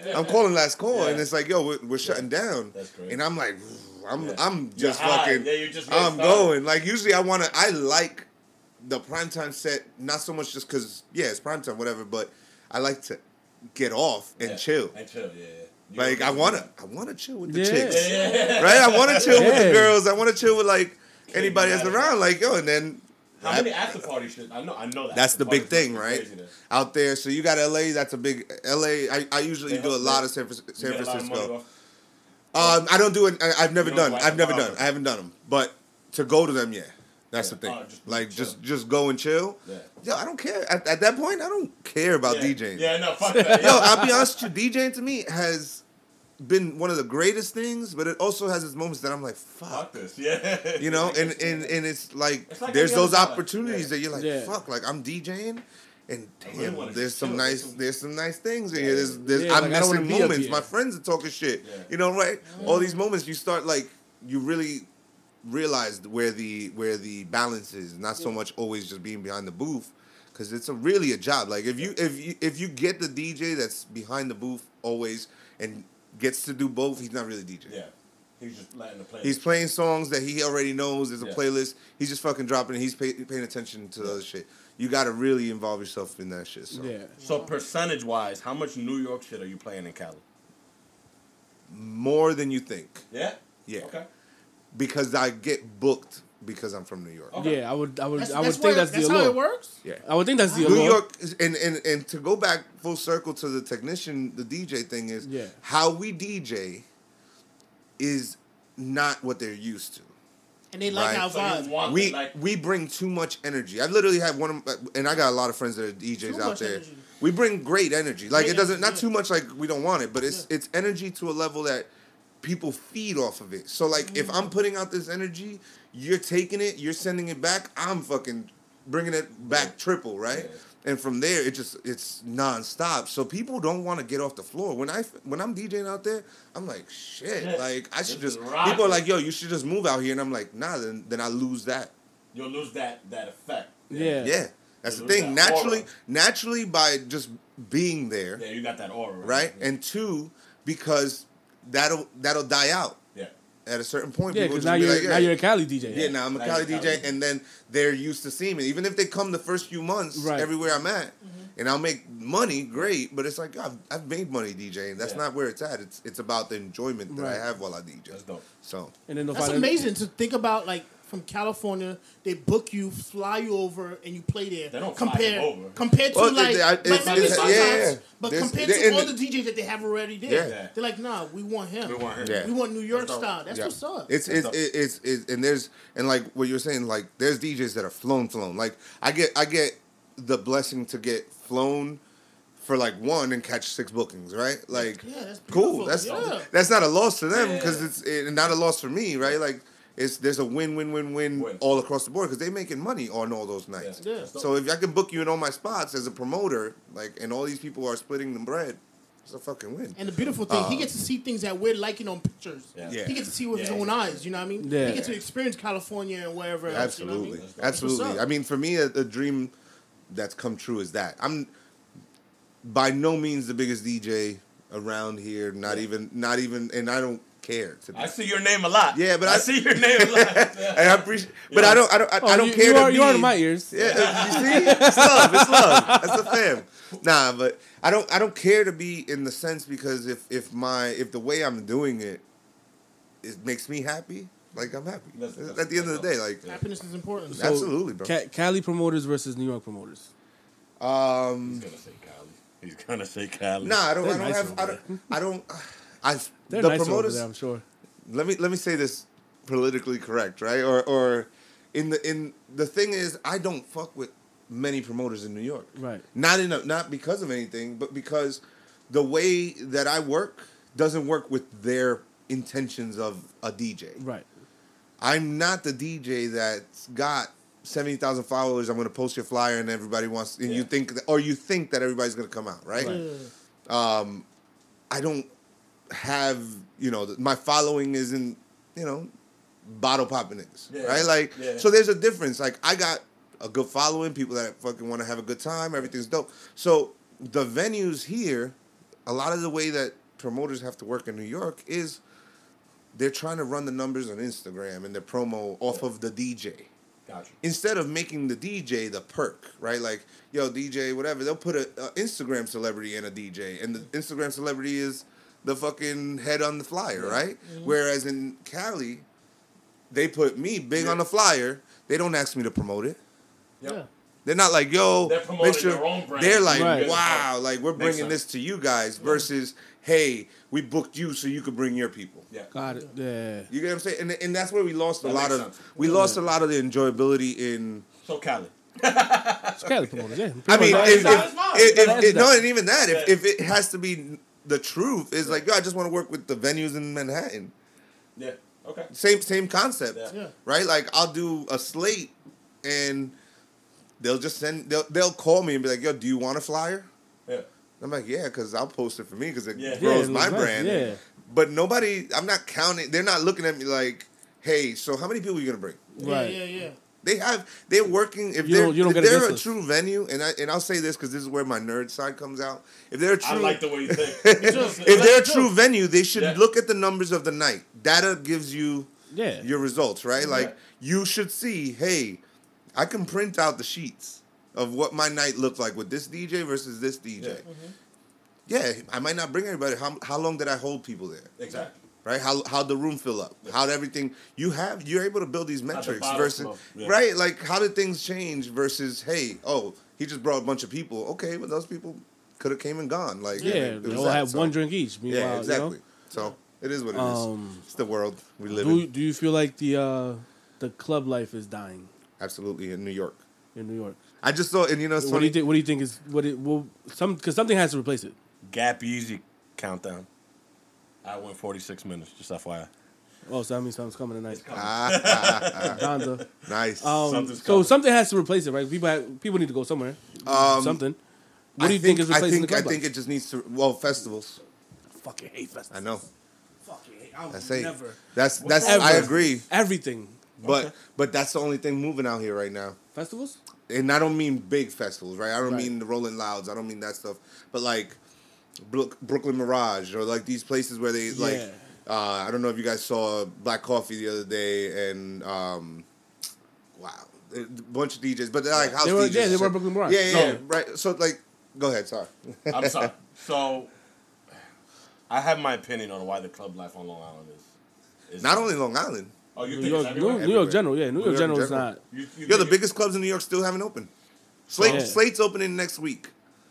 Like I'm calling last call, and it's like yo, we're, we're shutting down,
That's great.
and I'm like, I'm
Yeah.
I'm just
You're
fucking,
Yeah, you're just
I'm
started.
going. Like usually, I wanna, I like the primetime set, not so much just because yeah, it's primetime, whatever, but I like to get off and
Yeah.
chill.
And chill. Yeah. Yeah. You
Like I wanna, I wanna chill with the
Yeah.
chicks
Yeah, yeah, yeah.
right? I want to chill with the girls. I want to chill with like anybody that's around. Like yo, and then
How
I-
many after parties should I know? I know that.
that's the big thing, right?
crazy.
Out there, so you got LA. That's a big LA. I, I usually
They
do a lot of San, San
get a lot of money
Francisco. Um, I don't do it. I, I've never
You don't
done. I've never done. I haven't done them, but to go to them, yeah, that's
Yeah.
the thing.
Oh, just
like
chill.
just just go and chill.
Yeah.
Yo, I don't care. At, at that point, I don't care about
yeah.
DJing.
Yeah, no, fuck *laughs* that.
Yo, I'll be honest with you. DJing to me has been one of the greatest things, but it also has its moments that I'm like, fuck.
Fuck this. Yeah. *laughs*
You know, and, and and it's like,
It's like
there's those opportunities
Yeah.
that you're like,
Yeah.
fuck, like I'm DJing, and
I really
damn, there's some
chill.
nice,
There's some-
there's some nice things in
Yeah.
here. There's, there's,
Yeah,
I'm
like, I don't wanna
missing moments. My friends are talking shit.
Yeah.
You know, right? All these moments, you start like, you really realize where the where the balance is, not so much always just being behind the booth. Cause it's a really a job. Like if you if you if you get the DJ that's behind the booth always and gets to do both, he's not really DJ.
Yeah. He's just letting the play.
He's playing songs that he already knows. There's a
Yeah.
playlist. He's just fucking dropping it. He's pay, paying attention to the other shit. You got to really involve yourself in that shit. So.
Yeah.
So percentage wise, how much New York shit are you playing in Cali?
More than you think.
Yeah.
Yeah.
Okay.
Because I get booked because I'm from New York.
Okay.
Yeah, I would, I would,
That's,
I would
that's
think
where-
that's,
that's
the
how
allure.
it works.
Yeah.
I would think that's the
New
allure.
York, is- and, and and to go back full circle to the technician, the DJ thing is
Yeah.
how we DJ is not what they're used to.
and they like
Right.
our vibe.
want
we
like
we bring too much energy. I literally have one of, and I got a lot of friends that are DJs
Too
out
much
there.
energy.
We bring great energy. Like
Great
it doesn't
energy,
not too much like we don't want it, but it's
Yeah.
it's energy to a level that people feed off of it. So like if
Mm.
I'm putting out this energy, you're taking it, you're sending it back. I'm fucking bringing it back triple, right?
Yeah.
And from there, it just it's nonstop. So people don't want to get off the floor. When I when I'm DJing out there, I'm like, shit.
Yeah. *laughs*
Like I should
This
just. People are like, yo, you should just move out here, and I'm like, nah. Then then I lose that.
you'll lose that that effect.
Yeah.
Yeah, that's the thing.
that
Naturally,
aura.
naturally by just being there,
Yeah, you got that aura.
right? And two, because that'll that'll die out
yeah,
at a certain point.
Yeah,
People
because
just
now
be
you're
like,
now you're a Cali DJ.
yeah, now I'm a
Now
Cali
you're
DJ,
Cali.
and then they're used to seeing me. Even if they come the first few months,
Right.
everywhere I'm at,
Mm-hmm.
and I'll make money, great. But it's like I've, I've made money DJing. That's
Yeah.
not where it's at. It's it's about the enjoyment that
Right.
I have while I DJ.
that's dope.
So
and then they'll
That's amazing to think about. Like from California, they book you, fly you over, and you play there.
They don't fly
compared
over.
compared to
Well,
like,
they- I-
like
it's-
maybe
it's-
sometimes,
yeah, yeah.
but
There's-
compared
they-
to all
and-
the DJs that they have already there,
Yeah.
they're like, nah, we want him.
We want him.
Yeah.
We want New York
That's
style. That's
Yeah.
what's up.
It's it's,
dope.
it's it's it's and there's and like what you're saying like there's DJs that are flown flown like I get I get the blessing to get flown for like one and catch six bookings right like
Yeah, that's
cool that's
Yeah.
that's not a loss to them
Yeah.
because it's it, not a loss for me right like it's there's a win win win win
Win.
all across the board because they're making money on all those nights
Yeah.
That's dope.
so if I can book you in all my spots as a promoter like and all these people are splitting the bread it's a fucking win
And the beautiful thing, he
Uh,
gets to see things that we're liking on pictures.
Yeah.
Yeah.
He gets to see with his
Yeah.
own eyes. You know what I mean?
Yeah.
He gets to experience California and wherever else. You know
Absolutely,
I mean?
Absolutely. I mean, for me, a, a dream that's come true is that I'm by no means the biggest DJ around here. Not
Yeah.
even, not even, and I don't care. To be.
I see your name a lot.
Yeah, but
I,
I-
see your name a lot. *laughs*
and I appreciate, but I don't, I don't, I,
Oh,
I don't
you,
care
You
to
are,
be.
you are in my ears.
Yeah, you *laughs* see, it's love, it's love. That's a fam. Nah, but I don't, I don't care to be in the sense because if, if my, if the way I'm doing it, it makes me happy. Like I'm happy.
That's-
At the end of the day, like
Happiness is important.
So,
Absolutely, bro.
Ca- Cali promoters versus New York promoters.
um,
He's gonna say Cali. He's gonna say Cali.
Nah, I don't.
They're
I don't
nice
have.
over
I don't. I don't. I
They're
the
nice
promoters.
over there, I'm sure.
Let me let me say this politically correct, right? Or or in the in the thing is, I don't fuck with many promoters in New York.
Right.
Not in a, not because of anything, but because the way that I work doesn't work with their intentions of a DJ.
Right.
I'm not the DJ that's got seventy thousand followers. I'm going to post your flyer, and everybody wants, and you think, that, or you think that everybody's going to come out, right?
Right.
Um, I don't have you know my following isn't you know bottle popping niggas,
Yeah.
right? Like
Yeah.
so there's a difference. Like I got a good following, people that fucking want to have a good time, everything's dope. So the venues here, a lot of the way that promoters have to work in New York is they're trying to run the numbers on Instagram and their promo off of the DJ
Gotcha.
instead of making the DJ the perk, right? Like, yo, DJ, whatever, they'll put a, a Instagram celebrity in a DJ, and the Instagram celebrity is the fucking head on the flyer, right? Mm-hmm. Whereas in Cali, they put me big
Yeah.
on the flyer. They don't ask me to promote it.
Yep.
Yeah.
They're not like, yo,
They're
make
promoting
sure.
their own brand.
They're like,
Right.
wow, like we're bringing
sense.
this to you guys versus, hey, we booked you so you could bring your people.
Yeah.
Got it. Yeah.
You get what I'm saying? And, and that's where we lost a lot of
sense.
we lost a lot of the enjoyability in
So Cali.
It's Cali promoters, yeah.
I mean,
Pretty
if,
much
if, if, if- if- no, and even that, if, if it has to be the truth, is like, yo, I just want to work with the venues in Manhattan.
Yeah. Okay.
Same same concept,
Yeah.
Yeah.
right? Like I'll do a slate, and they'll just send they'll they'll call me and be like, yo, do you want a flyer?
Yeah.
I'm like, yeah, because I'll post it for me because it
Yeah.
grows
Yeah, it
my
looks nice,
brand.
yeah.
But nobody, I'm not counting. They're not looking at me like, hey, so how many people are you gonna bring?
Right.
Yeah, yeah, yeah.
They have they're working. If
You
they're
don't- you don't
if
a
they're a
list.
true venue, and I and I'll say this because this is where my nerd side comes out. If they're a
I
true,
like the way you think. *laughs*
if they're a true venue, they should
Yeah.
look at the numbers of the night. Data gives you
Yeah.
your results, right? Like
Yeah.
you should see, hey, I can print out the sheets of what my night looked like with this DJ versus this DJ.
Yeah. Mm-hmm.
Yeah, I might not bring everybody. How, how long did I hold people there?
Exactly.
Right? How how'd the room fill up? How'd everything you have you're able to build these metrics
bottle
versus.
Yeah.
right? Like how did things change versus hey, oh, he just brought a bunch of people. Okay, but those people could have came and gone. Like
Yeah,
it
they
was
all
that,
have
so-
one drink each. Meanwhile,
Yeah, exactly.
You
So it is what it is.
Um,
it's the world we live
do
in.
do you feel like the uh, the club life is dying
Absolutely in New York.
in New York.
I just thought, and you know, it's
What do you think? What do you think is what it will some because something has to replace it.
Gap Easy countdown. I went 46 minutes, just FYI.
Oh, so that means something's coming tonight.
Ah,
Donda. *laughs*
nice.
Um,
Something's
so
coming.
something has to replace it, right? People have, people need to go somewhere.
Um,
something. What do you think, is
I
replacing
think,
the
I
club
think it just needs to. Well, festivals.
fucking hate festivals.
I know.
Fucking hate. I would
That's it.
never.
That's that's.
wrong
I agree,
Everything.
but
Okay.
but that's the only thing moving out here right now.
Festivals?
and I don't mean big festivals, right? I don't
Right.
mean the Rolling Louds. I don't mean that stuff. But like Brook, Brooklyn Mirage or like these places where they like. Uh, I don't know if you guys saw Black Coffee the other day, and um, wow, a bunch of DJs, but they're like house
They were-
DJs.
yeah, they were. Brooklyn Mirage.
Yeah, yeah,
No.
right. So like, go ahead. Sorry.
I'm sorry. *laughs* So, I have my opinion on why the club life on Long Island is. is
Not only Long Island.
Oh, you
New York, New,
everywhere?
New York General, yeah. New
New
York
York
General is not.
You, you
Yeah, the biggest clubs in New York still haven't opened. Slate,
Yeah.
Slate's opening next week.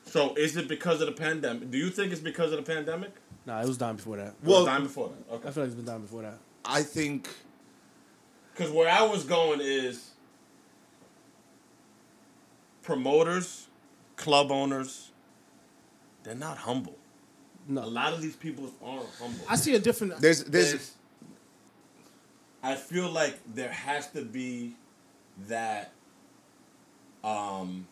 So, is it because of the pandemic? Do you think it's because of the pandemic?
Nah, it was dying before that.
Or
Well-
time before that? Okay.
I feel like it's been dying before that.
I think
Because where I was going is promoters, club owners, they're not humble.
No.
A lot of these people aren't humble.
I see a different.
there's there's
There's- I feel like there has to be that, um,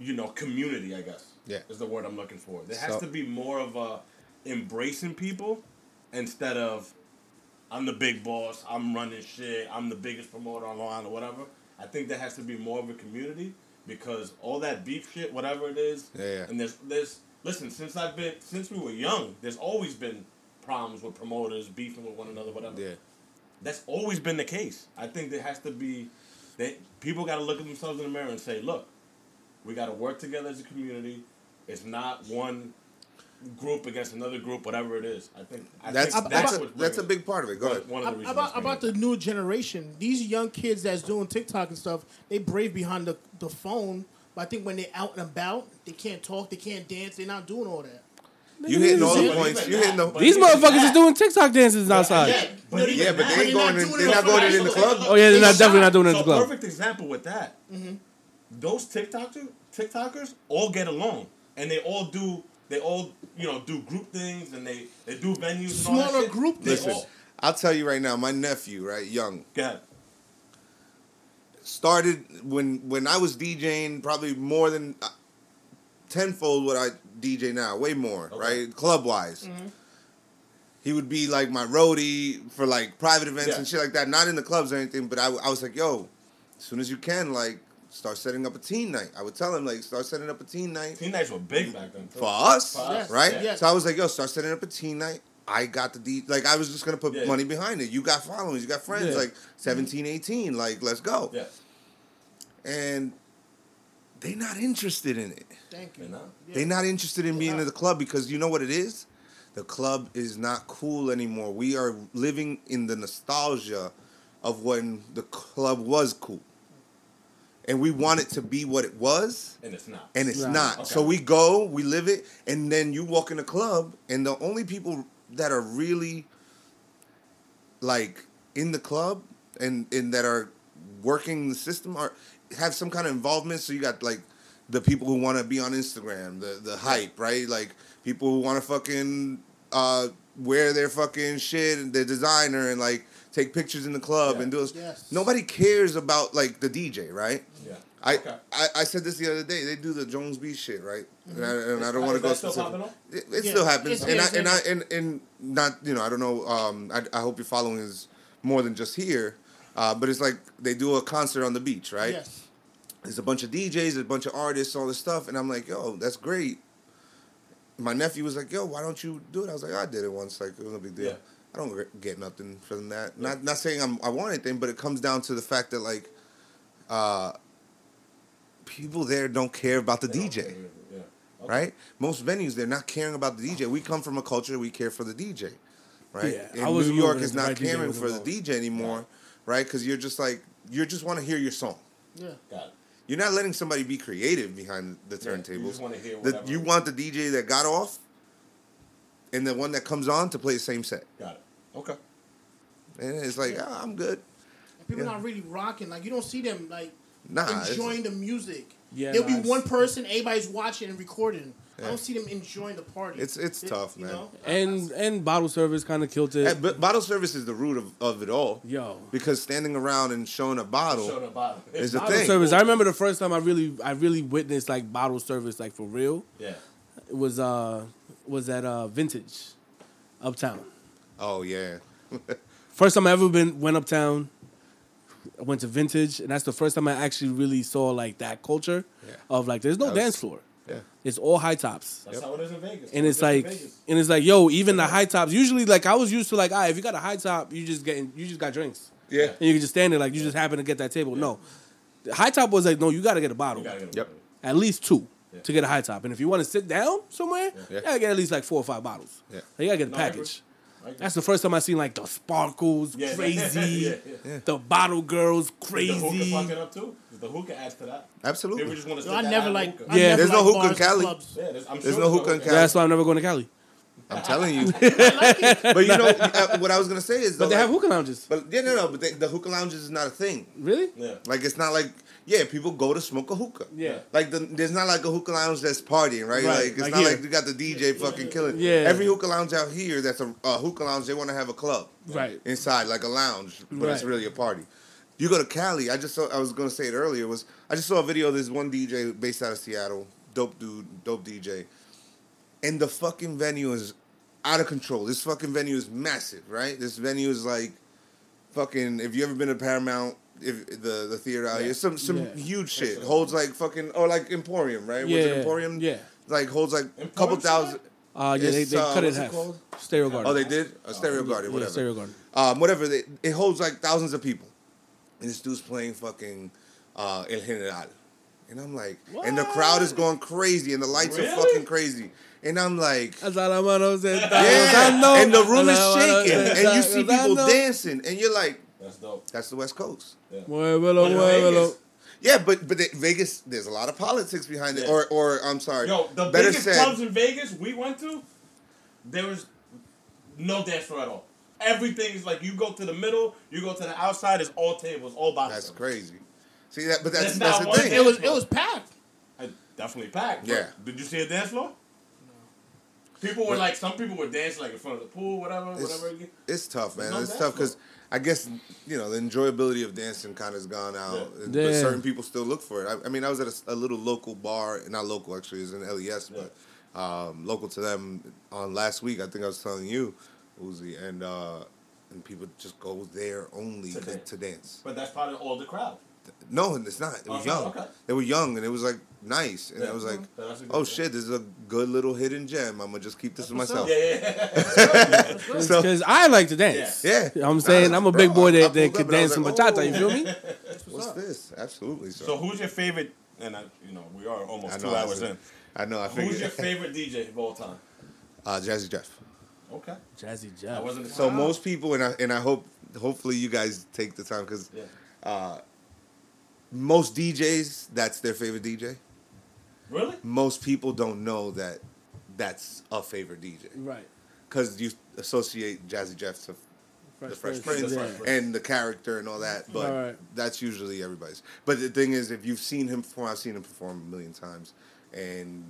you know, community. I guess.
Yeah.
is the word I'm looking for. There has
So-
to be more of a embracing people instead of I'm the big boss. I'm running shit. I'm the biggest promoter on Long Island or whatever. I think there has to be more of a community because all that beef shit, whatever it is,
Yeah, yeah.
and there's there's listen since I've been since we were young, there's always been problems with promoters beefing with one another, whatever.
yeah.
That's always been the case. I think there has to be that people got to look at themselves in the mirror and say, look, we got to work together as a community. It's not one group against another group, whatever it is. I think I
That's
think
that's
what's
a, that's a big part of it. Go ahead.
One of the reasons
about about the new generation. These young kids that's doing TikTok and stuff, they brave behind the, the phone. But I think when they're out and about, they can't talk, they can't dance, they're not doing all that.
You hitting all the points. You hitting the.
but
These motherfuckers
that-
is doing TikTok dances outside.
Yeah, but
Yeah, but they ain't
They're not
going in. They're not going in the club.
Oh yeah, they're not definitely not doing it in the club.
perfect example with that. Mm-hmm. Those TikTokers, TikTokers all get along, and they all do. They all you know do group things, and they they do venues. and all that
Smaller
shit.
group
They
Listen,
all-
I'll tell you right now. My nephew, right, young,
Go ahead.
started when when I was DJing probably more than uh, tenfold what I DJ now, way more,
Okay.
right? Club wise. He would be like my roadie for like private events
Yeah.
and shit like that. Not in the clubs or anything, but I, I was like, yo, as soon as you can, like, start setting up a teen night. I would tell him like, start setting up a teen night
Teen nights were big back then. too.
for us,
For us,
right?
yeah.
So I was like, yo, start setting up a teen night. I got the D, like, I was just gonna put
Yeah.
money behind it. You got followers, you got friends,
Yeah.
like 17, 18, like, let's go.
Yeah,
And they're not interested in it.
Thank you.
you know.
Yeah.
They're not interested in being
Yeah.
in the club because you know what it is? The club is not cool anymore. We are living in the nostalgia of when the club was cool. And we want it to be what it was,
And it's not.
and it's
Right.
not.
Okay.
So we go, we live it, and then you walk in the club, and the only people that are really like in the club and, and that are working the system are have some kind of involvement. So you got like the people who want to be on Instagram, the the hype, right? Like people who want to fucking uh, wear their fucking shit and their designer and like take pictures in the club
Yeah.
and do this.
Yes.
Nobody cares about like the DJ, right?
yeah.
I,
Okay.
I I said this the other day. They do the Jones Beach shit, right? And I, and I don't want to go
still
specific. It, it
Yeah,
still happens,
it's-
and I
it's-
and I and, and not you know I don't know. Um, I, I hope your following is more than just here, uh, but it's like they do a concert on the beach, right?
Yes.
There's a bunch of DJs, a bunch of artists, all this stuff, and I'm like, yo, that's great. My nephew was like, yo, why don't you do it? I was like, I did it once, like it was no big deal.
Yeah.
I don't get- get nothing from that. Not not saying I'm, I want anything, but it comes down to the fact that like, uh, people there don't care about the DJ
Yeah. Okay.
right? Most venues they're not caring about the DJ. We come from a culture we care for the DJ, right?
Yeah, I
and
was
New York
moving
is not caring
was
for the. DJ anymore, right? Because you're just like you just want to hear your song.
Yeah.
Got it.
You're not letting somebody be creative behind the
Yeah, you
turntables.
just wanna hear
The- you want the DJ that got off, and the one that comes on to play the same set.
Got it. Okay.
and it's like ah, I'm good.
People
Yeah.
not really rocking. Like you don't see them like
Nah,
enjoying the music.
Yeah,
there'll
nah,
be one person, everybody's watching and recording. I don't see them enjoying the party.
It's- it's
It-
tough,
you
man.
know?
And and bottle service kind of killed it.
But bottle service is the root of, of it all.
Yo.
Because standing around and showing a bottle
Showing the bottom.
is the
Bottle
thing.
service. I remember the first time I really I really witnessed like bottle service like for real.
Yeah.
It was uh was at uh Vintage, Uptown.
Oh yeah. *laughs*
First time I ever been went uptown. I went to Vintage, and that's the first time I actually really saw like that culture
Yeah.
of like there's no
was-
dance floor.
Yeah.
It's all high tops.
That's how it is in Vegas.
And it's
it is
like,
Vegas.
and it's like, yo, even the high tops. Usually, like I was used to, like, ah, if you got a high top, you just getting, you just got drinks,
Yeah.
and you can just stand there, like you just happen to get that table. No, the high top was like, no, you got to get a bottle,
You gotta get
Yep.
at least two,
Yeah.
to get a high top. And if you want to sit down somewhere,
Yeah.
you gotta get at least like four or five bottles.
Yeah.
you gotta get a
No,
package.
Right
That's the first time I seen like the sparkles,
Yeah. *laughs*
crazy,
yeah, yeah.
the bottle girls, crazy.
The hookah
crazy.
fucking up too. The hookah adds to that.
Absolutely.
People just want to
Yo,
sit
I never like.
hookah.
Yeah,
never
there's no
like
hookah in Cali.
clubs.
Yeah, there's, I'm
There's no hookah in Cali.
that's why I'm never going to Cali.
I'm telling you. *laughs* but you know uh, what I was gonna say is,
But they
like-
have hookah lounges.
But yeah, no, no. But they, the hookah lounges is not a thing.
Really?
Yeah.
Like it's not like yeah, people go to smoke a hookah.
Yeah.
Like the, there's not like a hookah lounge that's partying, right?
Right,
Like it's
like
not
here.
like you got the DJ fucking killing.
Yeah.
Every hookah lounge out here that's a, a hookah lounge, they want to have a club
Right.
inside, like a lounge, but it's really a party. You go to Cali. I just saw. I was gonna say it earlier. Was I just saw a video of this one DJ based out of Seattle, dope dude, dope DJ, and the fucking venue is out of control. This fucking venue is massive, right? This venue is like fucking. If you ever been to Paramount, if the the theater out here, some some
Yeah.
huge shit holds like fucking or like Emporium, right? Was
Yeah,
it Emporium?
yeah.
Like holds like a couple thousand.
Uh, yeah, they, they
uh,
cut it
what's
in
it
half. Stereo Garden.
Oh, they did a stereo garden,
Yeah,
whatever.
Stereo Garden.
um, whatever. They, it holds like thousands of people, and this dude's playing fucking uh, El General, and I'm like, and the crowd is going crazy, and the lights are fucking crazy, and I'm like,
Hasta la mano se está
yeah,
gozando.
and the room is
Hasta la mano
shaking, and you see people dancing, and you're like,
That's dope.
that's the West Coast.
Yeah.
Muévelo,
But in
muévelo.
Yeah, but but they, Vegas, there's a lot of politics behind it,
Yeah.
or or I'm sorry,
Yo, the
better
biggest
said,
clubs in Vegas we went to, there was no dance floor at all. Everything is like you go to the middle, you go to the outside, it's all tables, all boxes.
that's crazy. See that, but that's
That's
that's, the thing.
It was it was packed.
Uh, definitely packed.
Yeah.
Did you see a dance floor? No. People were like, some people were dancing like in front of the pool, whatever,
It's,
whatever.
it's tough, man.
No
it's tough because I guess you know the enjoyability of dancing kind of has gone out,
Yeah.
but
Yeah.
certain people still look for it. I, I mean, I was at a, a little local bar, not local actually, it's in LES, but um, local to them on last week. I think I was telling you, Uzi, and uh, and people just go there only
To
to,
dance.
to dance.
But that's part of all the crowd.
No, it's not. It
Oh,
was
it's
young.
Okay.
They were young, and it was like nice, and
Yeah.
I was like,
So that's a good
oh
thing.
shit, this is a good little hidden gem. I'm gonna just keep this to myself.
Yeah, yeah, yeah. *laughs* *laughs*
So-
Because I like to dance.
Yeah.
You know what I'm saying?
Nah,
I'm a
bro,
big boy
I- I
that, that
pulled
could
up and I was
dance some
like,
bachata. You
oh.
feel me?
What's this? Absolutely. So,
so who's your favorite? And I, you know, we are almost
I
two
know, I
hours in.
I know. I
Who's your *laughs* favorite DJ of all time?
uh, Jazzy Jeff.
Okay.
Jazzy
I
Jeff.
wasn't.
So most people, and I and I hope, hopefully, you guys take the time because
Yeah.
uh, most DJs, that's their favorite DJ.
Really?
Most people don't know that that's a favorite DJ
Right.
because you associate Jazzy Jeff to the Fresh Prince
Yeah.
And the character and all that, but
Right.
that's usually everybody's. But the thing is, if you've seen him perform, I've seen him perform a million times, and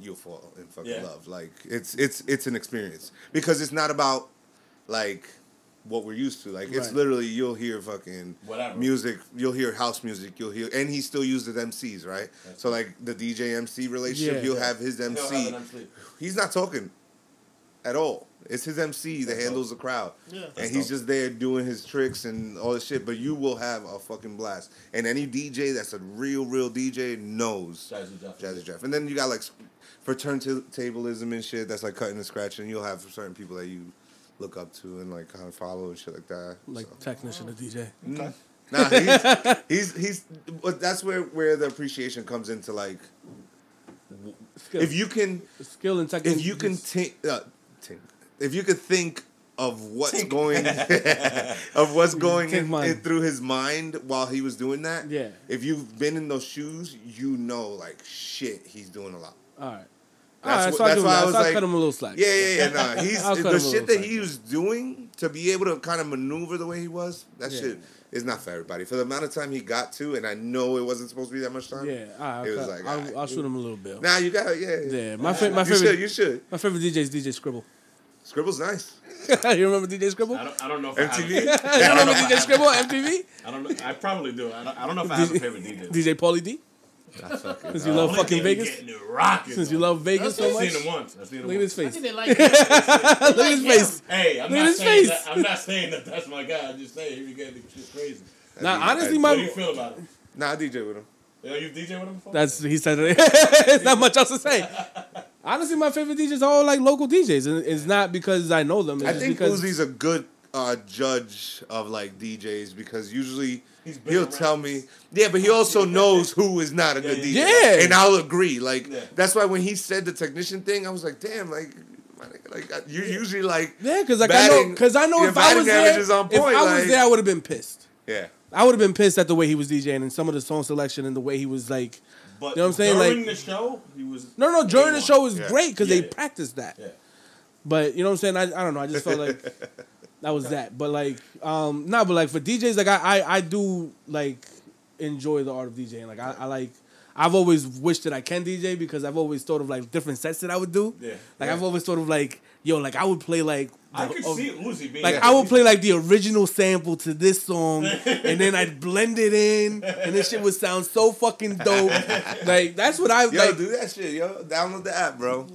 you'll fall in fucking
Yeah.
love. Like it's it's it's an experience because it's not about like what we're used to. Like it's
Right.
literally you'll hear fucking
Whatever.
music, you'll hear house music, you'll hear, and he still uses MCs, right?
That's
so like the DJ MC relationship,
Yeah.
he'll
Yeah.
have his
He'll
MC.
have an MC.
He's not talking at all. It's his MC that
That's
handles the crowd.
Yeah.
and
That's
he's
dope.
just there doing his tricks and all this shit. But you will have a fucking blast. And any DJ that's a real, real DJ knows
Jazzy Jeff.
Jazzy Jeff. And then you got like for turntablism and shit. That's like cutting and scratching. You'll have certain people that you look up to and like kind of follow and shit like that.
Like
so.
technician or DJ.
Okay.
Nah, he's, *laughs* he's he's. But that's where where the appreciation comes into like
Skill.
if you can
skill and technique.
if you can think, uh, think if you could think of what's going *laughs* *laughs* of what's going in, in through his mind while he was doing that.
Yeah.
If you've been in those shoes, you know like shit, he's doing a lot.
All right. All right,
That's,
so
what,
I'll
that's
him
why. I was
So I'll
like,
cut him a little slack.
Yeah, yeah, yeah. Nah, *laughs* he's
I'll cut him
the shit that
slack.
he was doing to be able to kind of maneuver the way he was. That
Yeah.
shit is not for everybody. For the amount of time he got to, and I know it wasn't supposed to be that much time.
Yeah, all right, I'll,
It was
cut-
like,
I'll,
alright,
I'll shoot him a little bit.
Now you got yeah.
Yeah, my fa- my
you
favorite
should. You should.
my favorite DJ is DJ Scribble.
Scribble's nice. *laughs*
you remember DJ Scribble?
I don't, I don't know if I
MTV. *laughs*
you
have,
remember DJ Scribble on MTV?
I don't know. I probably do. I don't, I don't know if I have a favorite DJ.
DJ Pauly D? Since you love fucking Vegas?
Getting it rocking.
Since you love Vegas so
I've
much?
seen him once. I've seen him
Look at his
once.
I
face.
think they like him. *laughs*
Look at his
him.
face.
Hey, I'm
Look at
not
his
saying
face.
that. I'm not saying that that's my guy. I'm just saying he be getting shit crazy.
Nah, honestly,
What do you
my
feel about it?
Nah, I DJ with him.
Yo, you DJ with him before?
that's he said it. *laughs* it's not much else to say. *laughs* Honestly, my favorite DJs are all like local DJs, and it's not because I know them. It's
I
just
think
because
Uzi's a good uh, judge of like DJs because usually
He's been
he'll
around.
tell me. Yeah, but he also knows who is not a good
yeah,
DJ.
yeah.
and I'll agree. Like
Yeah.
that's why when he said the technician thing, I was like, damn, like. Like you're usually like
yeah, because like I know, because I know if I was there,
average is on
if
point,
I was
like-
there, I would have been pissed.
yeah
I would have been pissed at the way he was DJing and some of the song selection and the way he was like.
but
you know what I'm saying?
During
Like-
the show, he was.
No, no, during the show was
Yeah.
great because
Yeah.
they practiced that.
Yeah.
But you know what I'm saying? I, I don't know. I just felt like *laughs* that was that. But like, um, no, but like for DJs, like I, I, I do like enjoy the art of DJing. Like I, I like. I've always wished that I can DJ because I've always thought of like different sets that I would do.
Yeah.
Like I've always thought of like, yo, like I would play like.
I could
of-
see Uzi being
like
yeah.
I would play like the original sample to this song, *laughs* and then I'd blend it in, and this shit would sound so fucking dope. Like that's what I
yo
like.
do that shit yo download the app bro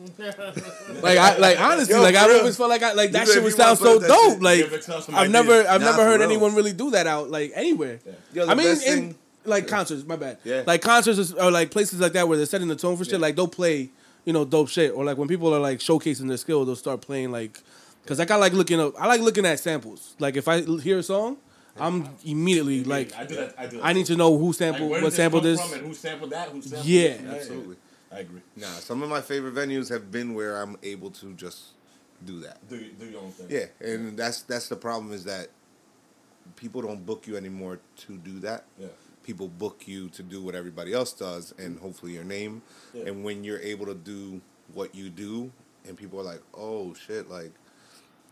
Like I like honestly,
Yo,
like I
real.
always felt like I like that
You
shit would sound so dope.
shit,
Like
give it some
I've never I've
Nah,
never heard
real.
anyone really do that out like anywhere.
Yo,
I mean, in,
thing-
like concerts. My bad.
Yeah.
Like concerts or like places like that where they're setting the tone for shit.
Yeah.
Like they'll play you know dope shit or like when people are like showcasing their skill, they'll start playing like because like I like looking up. I like looking at samples. Like if I hear a song, I'm immediately like
I do that. I do. That
I need to know who
Like,
sampled
where
what
did this
sampled this.
and who sampled that? Who sampled
Yeah.
it?
Absolutely.
I agree.
nah some of my favorite venues have been where I'm able to just do that
Do, do your own thing.
Yeah, and that's that's the problem is that people don't book you anymore to do that.
Yeah.
People book you to do what everybody else does, and hopefully your name.
Yeah.
And when you're able to do what you do, and people are like, "Oh shit!" Like,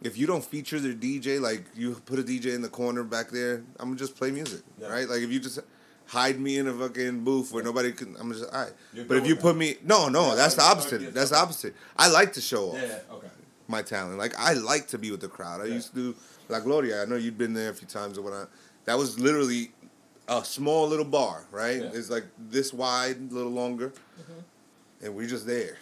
if you don't feature the DJ, like you put a DJ in the corner back there, I'm gonna just play music,
Yeah.
right? Like if you just hide me in a fucking booth where nobody can, I'm just all right.
You're
But if you
with
put me, no, no,
Yeah,
that's the
I- I
opposite. That's the opposite. I like to show off
Yeah. Okay.
my talent. Like I like to be with the crowd. I
Yeah.
used to do La Gloria. I know you've been there a few times or whatnot. That was literally a small little bar, right?
Yeah.
It's like this wide, a little longer, mm-hmm. and we're just there.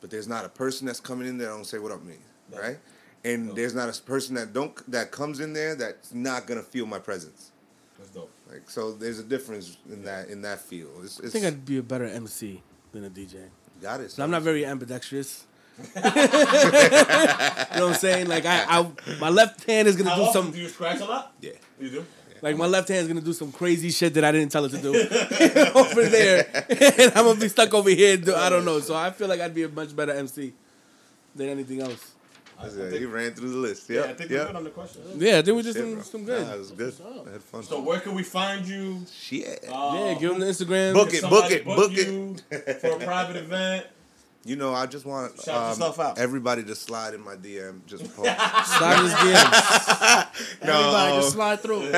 But there's not a person that's coming in there that don't say what up me,
No.
right? And
No.
there's not a person that don't that comes in there that's not gonna feel my presence.
That's dope.
Like so, there's a difference in that in that feel. It's, it's
I think I'd be a better MC than a DJ.
got it.
So I'm not very ambidextrous. *laughs* you know what I'm saying? Like I, I my left hand is gonna
How
do
often
some
do you scratch a lot?
Yeah.
You do.
like my left hand's gonna do some crazy shit that I didn't tell it to do *laughs* over there, *laughs* and I'm gonna be stuck over here. Do, I don't know. So I feel like I'd be a much better MC than anything else.
I, I
Yeah,
think,
he ran through the list.
yeah,
Yep.
I think
yep.
we're good on the question.
Yeah, I think we just
Shit,
some,
bro.
good.
Nah, it was good. I had fun.
So where can we find you?
Shit.
Uh,
yeah, give them the Instagram.
Book it, book it,
book
book
you *laughs* for a private event.
You know, I just want
Shout
um,
out.
everybody to slide in my DM. Just *laughs* post.
Slide his DMs. *laughs*
Everybody
No.
just slide through.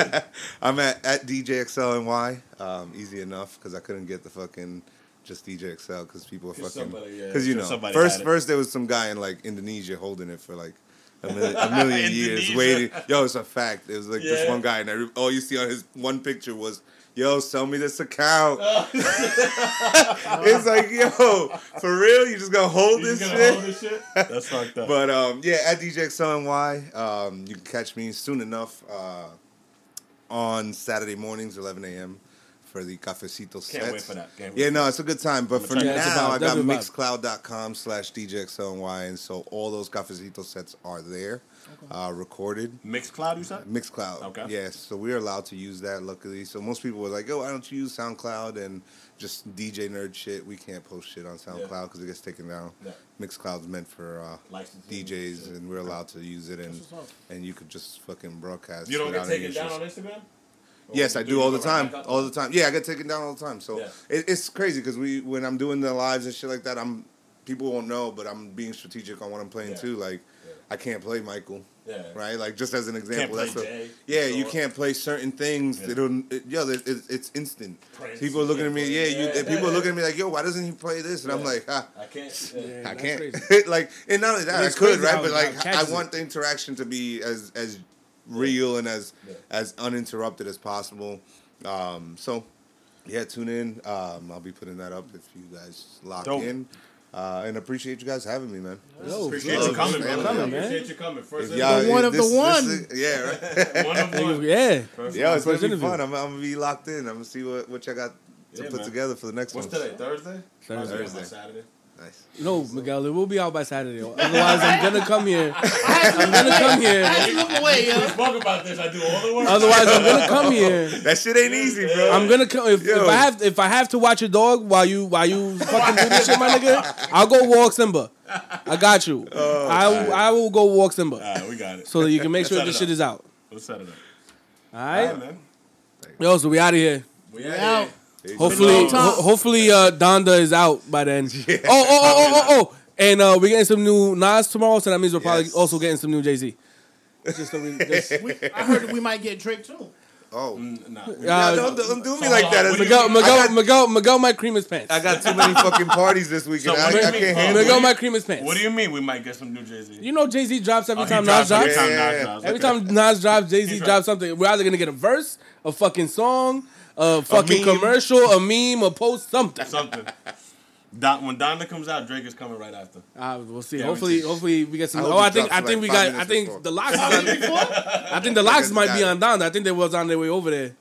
I'm at at DJXLNY. Um, easy enough because I couldn't get the fucking just DJXL because people are fucking
somebody, yeah,
because you know first first there was some guy in like Indonesia holding it for like. A million, a *laughs* million years waiting. Yo, it's a fact. It was like this one guy, and every, all you see on his one picture was, "Yo, sell me this account." *laughs* *laughs* it's like, yo, for real, you just gonna hold
You
this
gonna
shit?
hold this shit? That's fucked up.
But um, yeah, at DJXLNY, um, you can catch me soon enough uh, on Saturday mornings, 11 a.m. for the Cafecito sets.
Can't wait for that. Wait
Yeah, no, it's a good time. But for
check
now,
it out.
Yeah, it's.
I got
Definitely a vibe.
mixcloud.com slash DJXLNY, and so all those Cafecito sets are there, uh, recorded.
Mixcloud, you said?
Mixcloud.
Okay.
Yes, so we're allowed to use that, luckily. So most people were like, oh, why don't you use SoundCloud and just DJ nerd shit? We can't post shit on SoundCloud because it gets taken down.
Yeah.
Mixcloud's meant for uh, DJs,
shit.
and we're allowed to use it, and
That's what's up.
and you could just fucking broadcast.
You don't get taken down on Instagram? Or
Yes, I do all the time.
back?
All the time. Yeah, I get taken down all the time. So
Yeah.
it, it's crazy because we when I'm doing the lives and shit like that, I'm people won't know, but I'm being strategic on what I'm playing
Yeah.
too. Like, I can't play Michael.
Yeah.
Right, like just as an example,
play
that's what-
Jay,
yeah. You
Short.
can't play certain things.
Yeah.
It'll, it, yo, it, it's, it's instant.
Prince,
people are
you
looking at
can't
me,
play-
yeah. You,
yeah.
people are looking at me like, yo, why doesn't he play this? And I'm
Yeah.
like, ah,
I can't.
Yeah,
I
that's
can't.
crazy. *laughs*
like, and not only that, I
It's
could,
crazy
right?
how-
But like,
how it
I
catches
want the interaction to be as as real and as
Yeah.
as uninterrupted as possible. Um, so, yeah, tune in. Um, I'll be putting that up if you guys lock
Dope.
in. Uh, and appreciate you guys having me, man.
Yo,
Appreciate you coming,
you,
coming, man.
Appreciate you coming. First
y'all-
The one of the
this- this
one.
is- yeah, right. *laughs*
one of *laughs* one.
yeah.
First
Yo,
one.
it's gonna be fun. I'm, I'm gonna be locked in. I'm gonna see what what y'all got to
Yeah,
put
man.
together for the next one.
What's
one.
today? Thursday.
Thursday.
Thursday. Saturday.
Nice.
No, Miguel, it will be out by Saturday. Otherwise, I'm gonna come here. *laughs* I'm gonna come here.
I had to look away,
We
yo.
spoke about this. I do all the work.
Otherwise, I'm gonna come here.
That shit ain't easy, bro.
I'm gonna come if, if I have if I have to watch a dog while you while you fucking do this shit, my nigga. I'll go walk Simba. I got you.
Oh,
I will- I will go walk Simba
All right, we got it.
so that you can make sure
set
this
it
shit is out.
Let's set it up.
All
All
right,
right, man.
yo. So we out of here.
We
out.
Out.
Hopefully, ho- hopefully, uh, Donda is out by then. *laughs* Oh, oh, oh, oh, oh, oh. And uh, we're getting some new Nas tomorrow, so that means we're probably
Yes.
also getting some new Jay Z. Just so we, just,
We, I heard we might get Drake too.
Oh,
Mm, Nah.
Uh,
yeah, don't, don't do me like that.
on,
It's-
what do
Miguel, Miguel,
I got-
Miguel, Miguel might cream his pants.
I got too many fucking parties this weekend.
So
I,
what do you
I
mean?
can't
Hold
handle
Miguel
it.
might cream his pants.
What do you mean we might get some new Jay Z?
You know Jay Z drops every
Oh,
time
he
Nas
drops every time
Yeah.
Nas drops.
Every
Okay.
time Nas drops, Jay Z drops something. We're either gonna get a verse, a fucking song, a fucking
meme.
commercial, a meme, a post, something.
something. Don, when Donda comes out, Drake is coming right after.
Uh, we'll see.
Yeah,
hopefully,
we
hopefully we get some.
I
oh, I think I think
like
we got. I think
before.
the LOX. *laughs* on, I think the LOX might be on down. I think they was on their way over there,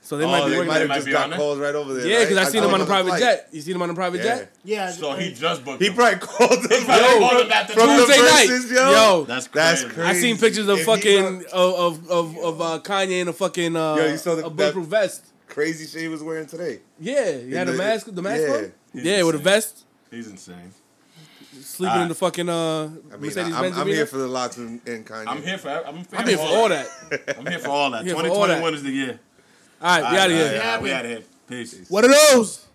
so they
Oh,
might be
they
working.
might have just got
on it?
calls right over there.
Yeah, because
right?
I seen him on a
the
private
flight.
jet. You seen him on a private
Yeah.
jet
Yeah.
So he just booked.
He
them.
probably called us.
probably
Yo,
called him after
from the
Tuesday night.
yo.
Yo,
That's
That's
crazy.
crazy.
I seen pictures of fucking of of of, of uh, Kanye in a fucking uh,
Yo, you saw
a bulletproof vest.
Crazy shit he was wearing today.
Yeah, he had
In
a
the-
mask. The mask
yeah.
on.
He's
Yeah, with a vest,
He's insane.
sleeping
Ah.
in the fucking uh,
I mean,
Mercedes
I'm, I'm here for the LOX and, and Kanye.
I'm here for. I'm,
I'm here for all that.
I'm here for all that.
Here all that.
2021 is the year.
All right, we out of here.
Yeah, we
Yeah,
out of here. Peace.
What are those?